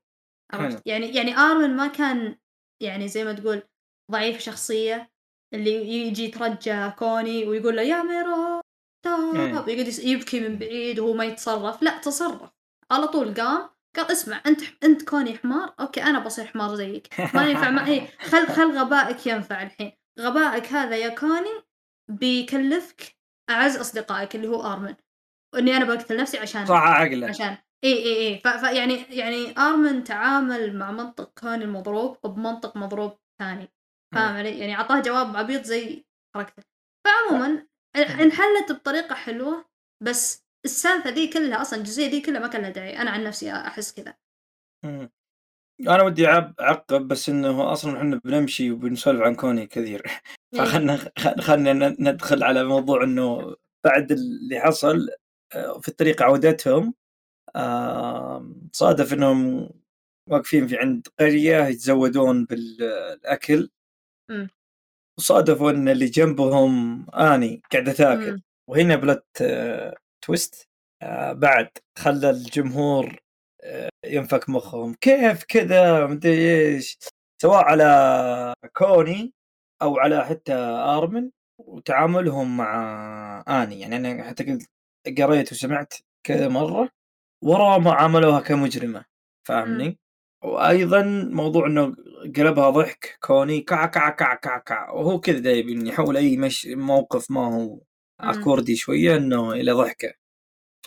عرفت. يعني يعني ارمن ما كان يعني زي ما تقول ضعيف شخصية اللي يجي يترجى كوني ويقول له يا ميرو
إيه.
stop يقعد يبكي من بعيد وهو ما يتصرف. لا تصرف. على طول قام قال اسمع أنت أنت كوني حمار أوكي أنا بصير حمار زيك. ما ينفع ما إيه خل خل غبائك ينفع الحين. غبائك هذا يا كوني بيكلفك أعز أصدقائك اللي هو آرمن. اني أنا بقتل نفسي عشان
صح عقله
عشان. إي إي إي. ف... ف يعني يعني آرمن تعامل مع منطق كوني المضروب بمنطق مضروب ثاني. فاهم علي؟ يعني أعطاه جواب عبيط زي حركته. فعموما انحلت بطريقة حلوة بس السالفة ذي كلها أصلا الجزئية ذي كلها ما كان لها داعي. أنا عن نفسي أحس كذا.
أنا ودي أعب- أعقب بس إنه أصلا إحنا بنمشي وبنسولف عن كوني كثير
إيه.
فخلنا خ- خلنا ن- ندخل على موضوع إنه بعد اللي حصل آه، في الطريق عودتهم صادف إنهم واقفين في عند قرية يتزودون بالأكل
مم.
وصادفوا إن اللي جنبهم آني قاعدة تاكل
مم.
وهنا بلت آه، تويست آه، بعد خلى الجمهور ينفك مخهم. كيف كذا؟ مدري إيش. سواء على كوني أو على حتى آرمن وتعاملهم مع آني. يعني أنا حتى قلت قريت وسمعت كذا مرة ورا ما عاملوها كمجرمة. فاهمني؟ وأيضا موضوع إنه قلبها ضحك كوني كع كع كع كع كع وهو كذا دايب يحول أي مش موقف ما هو أكوردي شوية إنه إلى ضحكة.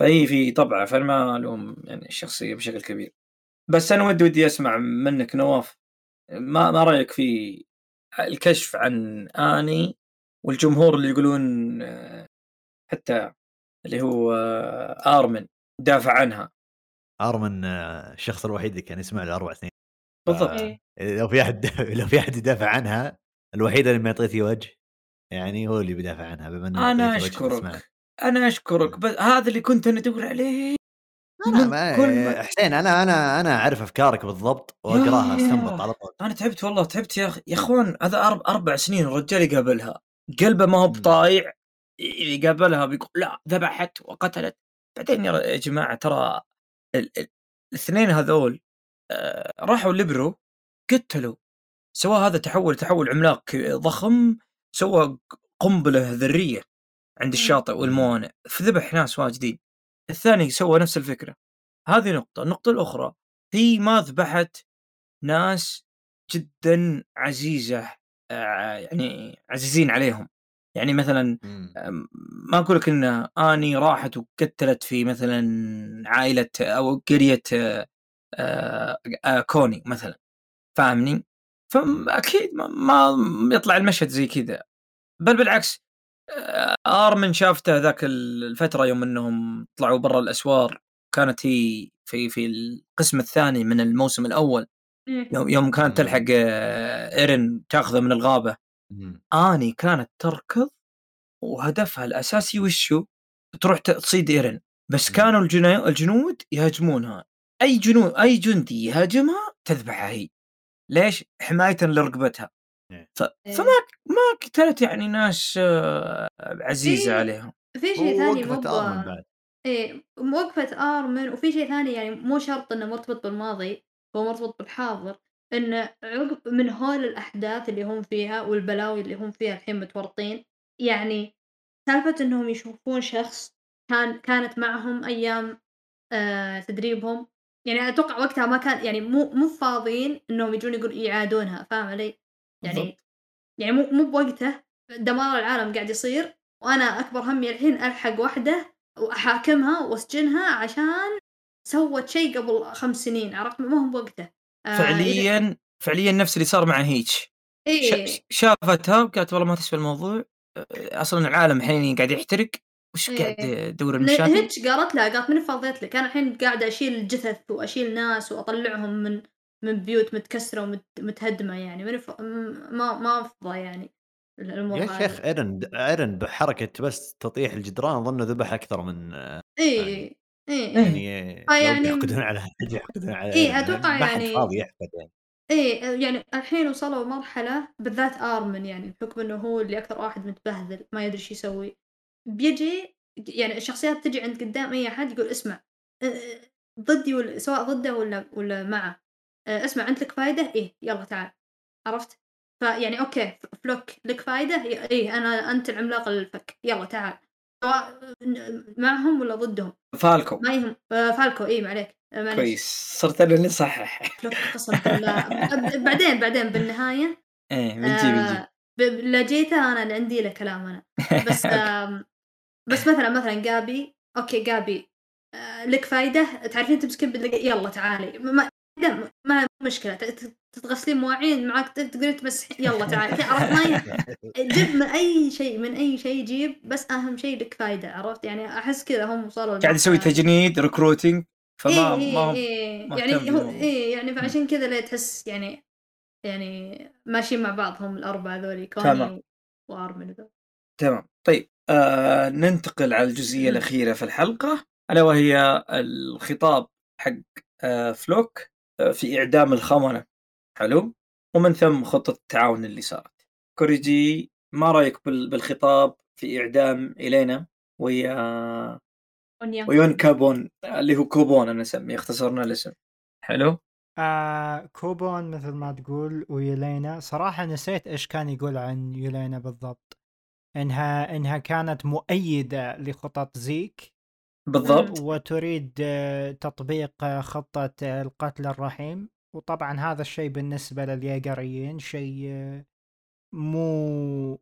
فهي في طبعه فانا ما الوم يعني الشخصية بشكل كبير. بس أنا ودي ودي أسمع منك نواف ما ما رأيك في الكشف عن آني والجمهور اللي يقولون آه، حتى اللي هو آه، آرمن دافع عنها؟
آرمن آه، الشخص الوحيد اللي كان يسمع له أربع سنين.
بالضبط.
إيه.
لو في أحد [LAUGHS] لو في أحد يدافع عنها الوحيد اللي ما يعطيتي وجه يعني هو اللي بيدافع عنها بما إنه أنا.
أشكرك. أنا أشكرك بس هذا اللي كنت أنا أدور عليه. من
ما
كل
حسين أنا أنا أنا أعرف أفكارك بالضبط
وأقراها
استنبط على طول.
أنا تعبت والله تعبت يا أخي يا أخوان هذا أربع, أربع سنين الرجال يقابلها. قلبه ما هو. بطايع اللي قابلها بيقول لا ذبحت وقتلت. بعدين يا جماعة ترى ال- ال- الاثنين هذول آه، راحوا لبرو قتلوا. سواء هذا تحول تحول عملاق ضخم سوى قنبلة ذرية. عند الشاطئ والموانئ فذبح ناس واجدين. الثاني سوى نفس الفكرة. هذه نقطة. النقطة الأخرى هي ما ذبحت ناس جدا عزيزة آه، يعني عزيزين عليهم. يعني مثلا
مم.
أم، ما أقول لك إن آني راحت وقتلت في مثلا عائلة أو قرية آه، آه، كوني مثلا. فاهمني؟ فاكيد ما, يطلع المشهد زي كذا. بل بالعكس آرمن شافته ذاك الفترة يوم إنهم طلعوا برا الأسوار كانت هي في في القسم الثاني من الموسم الأول
إيه.
يوم يوم كانت. تلحق آه، إيرين تاخذه من
الغابة.
آني كانت تركض وهدفها الأساسي وشو؟ تروح تصيد إيرين بس. كانوا الجنود يهاجمونها أي جنود أي جندي يهاجمها تذبحها هي ليش؟ حماية لرقبتها. فما ما قتلت يعني ناس آه، عزيزة
في-
عليهم.
في شيء ثاني مو
وقفت بعد.
إيه موقفة آرمن وفي شيء ثاني يعني مو شرط إنه مرتبط بالماضي هو مرتبط بالحاضر إنه عقب من هول الأحداث اللي هم فيها والبلاوي اللي هم فيها الحين متورطين يعني سالفة إنهم يشوفون شخص كان كانت معهم أيام آه تدريبهم يعني أتوقع وقتها ما كان يعني مو مو فاضيين إنهم يجون يقول يعادونها فاهم علي؟ يعني
بالضبط.
يعني مو مو بوقته دمار العالم قاعد يصير وأنا أكبر همي الحين ألحق واحدة وأحاكمها وأسجنها عشان سوت شيء قبل خمس سنين عرفت؟ ما هو بوقته. آه،
فعليا فعليا نفس اللي صار مع هيتش.
إيه.
شافتها وقالت والله ما تسوى الموضوع. آه، أصلا العالم الحين قاعد يحترق. وش
إيه.
قاعد تدور المشاكل؟
هيتش قالت لها قالت من فضيت لك؟ أنا الحين قاعدة أشيل جثث وأشيل ناس وأطلعهم من من بيوت متكسرة ومتهدمه يعني من ف... ما ما افضى يعني الأمور
يا. شيخ أيرن أيرن بحركة بس تطيح الجدران ظنه ذبح أكثر من
إيه
يعني-
إيه
يعني
آه،
لو
يعني-
يحقدون على [LAUGHS] يحقدون على.
أتوقع
ما حد
يعني-
فاضي يحقد يعني
إيه يعني الحين وصلوا مرحلة بالذات آرمن يعني بحكم إنه هو اللي أكثر واحد متبهذل ما يدري إيش يسوي بيجي يعني الشخصيات تجي عند قدام أي أحد يقول اسمع ضدي ولا سواء ضده ولا ولا معه اسمع انت لك فايدة؟ إيه يلا تعال. عرفت؟ فيعني أوكي فلوك لك فايدة؟ إيه أنا أنت العملاق الفك. يلا تعال. سواء معهم ولا ضدهم؟
فالكو.
ما يهم أه، فالكو. إيه معليك. معليش.
كويس. صرت أنا اللي صحح.
فلوك قسم [LAUGHS] بعدين بعدين بالنهاية
إيه بنجي بنجي
آه، ب- لجيته أنا اللي عندي له كلام أنا. [LAUGHS] بس بس مثلا مثلا جابي أوكي جابي آه، لك فايدة؟ تعرفين تمسكين يلا تعالي. ما ما ما مشكلة. تتغسلين مواعين معك تقدرين تمسحين يلا تعالي عرفت ما جيب من أي شيء من أي شيء جيب بس أهم شيء لك فايدة عرفت؟ يعني أحس كذا هم وصلوا
قاعد يسوي تجنيد recruiting فما
إيه
ما هو
إيه.
مهتم
يعني هو. إيه يعني فعشان كذا ليه تحس يعني يعني ماشيين مع بعض هم الأربعة ذولي. كوني وأرمن ذول
تمام. طيب آه ننتقل على
الجزئية.
الأخيرة في الحلقة ألا وهي الخطاب حق آه فلوك. في إعدام الخونة. حلو؟ ومن ثم خطة التعاون اللي صارت. كوريجي ما رأيك بال- بالخطاب في إعدام يلينا وهي
أونيان
ويون كابون اللي هو كوبون أنا أسميه اختصرنا الاسم. حلو؟
آه كوبون مثل ما تقول ويلينا. صراحة نسيت إيش كان يقول عن يلينا بالضبط. إنها إنها كانت مؤيدة لخطط زيك.
بالضبط.
وتريد آه، تطبيق آه، خطة آه، القتل الرحيم. وطبعا هذا الشيء بالنسبة للياقريين شيء مو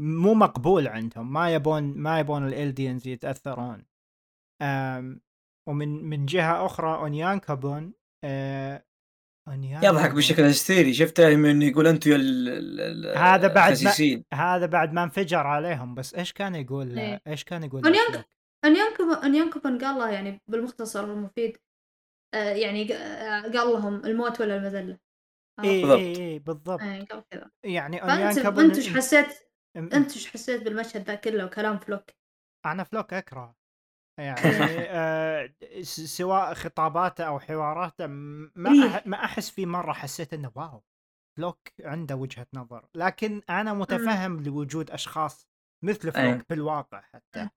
مو مقبول عندهم. ما يبون ما يبون ال Eldians يتأثرون. ومن من جهة أخرى اونيان كابون اونيان
يضحك. بشكل هستيري. شفته من يقول أنتم يا
هذا بعد ما- هذا بعد ما انفجر عليهم. بس إيش كان يقول
إيه.
إيش كان يقول
أونيان كوبون أونيان كوبون قال له يعني بالمختصر المفيد آه يعني آه، قال لهم الموت ولا المذلة عرفت؟
اي
بالضبط.
اي اي بالضبط
إيه قال كذا
يعني
فأنت أنت إيش حسيت أنت إيش حسيت بالمشهد ذا كله وكلام فلوك
أنا فلوك أكره يعني آه س- سواء خطاباته أو حواراته ما
إيه.
أح ما أحس في مرة حسيت إنه wow فلوك عنده وجهة نظر لكن أنا متفهم لوجود أشخاص مثل فلوك
أيه.
في الواقع حتى.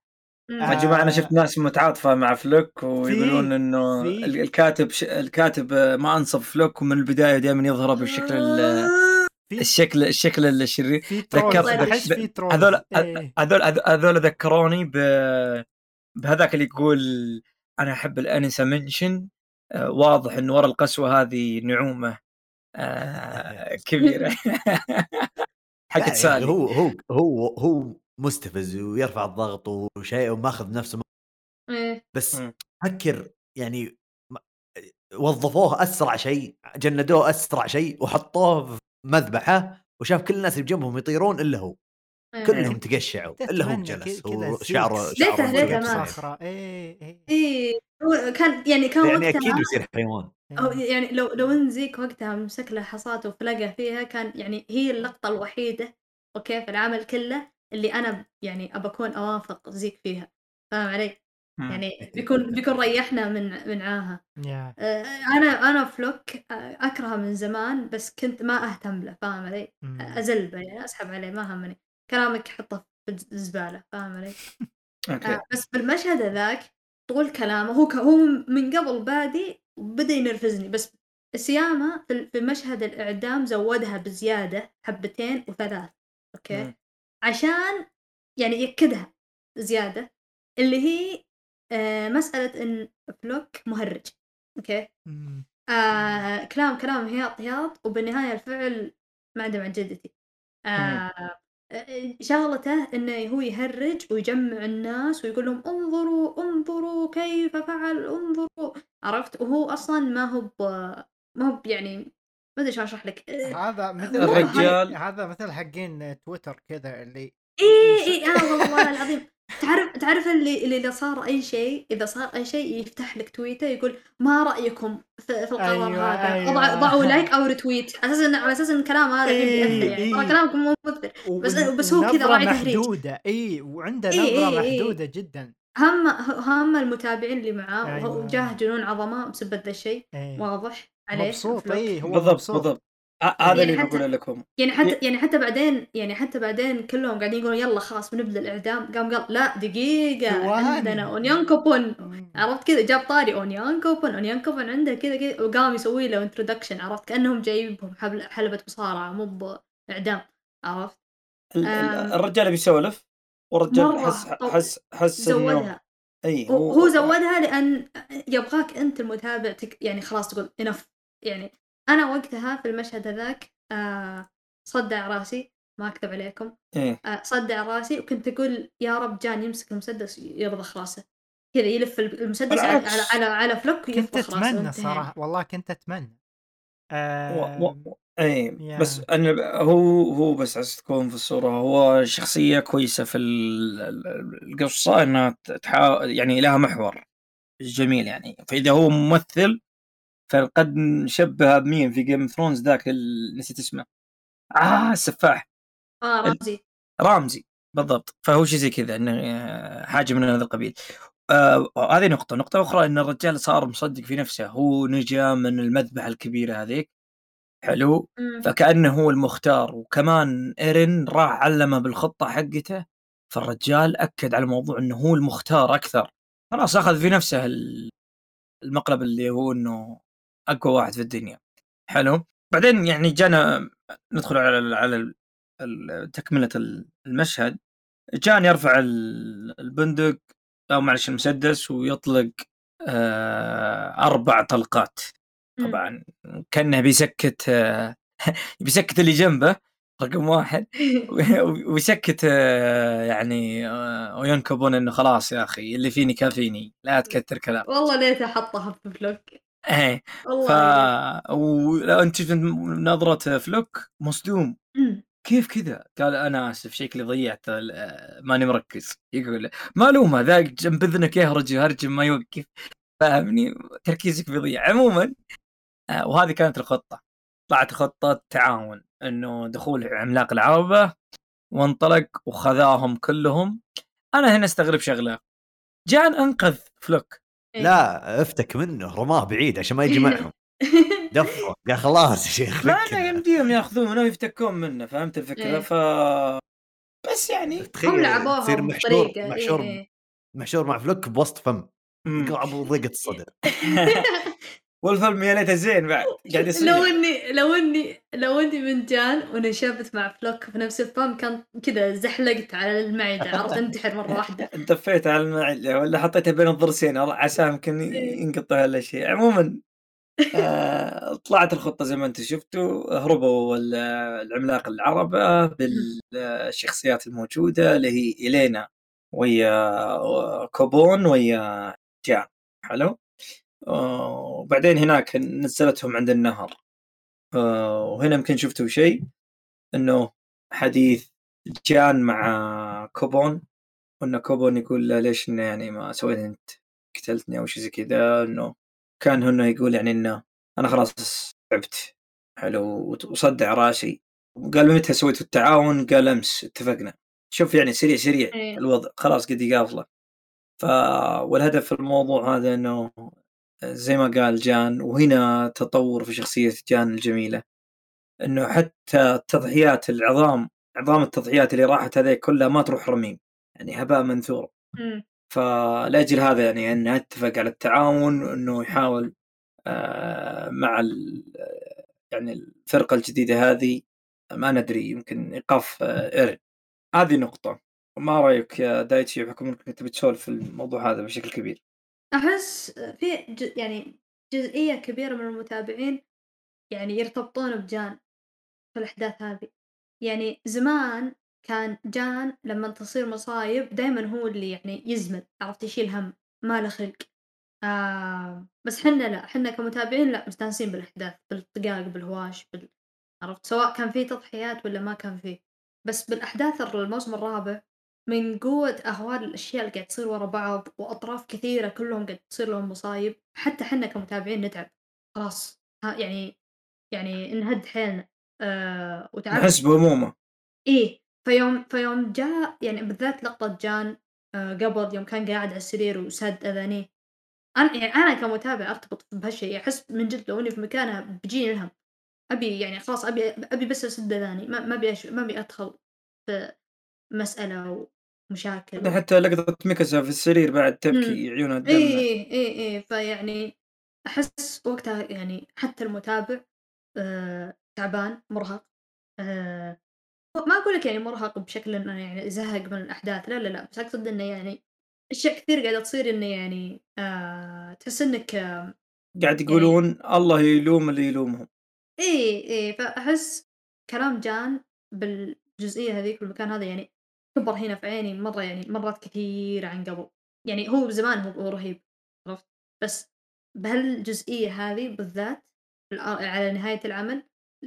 يا جماعة أنا شفت ناس متعاطفة مع فلوك ويقولون إنه
في.
الكاتب ش... الكاتب ما أنصف فلوك ومن البداية دائما يظهر بالشكل ال-
في
الشكل الشكل الشرير. ذكرت-
troll.
هذول
إيه.
هذول هذول ذكروني ب بهذاك اللي يقول أنا أحب الأنسة منشن. آه، واضح انه ورا القسوة هذه نعومة آه، [LAUGHS]
كبيرة. [LAUGHS]
حقت سالي.
هو هو هو هو مستفز ويرفع الضغط وشيء وماخذ نفسه
إيه.
بس
مم.
فكر يعني وظفوه أسرع شيء جندوه أسرع شيء وحطوه في مذبحة وشاف كل الناس اللي بجنبهم يطيرون إلا هو.
إيه.
كلهم تقشعوا إلا هو جلس وشعره شعره
ليته إيه هو كان يعني كان
يعني
وقتها
أكيد بيصير حيوان.
أو يعني لو لو إن زيك وقتها مسك له حصاته وفلقه فيها كان يعني هي اللقطة الوحيدة أوكي في العمل كله. اللي أنا يعني أبى أكون أوافق زيك فيها فاهم علي؟
مم.
يعني بيكون بيكون ريحنا من من عاها
يا
آه، أنا أنا فلوك آه، اكرهه من زمان بس كنت ما أهتم له فاهم علي؟
مم.
أزلبه يعني أسحب عليه ما همني كلامك حطه في الزبالة فاهم علي؟ [LAUGHS] آه بس بالمشهد هذاك طول كلامه هو ك- هو من قبل بادي وبدا ينرفزني بس سيما في في مشهد الإعدام زودها بزيادة حبتين وثلاث أوكي
مم.
عشان يعني يأكدها زيادة اللي هي آه مسألة إن فلوك مهرج أوكي؟
مم.
آه كلام كلام هياط هياط وبالنهاية الفعل ما عنده عن جدتي. آه آه، شغلته إنه هو يهرج ويجمع الناس ويقول لهم انظروا انظروا كيف فعل انظروا عرفت؟ وهو أصلا ما هو ما هو يعني ما أدري شلون أشرح لك آه،
هذا مثل
الرجال-
هذا مثل حقين تويتر كذا اللي
إيه إيه آه والله العظيم تعرف تعرف اللي اللي إذا صار أي شيء إذا صار أي شيء يفتح لك تويته يقول ما رأيكم في, في القرار
أيوة،
هذا
أيوة.
ضع- ضعوا like أو retweet على أساس على أساس إن الكلام هذا بيأثر يعني ترى
إيه.
كلامكم مو مؤثر بس- بس هو كذا راعي تهريج.
محدودة اي وعنده
إيه،
نظرة
إيه، إيه.
محدودة جدا
هم هم المتابعين اللي معاه
أيوة.
وهو جاه جنون عظمه بسبب ذا الشيء
إيه.
واضح
مبسوط. اي هو
بالضبط
مبسوط.
بالضبط. ه- هذا اللي
يعني حتى-
بقوله لكم.
يعني حتى
إيه.
يعني حتى بعدين يعني حتى بعدين كلهم قاعدين يقولون يلا خلاص بنبدأ الإعدام. قام قال لا
دقيقة.
عندنا أونيون كوبون. عرفت كذا؟ جاب طاري أونيون كوبون. أونيون كوبون عنده كذا كذا. وقام يسوي له introduction عرفت؟ كأنهم جايبهم حلبة مصارعة مو باعدام عرفت.
الرجال بيسولف والرجال حس حس حس إنه
زودها.
اي
هو هو زودها لأن يبغاك أنت المتابع تك يعني خلاص تقول انف يعني أنا وقتها في المشهد هذاك آه صدع راسي ما أكذب عليكم
إيه
آه صدع راسي وكنت أقول يا رب جان يمسك المسدس يرضخ راسه كذا يلف المسدس على. على على, على فلوك
كنت اتمنى. صراحة والله كنت أتمنى
و...
آه
و... اي. بس أنا هو هو بس عشان تكون في الصورة هو شخصية كويسة في ال- ال- القصة إنها تحا... يعني لها محور جميل يعني فإذا هو ممثل فقد نشبه بمين في جيم ثرونز ذاك ال- نسيت اسمه. آه السفاح.
آه رمزي.
رامزي بالضبط. فهو شيء زي كذا إنه آه، حاجة من هذا القبيل. آه هذه نقطة، نقطة أخرى أن الرجال صار مصدق في نفسه، هو نجا من المذبحة الكبيرة هذيك. حلو.
مم.
فكأنه هو المختار. وكمان إيرين راح علمه بالخطة حقته. فالرجال أكد على موضوع أنه هو المختار أكثر. خلاص أخذ في نفسه ال- المقلب اللي هو أنه أقوى واحد في الدنيا. حلو. بعدين يعني جانا ندخل على على ال- المشهد. جان يرفع ال- البندق أو معلش المسدس ويطلق آه أربع طلقات. طبعا كأنه بيسكت آه، [LAUGHS] بيسكت اللي جنبه رقم واحد. [LAUGHS] ويسكت آه، يعني وينكبون إنه خلاص يا أخي اللي فيني كافيني لا تكتر كلام.
والله ليته حطها في فلوك
إيه
والله
ف ولو أنت شفت نظرة فلوك مصدوم.
مم.
كيف كذا؟ قال أنا آسف شكلي ضيعت ال- ماني مركز. يقول معلومة ذاك جنب إذنك يهرج يهرج ما يوقف. فاهمني؟ تركيزك بيضيع. عموما آه، وهذه كانت الخطة. طلعت خطة تعاون إنه دخول عملاق العربة وانطلق وخذاهم كلهم. أنا هنا أستغرب شغلة. جان أنقذ فلوك.
إيه.
لا افتك منه رماه بعيد عشان ما يجي معهم [LAUGHS] دفعه قال خلاص يا شيخ.
أنا يمديهم ياخذونه ويفتكون منه فهمت الفكرة
إيه.
ف بس يعني
هم لعبوها
تصير محشور
بطريقة
محشور
إيه.
محشور مع فلوك بوسط فم. ابو ضيقه الصدر
والفيلم يا ليته زين بعد قاعد
لو
يصير.
إني لو إني لو إني من جان ونشبت مع فلوك في نفس الفم كان كذا زحلقت على المعدة عرفت؟ انتحر مرة [LAUGHS] واحدة.
دفيت على المعدة ولا حطيتها بين الضرسين عسى يمكن
إيه.
ينقطع ولا شيء. عموما آه، طلعت الخطة زي ما أنتم شفتوا هربوا ال- العملاق العربة بالشخصيات الموجودة اللي هي إلينا ويا كوبون ويا جان. حلو؟ آه، وبعدين هناك نزلتهم عند النهر. آه، وهنا يمكن شفتوا شيء إنه حديث جان مع كوبون وإن كوبون يقول له ليش إنه يعني ما سويت أنت قتلتني أو شيء زي كذا إنه كان هنا يقول يعني إنه أنا خلاص تعبت حلو وصدع رأسي. وقال متى سويتوا التعاون؟ قال أمس اتفقنا. شوف يعني سريع سريع
إيه.
الوضع خلاص قد يقافله ف والهدف في الموضوع هذا إنه زي ما قال جان وهنا تطور في شخصية جان الجميلة إنه حتى التضحيات العظام عظام التضحيات اللي راحت هذه كلها ما تروح رميم يعني هباء منثور. فلأجل هذا يعني انه اتفق على التعاون إنه يحاول آه، مع يعني الفرقة الجديدة هذه ما ندري يمكن إيقاف آه، ايرن هذه نقطة. ما رأيك يا دايتشي بحكم إنك تبي تسولف في الموضوع هذا بشكل كبير؟
أحس في ج... يعني جزئية كبيرة من المتابعين يعني يرتبطون بجان في الأحداث هذه. يعني زمان كان جان لما تصير مصايب دايما هو اللي يعني يزمل عرفت؟ يشيل هم ما له خلق. آه بس حنا لا حنا كمتابعين لا مستانسين بالأحداث بالطقاق بالهواش بال... عرفت؟ سواء كان في تضحيات ولا ما كان فيه بس بالأحداث الموسم الرابع من قوة أهوال الأشياء اللي قاعد تصير ورا بعض وأطراف كثيرة كلهم قاعد تصير لهم مصايب حتى حنا كمتابعين نتعب. خلاص. ها يعني يعني نهد حيلنا. آه وتعب
نحس بهمومه
إيه. فيوم فيوم جاء يعني بالذات لقطة جان آه قبل يوم كان قاعد على السرير وساد أذانيه. أنا يعني أنا كمتابع أرتبط بهالشيء. أحس من جد لو إني في مكانها بيجيني الهم. أبي يعني خلاص أبي أبي بس أسد أذاني. ما ما أبي. ما أبي أدخل في مسألة ومشاكل
حتى لقطة ميكاسا في السرير بعد تبكي عيونها تدمع
إيه إيه إيه فيعني أحس وقتها يعني حتى المتابع آه تعبان مرهق آه ما أقول لك يعني مرهق بشكل إنه يعني زهق من الأحداث لا لا لا بس أقصد إنه يعني أشياء كثير قاعدة تصير إنه يعني آه تحس إنك آه
قاعد يقولون الله يلوم اللي يلومهم.
إيه إيه فأحس كلام جان بالجزئية هذيك بالمكان هذا يعني كبر هنا في عيني مرة يعني مرات كثير عن قبل. يعني هو زمان هو رهيب عرفت؟ بس بهالجزئية هذه بالذات على نهاية العمل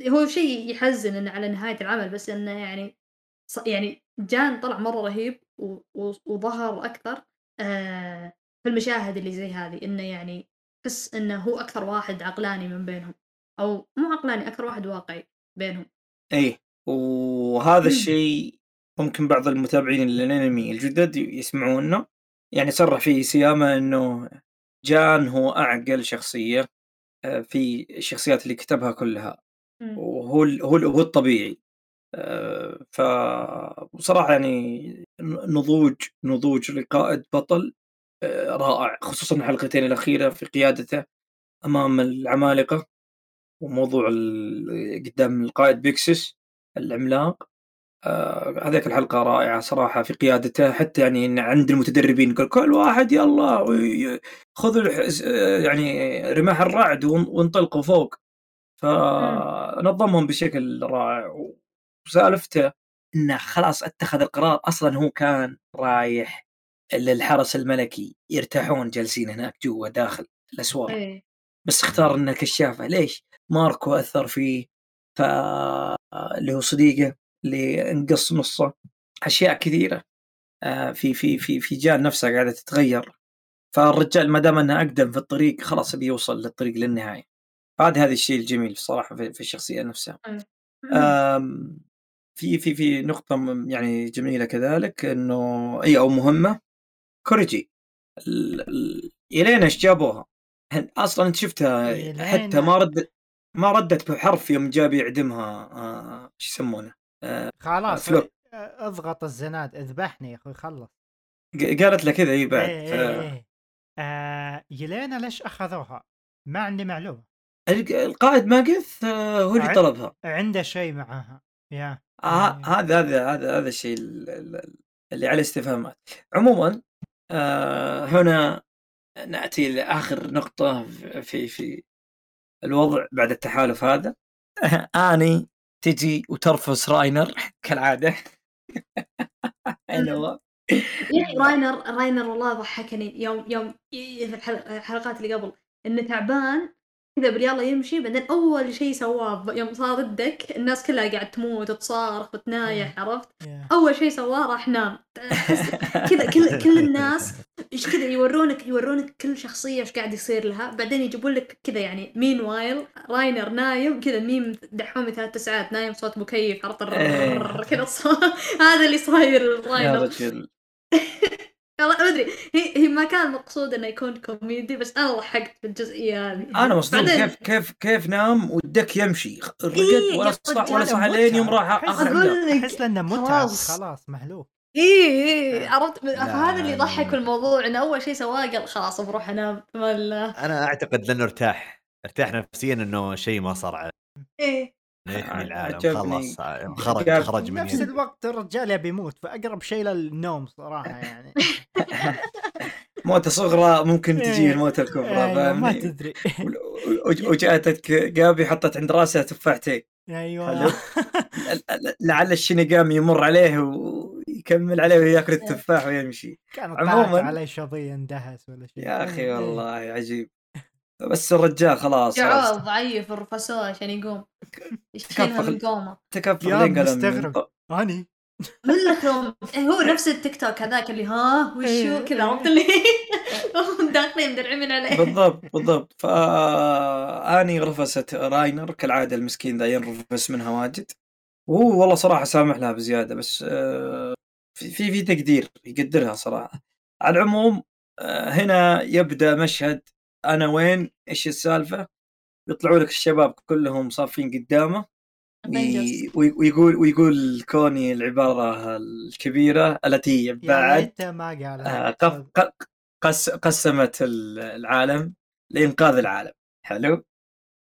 هو شيء يحزن إنه على نهاية العمل بس إنه يعني يعني جان طلع مرة رهيب وظهر أكثر آه في المشاهد اللي زي هذه إنه يعني تحس إنه هو أكثر واحد عقلاني من بينهم أو مو عقلاني أكثر واحد واقعي بينهم.
إيه وهذا الشيء ممكن بعض المتابعين للأنمي الجدد يسمعونه يعني صرح فيه سياما إنه جان هو أعقل شخصية آه، في الشخصيات اللي كتبها كلها. وهو هو ال- هو الطبيعي. آه، ف بصراحه يعني نضوج نضوج لقائد بطل آه، رائع. خصوصا الحلقتين الأخيرة في قيادته أمام العمالقة وموضوع قدام القائد بيكسس العملاق. آه هذيك الحلقة رائعة صراحة في قيادته حتى يعني إن عند المتدربين يقول كل واحد يلا خذوا آه، يعني رماح الرعد وانطلقوا فوق. فنظمهم بشكل رائع وسالفته انه خلاص اتخذ القرار أصلا هو كان رايح للحرس الملكي يرتاحون جالسين هناك جوا داخل الاسوار
إيه.
بس اختار انه كشافه ليش؟ ماركو أثر فيه ف اللي هو صديقه. اللي انقص نصه أشياء كثيرة آه، في في في في جان نفسها قاعدة تتغير. فالرجال ما دام أنه أقدم في الطريق خلاص بيوصل للطريق للنهاية. هذا هذا الشيء الجميل صراحة في, في الشخصية نفسها.
مم.
آم، في في في نقطة م- يعني جميلة كذلك إنه أي أو مهمة كوريجي. ال- ال- يلين إيش جابوها؟ أصلا أنت شفتها؟ حتى. ما ردت ما ردت بحرف يوم جاء بيعدمها آه، شو يسمونه؟
خلاص
فلوب.
اضغط الزناد اذبحني يا أخوي خلص
قالت له كذا إي بعد
إيه
ف-
إيه إيه. آه يلينا ليش أخذوها؟ ما عندي معلومة
الق- القائد ماجث آه، هو اللي طلبها
عنده شيء معاها يا
آه،
إيه.
هذا هذا هذا هذا الشيء ال- ال- اللي عليه استفهامات عموما آه، هنا نأتي لآخر نقطة في في الوضع بعد التحالف هذا [LAUGHS] آني تجي وترفس راينر. كالعادة. [LAUGHS]
يا أخي راينر راينر والله ضحكني. يوم يوم ي- في الحلق- الحلقات اللي قبل. إنه تعبان كذا باليلا يمشي. بعدين أول شيء سواه يوم صار ضدك الناس كلها قاعد تموت وتصارخ وتنايح عرفت؟ أول شيء سواه راح نام. كذا كل كل الناس إيش كذا يورونك يورونك كل شخصية إيش قاعد يصير لها. بعدين يجيبون لك كذا يعني meanwhile راينر نايم كذا ميم دحومي ثلاث ساعات نايم صوت مكيف عرفت؟ الرررر [LAUGHS] كذا صوت [LAUGHS] هذا اللي صاير راينر [LAUGHS] والله ما أدري. هي هي ما كان مقصود إنه يكون كوميدي بس أنا ضحكت في الجزئيه هذه.
أنا مصدوم
بعدين-
كيف كيف كيف نام والدك يمشي. رقد
إيه،
ولا صح ولا صح لين يوم راح اخر
أقول
حلقة.
لك
أحس إنه متعب.
خلاص.
خلاص مهلوك.
اي اي عرفت؟
لا،
فهذا اللي
لا،
يضحك. في الموضوع إنه أول شيء سواه قال خلاص بروح أنام.
أنا أعتقد لأنه ارتاح. ارتاح نفسيا إنه شيء ما صار عليه. إيه. [LAUGHS] يحمي العالم.
عجبني.
خلاص [LAUGHS] خرج
عجب-
خرج من
نفس الوقت الرجال يبي يموت فأقرب شيء للنوم صراحة يعني. [LAUGHS]
موتة صغرى ممكن تجي
إيه.
الموتة الكبرى
أيوة، ما تدري.
وج- وجاتك جابي حطت عند راسها تفاحتين. أيوه. لعل الشينيغامي يمر عليه ويكمل عليه وياكل التفاح ويمشي.
كانت
عموماً-
علي شظية اندهس ولا شيء.
يا أخي
إيه.
والله عجيب. بس الرجال خلاص
جعوه ضعيف الرفسوه عشان يقوم. يشيلها من قومه.
تكفى
يا مستغرب. اني
من لكم هو نفس التيك توك هذاك اللي ها
إيه،
وشو كذا
إيه.
عرفت اللي؟ [LAUGHS] داخلين مدرعمين عليه.
بالضبط بالضبط. فاني رفست راينر كالعادة المسكين ذا ينرفس منها واجد. وهو والله صراحة سامح لها بزيادة بس آه، في في في تقدير يقدرها صراحة. على العموم آه، هنا يبدأ مشهد أنا وين؟ إيش السالفة؟ يطلعوا لك الشباب كلهم صافين قدامه وي- ويقول ويقول كوني العبارة الكبيرة التي بعد
ما
آه، قس قسمت ال- العالم لإنقاذ العالم. حلو.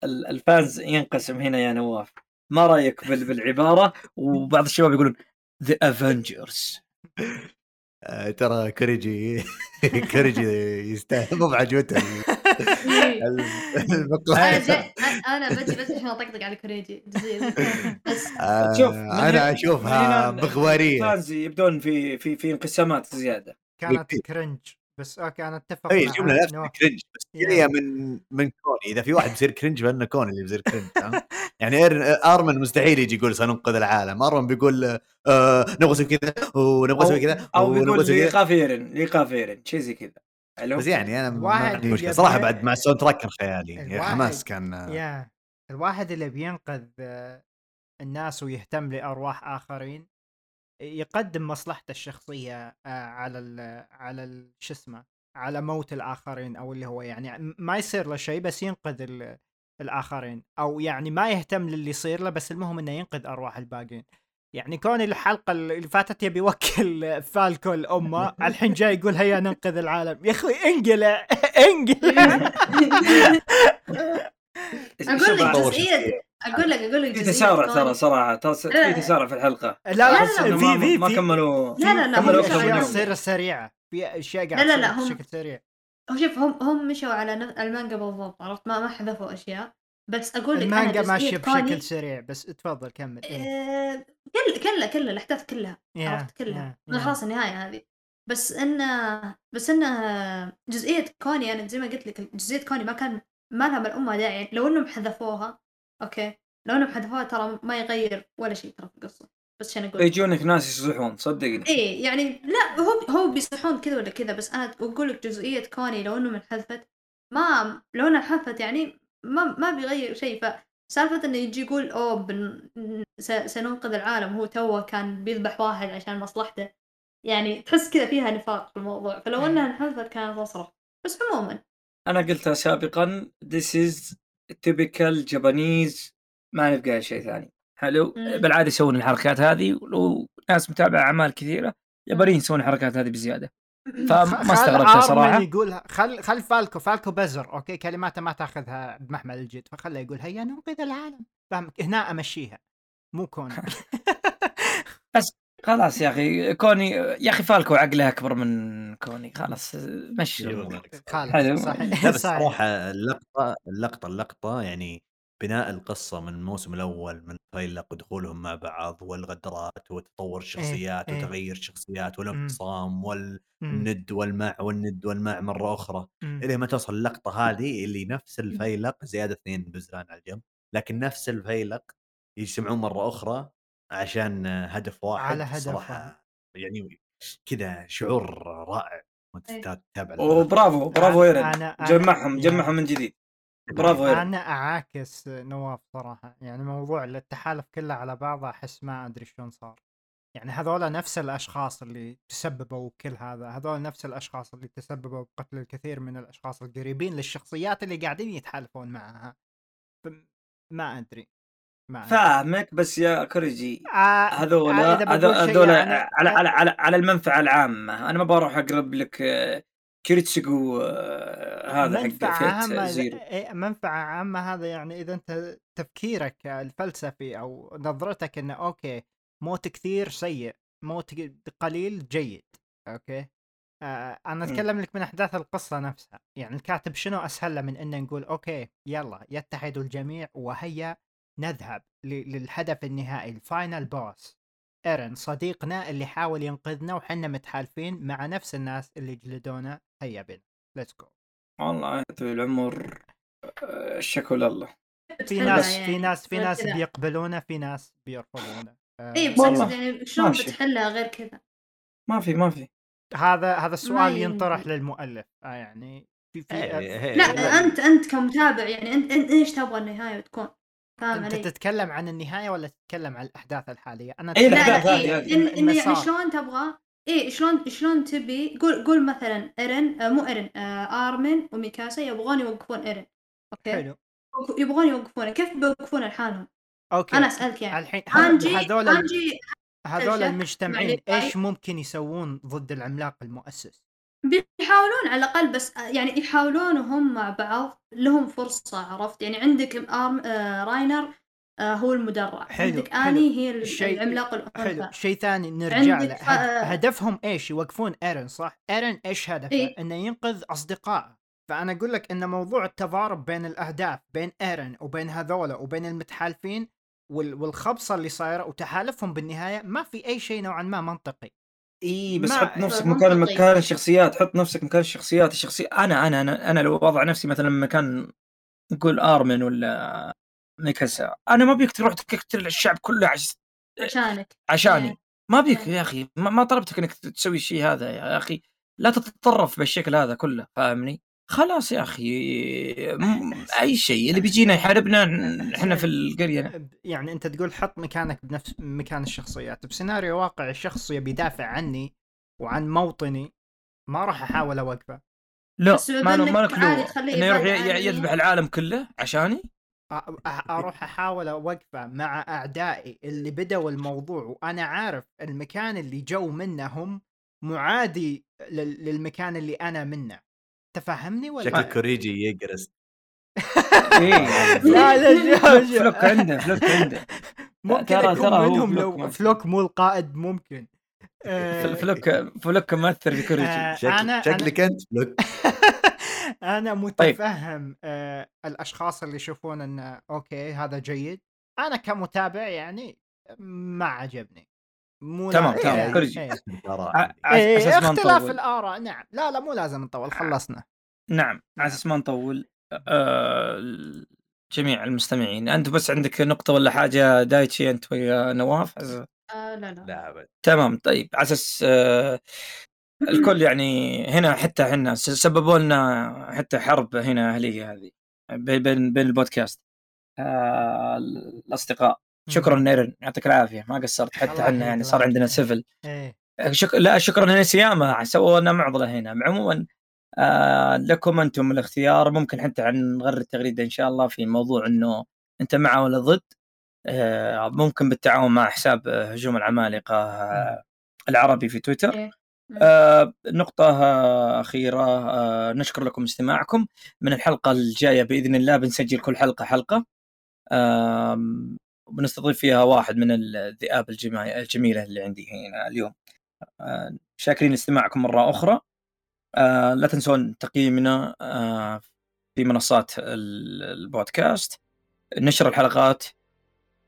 ال- ال fans ينقسم هنا يا نواف. ما رأيك بال- بالعبارة؟ وبعض الشباب يقولون ذا Avengers [LAUGHS]
آه، ترى كوريجي [LAUGHS] كوريجي يستاهل مو بعجوته. ال-
أنا أنا بجي بس عشان أطقطق على كوريجي. بس.
آه،
شوف أنا أشوفها
بغواريه
يبدون في في في انقسامات زيادة.
كانت cringe بس okay أنا أتفق
اي الجمله نفسها. cringe بس. هي من من كوني. إذا في واحد بيصير cringe فإنه كوني اللي بيصير cringe؟ يعني آرمن مستحيل يجي يقول سننقذ العالم. آرمن بيقول آه نبغى نسوي كذا ونبغى نسوي كذا أو
بيقول ليقاف ايرن ليقاف ايرن شيء زي كذا.
بس يعني أنا ما
الواحد
عندي
مشكلة.
صراحة بعد مع ال soundtrack كان خيالي. يعني حماس كان
يا الواحد اللي بينقذ الناس ويهتم لأرواح آخرين يقدم مصلحته الشخصية آه، على ال على ال- شو اسمه على موت الآخرين أو اللي هو يعني ما يصير له شيء بس ينقذ ال- الآخرين أو يعني ما يهتم للي يصير له بس المهم إنه ينقذ أرواح الباقين يعني كون الحلقة اللي فاتت يبي يوكل فالكو لامه الحين جاي يقول هيا ننقذ العالم. يا أخوي انقلع انقلع. [LAUGHS]
أقول لك أقول لك أقول لك
في تسارع. ترى صراحة ترى
لا.
في تسارع في الحلقة.
لا لا
لا، لا،
في
ما,
في
ما كملوا
لا لا لا
كملوا.
تصير سريعة. في أشياء
لا،
قاعد
لا،
تصير
لا، هم-
بشكل سريع.
شوف هم هم مشوا على المانجا بالضبط عرفت؟ ما ما حذفوا أشياء. بس أقول لك
المانجا
ماشية
بشكل سريع بس تفضل كمل إيه.
آه، كل كلها كلها الأحداث كلها
يا-
عرفت؟ كلها. من
يا.
خلاص النهاية هذه. بس انه بس انه جزئية كوني أنا زي ما قلت لك جزئية كوني ما كان ما لها من امها داعي. لو إنهم حذفوها okay. لو إنهم حذفوها ترى ما يغير ولا شيء ترى في القصة. بس عشان أقول؟
يجونك ناس يصلحون صدقني.
إيه يعني لا هو هو بيصلحون كذا ولا كذا بس أنا أقول لك جزئية كوني لو انه انحذفت ما لو إنها انحذفت يعني ما ما بيغير شيء. فسالفة إنه يجي يقول أوه بن... س... سننقذ العالم. هو توه كان بيذبح واحد عشان مصلحته. يعني تحس كذا فيها نفاق في الموضوع. فلو
مم.
إنها انحذفت كانت اصرف بس عموما.
أنا قلتها سابقا this is typical Japanese ما نبقى شيء ثاني. حلو.
مم.
بالعادة يسوون الحركات هذه ولو ناس متابعة أعمال كثيرة يابانيين يسوون الحركات هذه بزيادة. فما
آرمن
صراحة.
يقول خل خل فالكو فالكو بزر okay؟ كلماته ما تأخذها بمحمل الجد. فخله يقول هيا ننقذ العالم. فاهم هنا أمشيها. مو كون [LAUGHS]
خلاص يا أخي كوني يا أخي فالكو عقله أكبر من كوني. خلاص مشي.
خالد
حلو.
صحيح.
لا بس. [LAUGHS] صراحة اللقطه اللقطه اللقطة يعني بناء القصة من الموسم الأول من فيلق ودخولهم مع بعض والغدرات وتطور الشخصيات
إيه.
وتغير الشخصيات والانفصام
مم.
والند والمع والند والمع مرة أخرى
مم.
إلى ما توصل اللقطة هذه اللي نفس الفيلق زيادة اثنين بزران على الجنب لكن نفس الفيلق يجتمعون مرة أخرى عشان هدف واحد
على هدف
صراحة يعني كذا شعور رائع وأنت
إيه.
تتابع
وبرافو برافو
إيرن
جمعهم
يا-
جمعهم من جديد برافو ايرن
أنا أعاكس نواف صراحة يعني موضوع التحالف كله على بعضه أحس ما أدري شلون صار. يعني هذول نفس الأشخاص اللي تسببوا بكل هذا هذول نفس الأشخاص اللي تسببوا بقتل الكثير من الأشخاص القريبين للشخصيات اللي قاعدين يتحالفون معها. ما أدري ما أدري.
فاهمك بس يا كوريجي
آه،
هذول
آه، شيء
هذول
يعني-
على على على على المنفعة العامة. أنا ما بروح أقرب لك آه، كيريتسوغو آه، هذا حق
منفعة
Fate
عامة
Zero.
إيه، منفعة عامة هذا يعني إذا أنت تفكيرك الفلسفي أو نظرتك إنه okay موت كثير سيء موت قليل جيد okay؟ آه أنا. أتكلم لك من أحداث القصة نفسها. يعني الكاتب شنو أسهل له من إنه نقول okay يلا يتحد الجميع وهيا نذهب للهدف النهائي ال final boss. إيرن صديقنا اللي حاول ينقذنا وحنا متحالفين مع نفس الناس اللي جلدونا هيا بنا let's go
والله يا طويل العمر آه، الشكو لله
في
تحلى
ناس
يعني.
في ناس في ناس
كذا.
بيقبلونه في ناس بيرفضونه آه،
اي بس يعني شلون. بتحلها غير كذا
ما في ما في
هذا هذا السؤال ينطرح. للمؤلف آه يعني في في
إيه، إيه،
لا
إيه.
أنت أنت كمتابع يعني أنت, انت إيش تبغى النهاية تكون فاهم
أنت
علي؟
تتكلم عن النهاية ولا تتكلم عن الأحداث الحالية؟ أنا
إيه،
لا لا إيه
هذه.
إن, إن يعني. شلون تبغى؟ إيه شلون شلون تبي؟ قول قول مثلا إيرن آه مو إيرن آه آرمن وميكاسا يبغون يوقفون إيرن okay؟
حلو.
يبغون يوقفونه. كيف بيوقفونه لحالهم؟
okay.
أنا أسألك يعني.
الحين
انجي
هذول
انجي
هذول المجتمعين إيش ممكن يسوون ضد العملاق المؤسس؟
بيحاولون على الأقل بس يعني يحاولون وهم مع بعض لهم فرصة عرفت؟ يعني عندك آرم آه راينر آه هو المدرع
حلو،
عندك
حلو.
آني هي ال-
الشيء-
العملاق
حلو.
الأنثى.
شيء ثاني نرجع له هدفهم إيش؟ يوقفون إيرن صح؟ إيرن إيش هدفه؟
إيه.
إنه ينقذ اصدقائه فأنا أقول لك إن موضوع التضارب بين الأهداف بين إيرن وبين هذولا وبين المتحالفين وال- والخبصة اللي صايرة وتحالفهم بالنهاية ما في أي شيء نوعا ما منطقي.
إي بس حط نفسك. مكان مكان الشخصيات حط نفسك مكان الشخصيات الشخصية أنا أنا أنا, أنا لو وضع نفسي مثلا مكان نقول آرمن ولا ميكاسا أنا ما بيك تروح تقتل الشعب كله عش...
عشانك
عشاني
إيه.
ما بيك
إيه.
يا أخي ما, ما طلبتك إنك تسوي الشيء هذا يا أخي لا تتطرف بالشكل هذا كله فاهمني خلاص يا أخي م- أي شيء اللي بيجينا يحاربنا إحنا في القرية.
يعني أنت تقول حط مكانك بنفس مكان الشخصيات. بسيناريو واقعي الشخص يبي يدافع عني وعن موطني ما راح أحاول أوقفه.
لا ما له ما له إنه يروح. يذبح العالم كله عشاني؟
أروح أحاول أوقفه مع أعدائي اللي بدوا الموضوع وأنا عارف المكان اللي جو منه هم معادي لل- للمكان اللي أنا منه. تفهمني ولا
شكل كوريجي يقرس
إيه
لا [LAUGHS] لا
فلوك
شوف-
فلوك عنده فلوك عنده. [LAUGHS]
ممكن
ترى- ترى هو
منهم
فلوك
لو. فلوك مو القائد ممكن. آه،
فل- فلوك فلوك مؤثر في كوريجي.
آه،
شكلك أنت فلوك. [LAUGHS]
أنا
طيب.
متفهم آه الأشخاص اللي يشوفون إنه okay هذا جيد. أنا كمتابع يعني ما عجبني. مو
تمام،
لا-
تمام،
إيه،. إيه.
ع- على
إيه اختلاف
نطول.
الآراء نعم. لا لا مو لازم نطول خلصنا.
نعم على أساس ما نطول. آه، جميع المستمعين. أنت بس عندك نقطة ولا حاجة دايتشي أنت ويا نواف؟
آه لا لا.
لا أبد.
تمام طيب على أساس آه، الكل يعني هنا حتى إحنا سببوا لنا حتى حرب هنا أهلية هذه بي- بين بين البودكاست. آه، الأصدقاء. شكرا نيرن يعطيك العافية ما قصرت حتى
إحنا
يعني صار عندنا. سيفل
إيه.
شك... لا شكرا هنا سياما سووا لنا معضلة هنا. عموما آه لكم أنتم الاختيار ممكن حتى عن نغير التغريدة إن شاء الله في موضوع إنه أنت مع ولا ضد. آه ممكن بالتعاون مع حساب آه، هجوم العمالقة آه العربي في تويتر.
إيه.
آه نقطة آه أخيرة آه نشكر لكم استماعكم. من الحلقة الجاية بإذن الله بنسجل كل حلقة حلقة. آه وبنستضيف فيها واحد من الذئاب الجميلة اللي عندي هنا اليوم. آه، شاكرين استماعكم مرة أخرى. آه، لا تنسون تقييمنا آه، في منصات ال- البودكاست. نشر الحلقات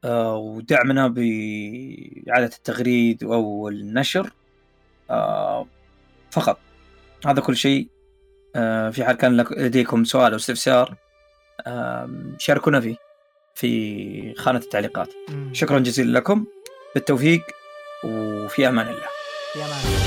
ودعمنا بإعادة التغريد أو النشر فقط. هذا كل شيء. في حال كان لديكم سؤال أو استفسار شاركونا فيه. في خانة التعليقات.
مم.
شكرا جزيلا لكم. بالتوفيق وفي أمان الله.
يا مان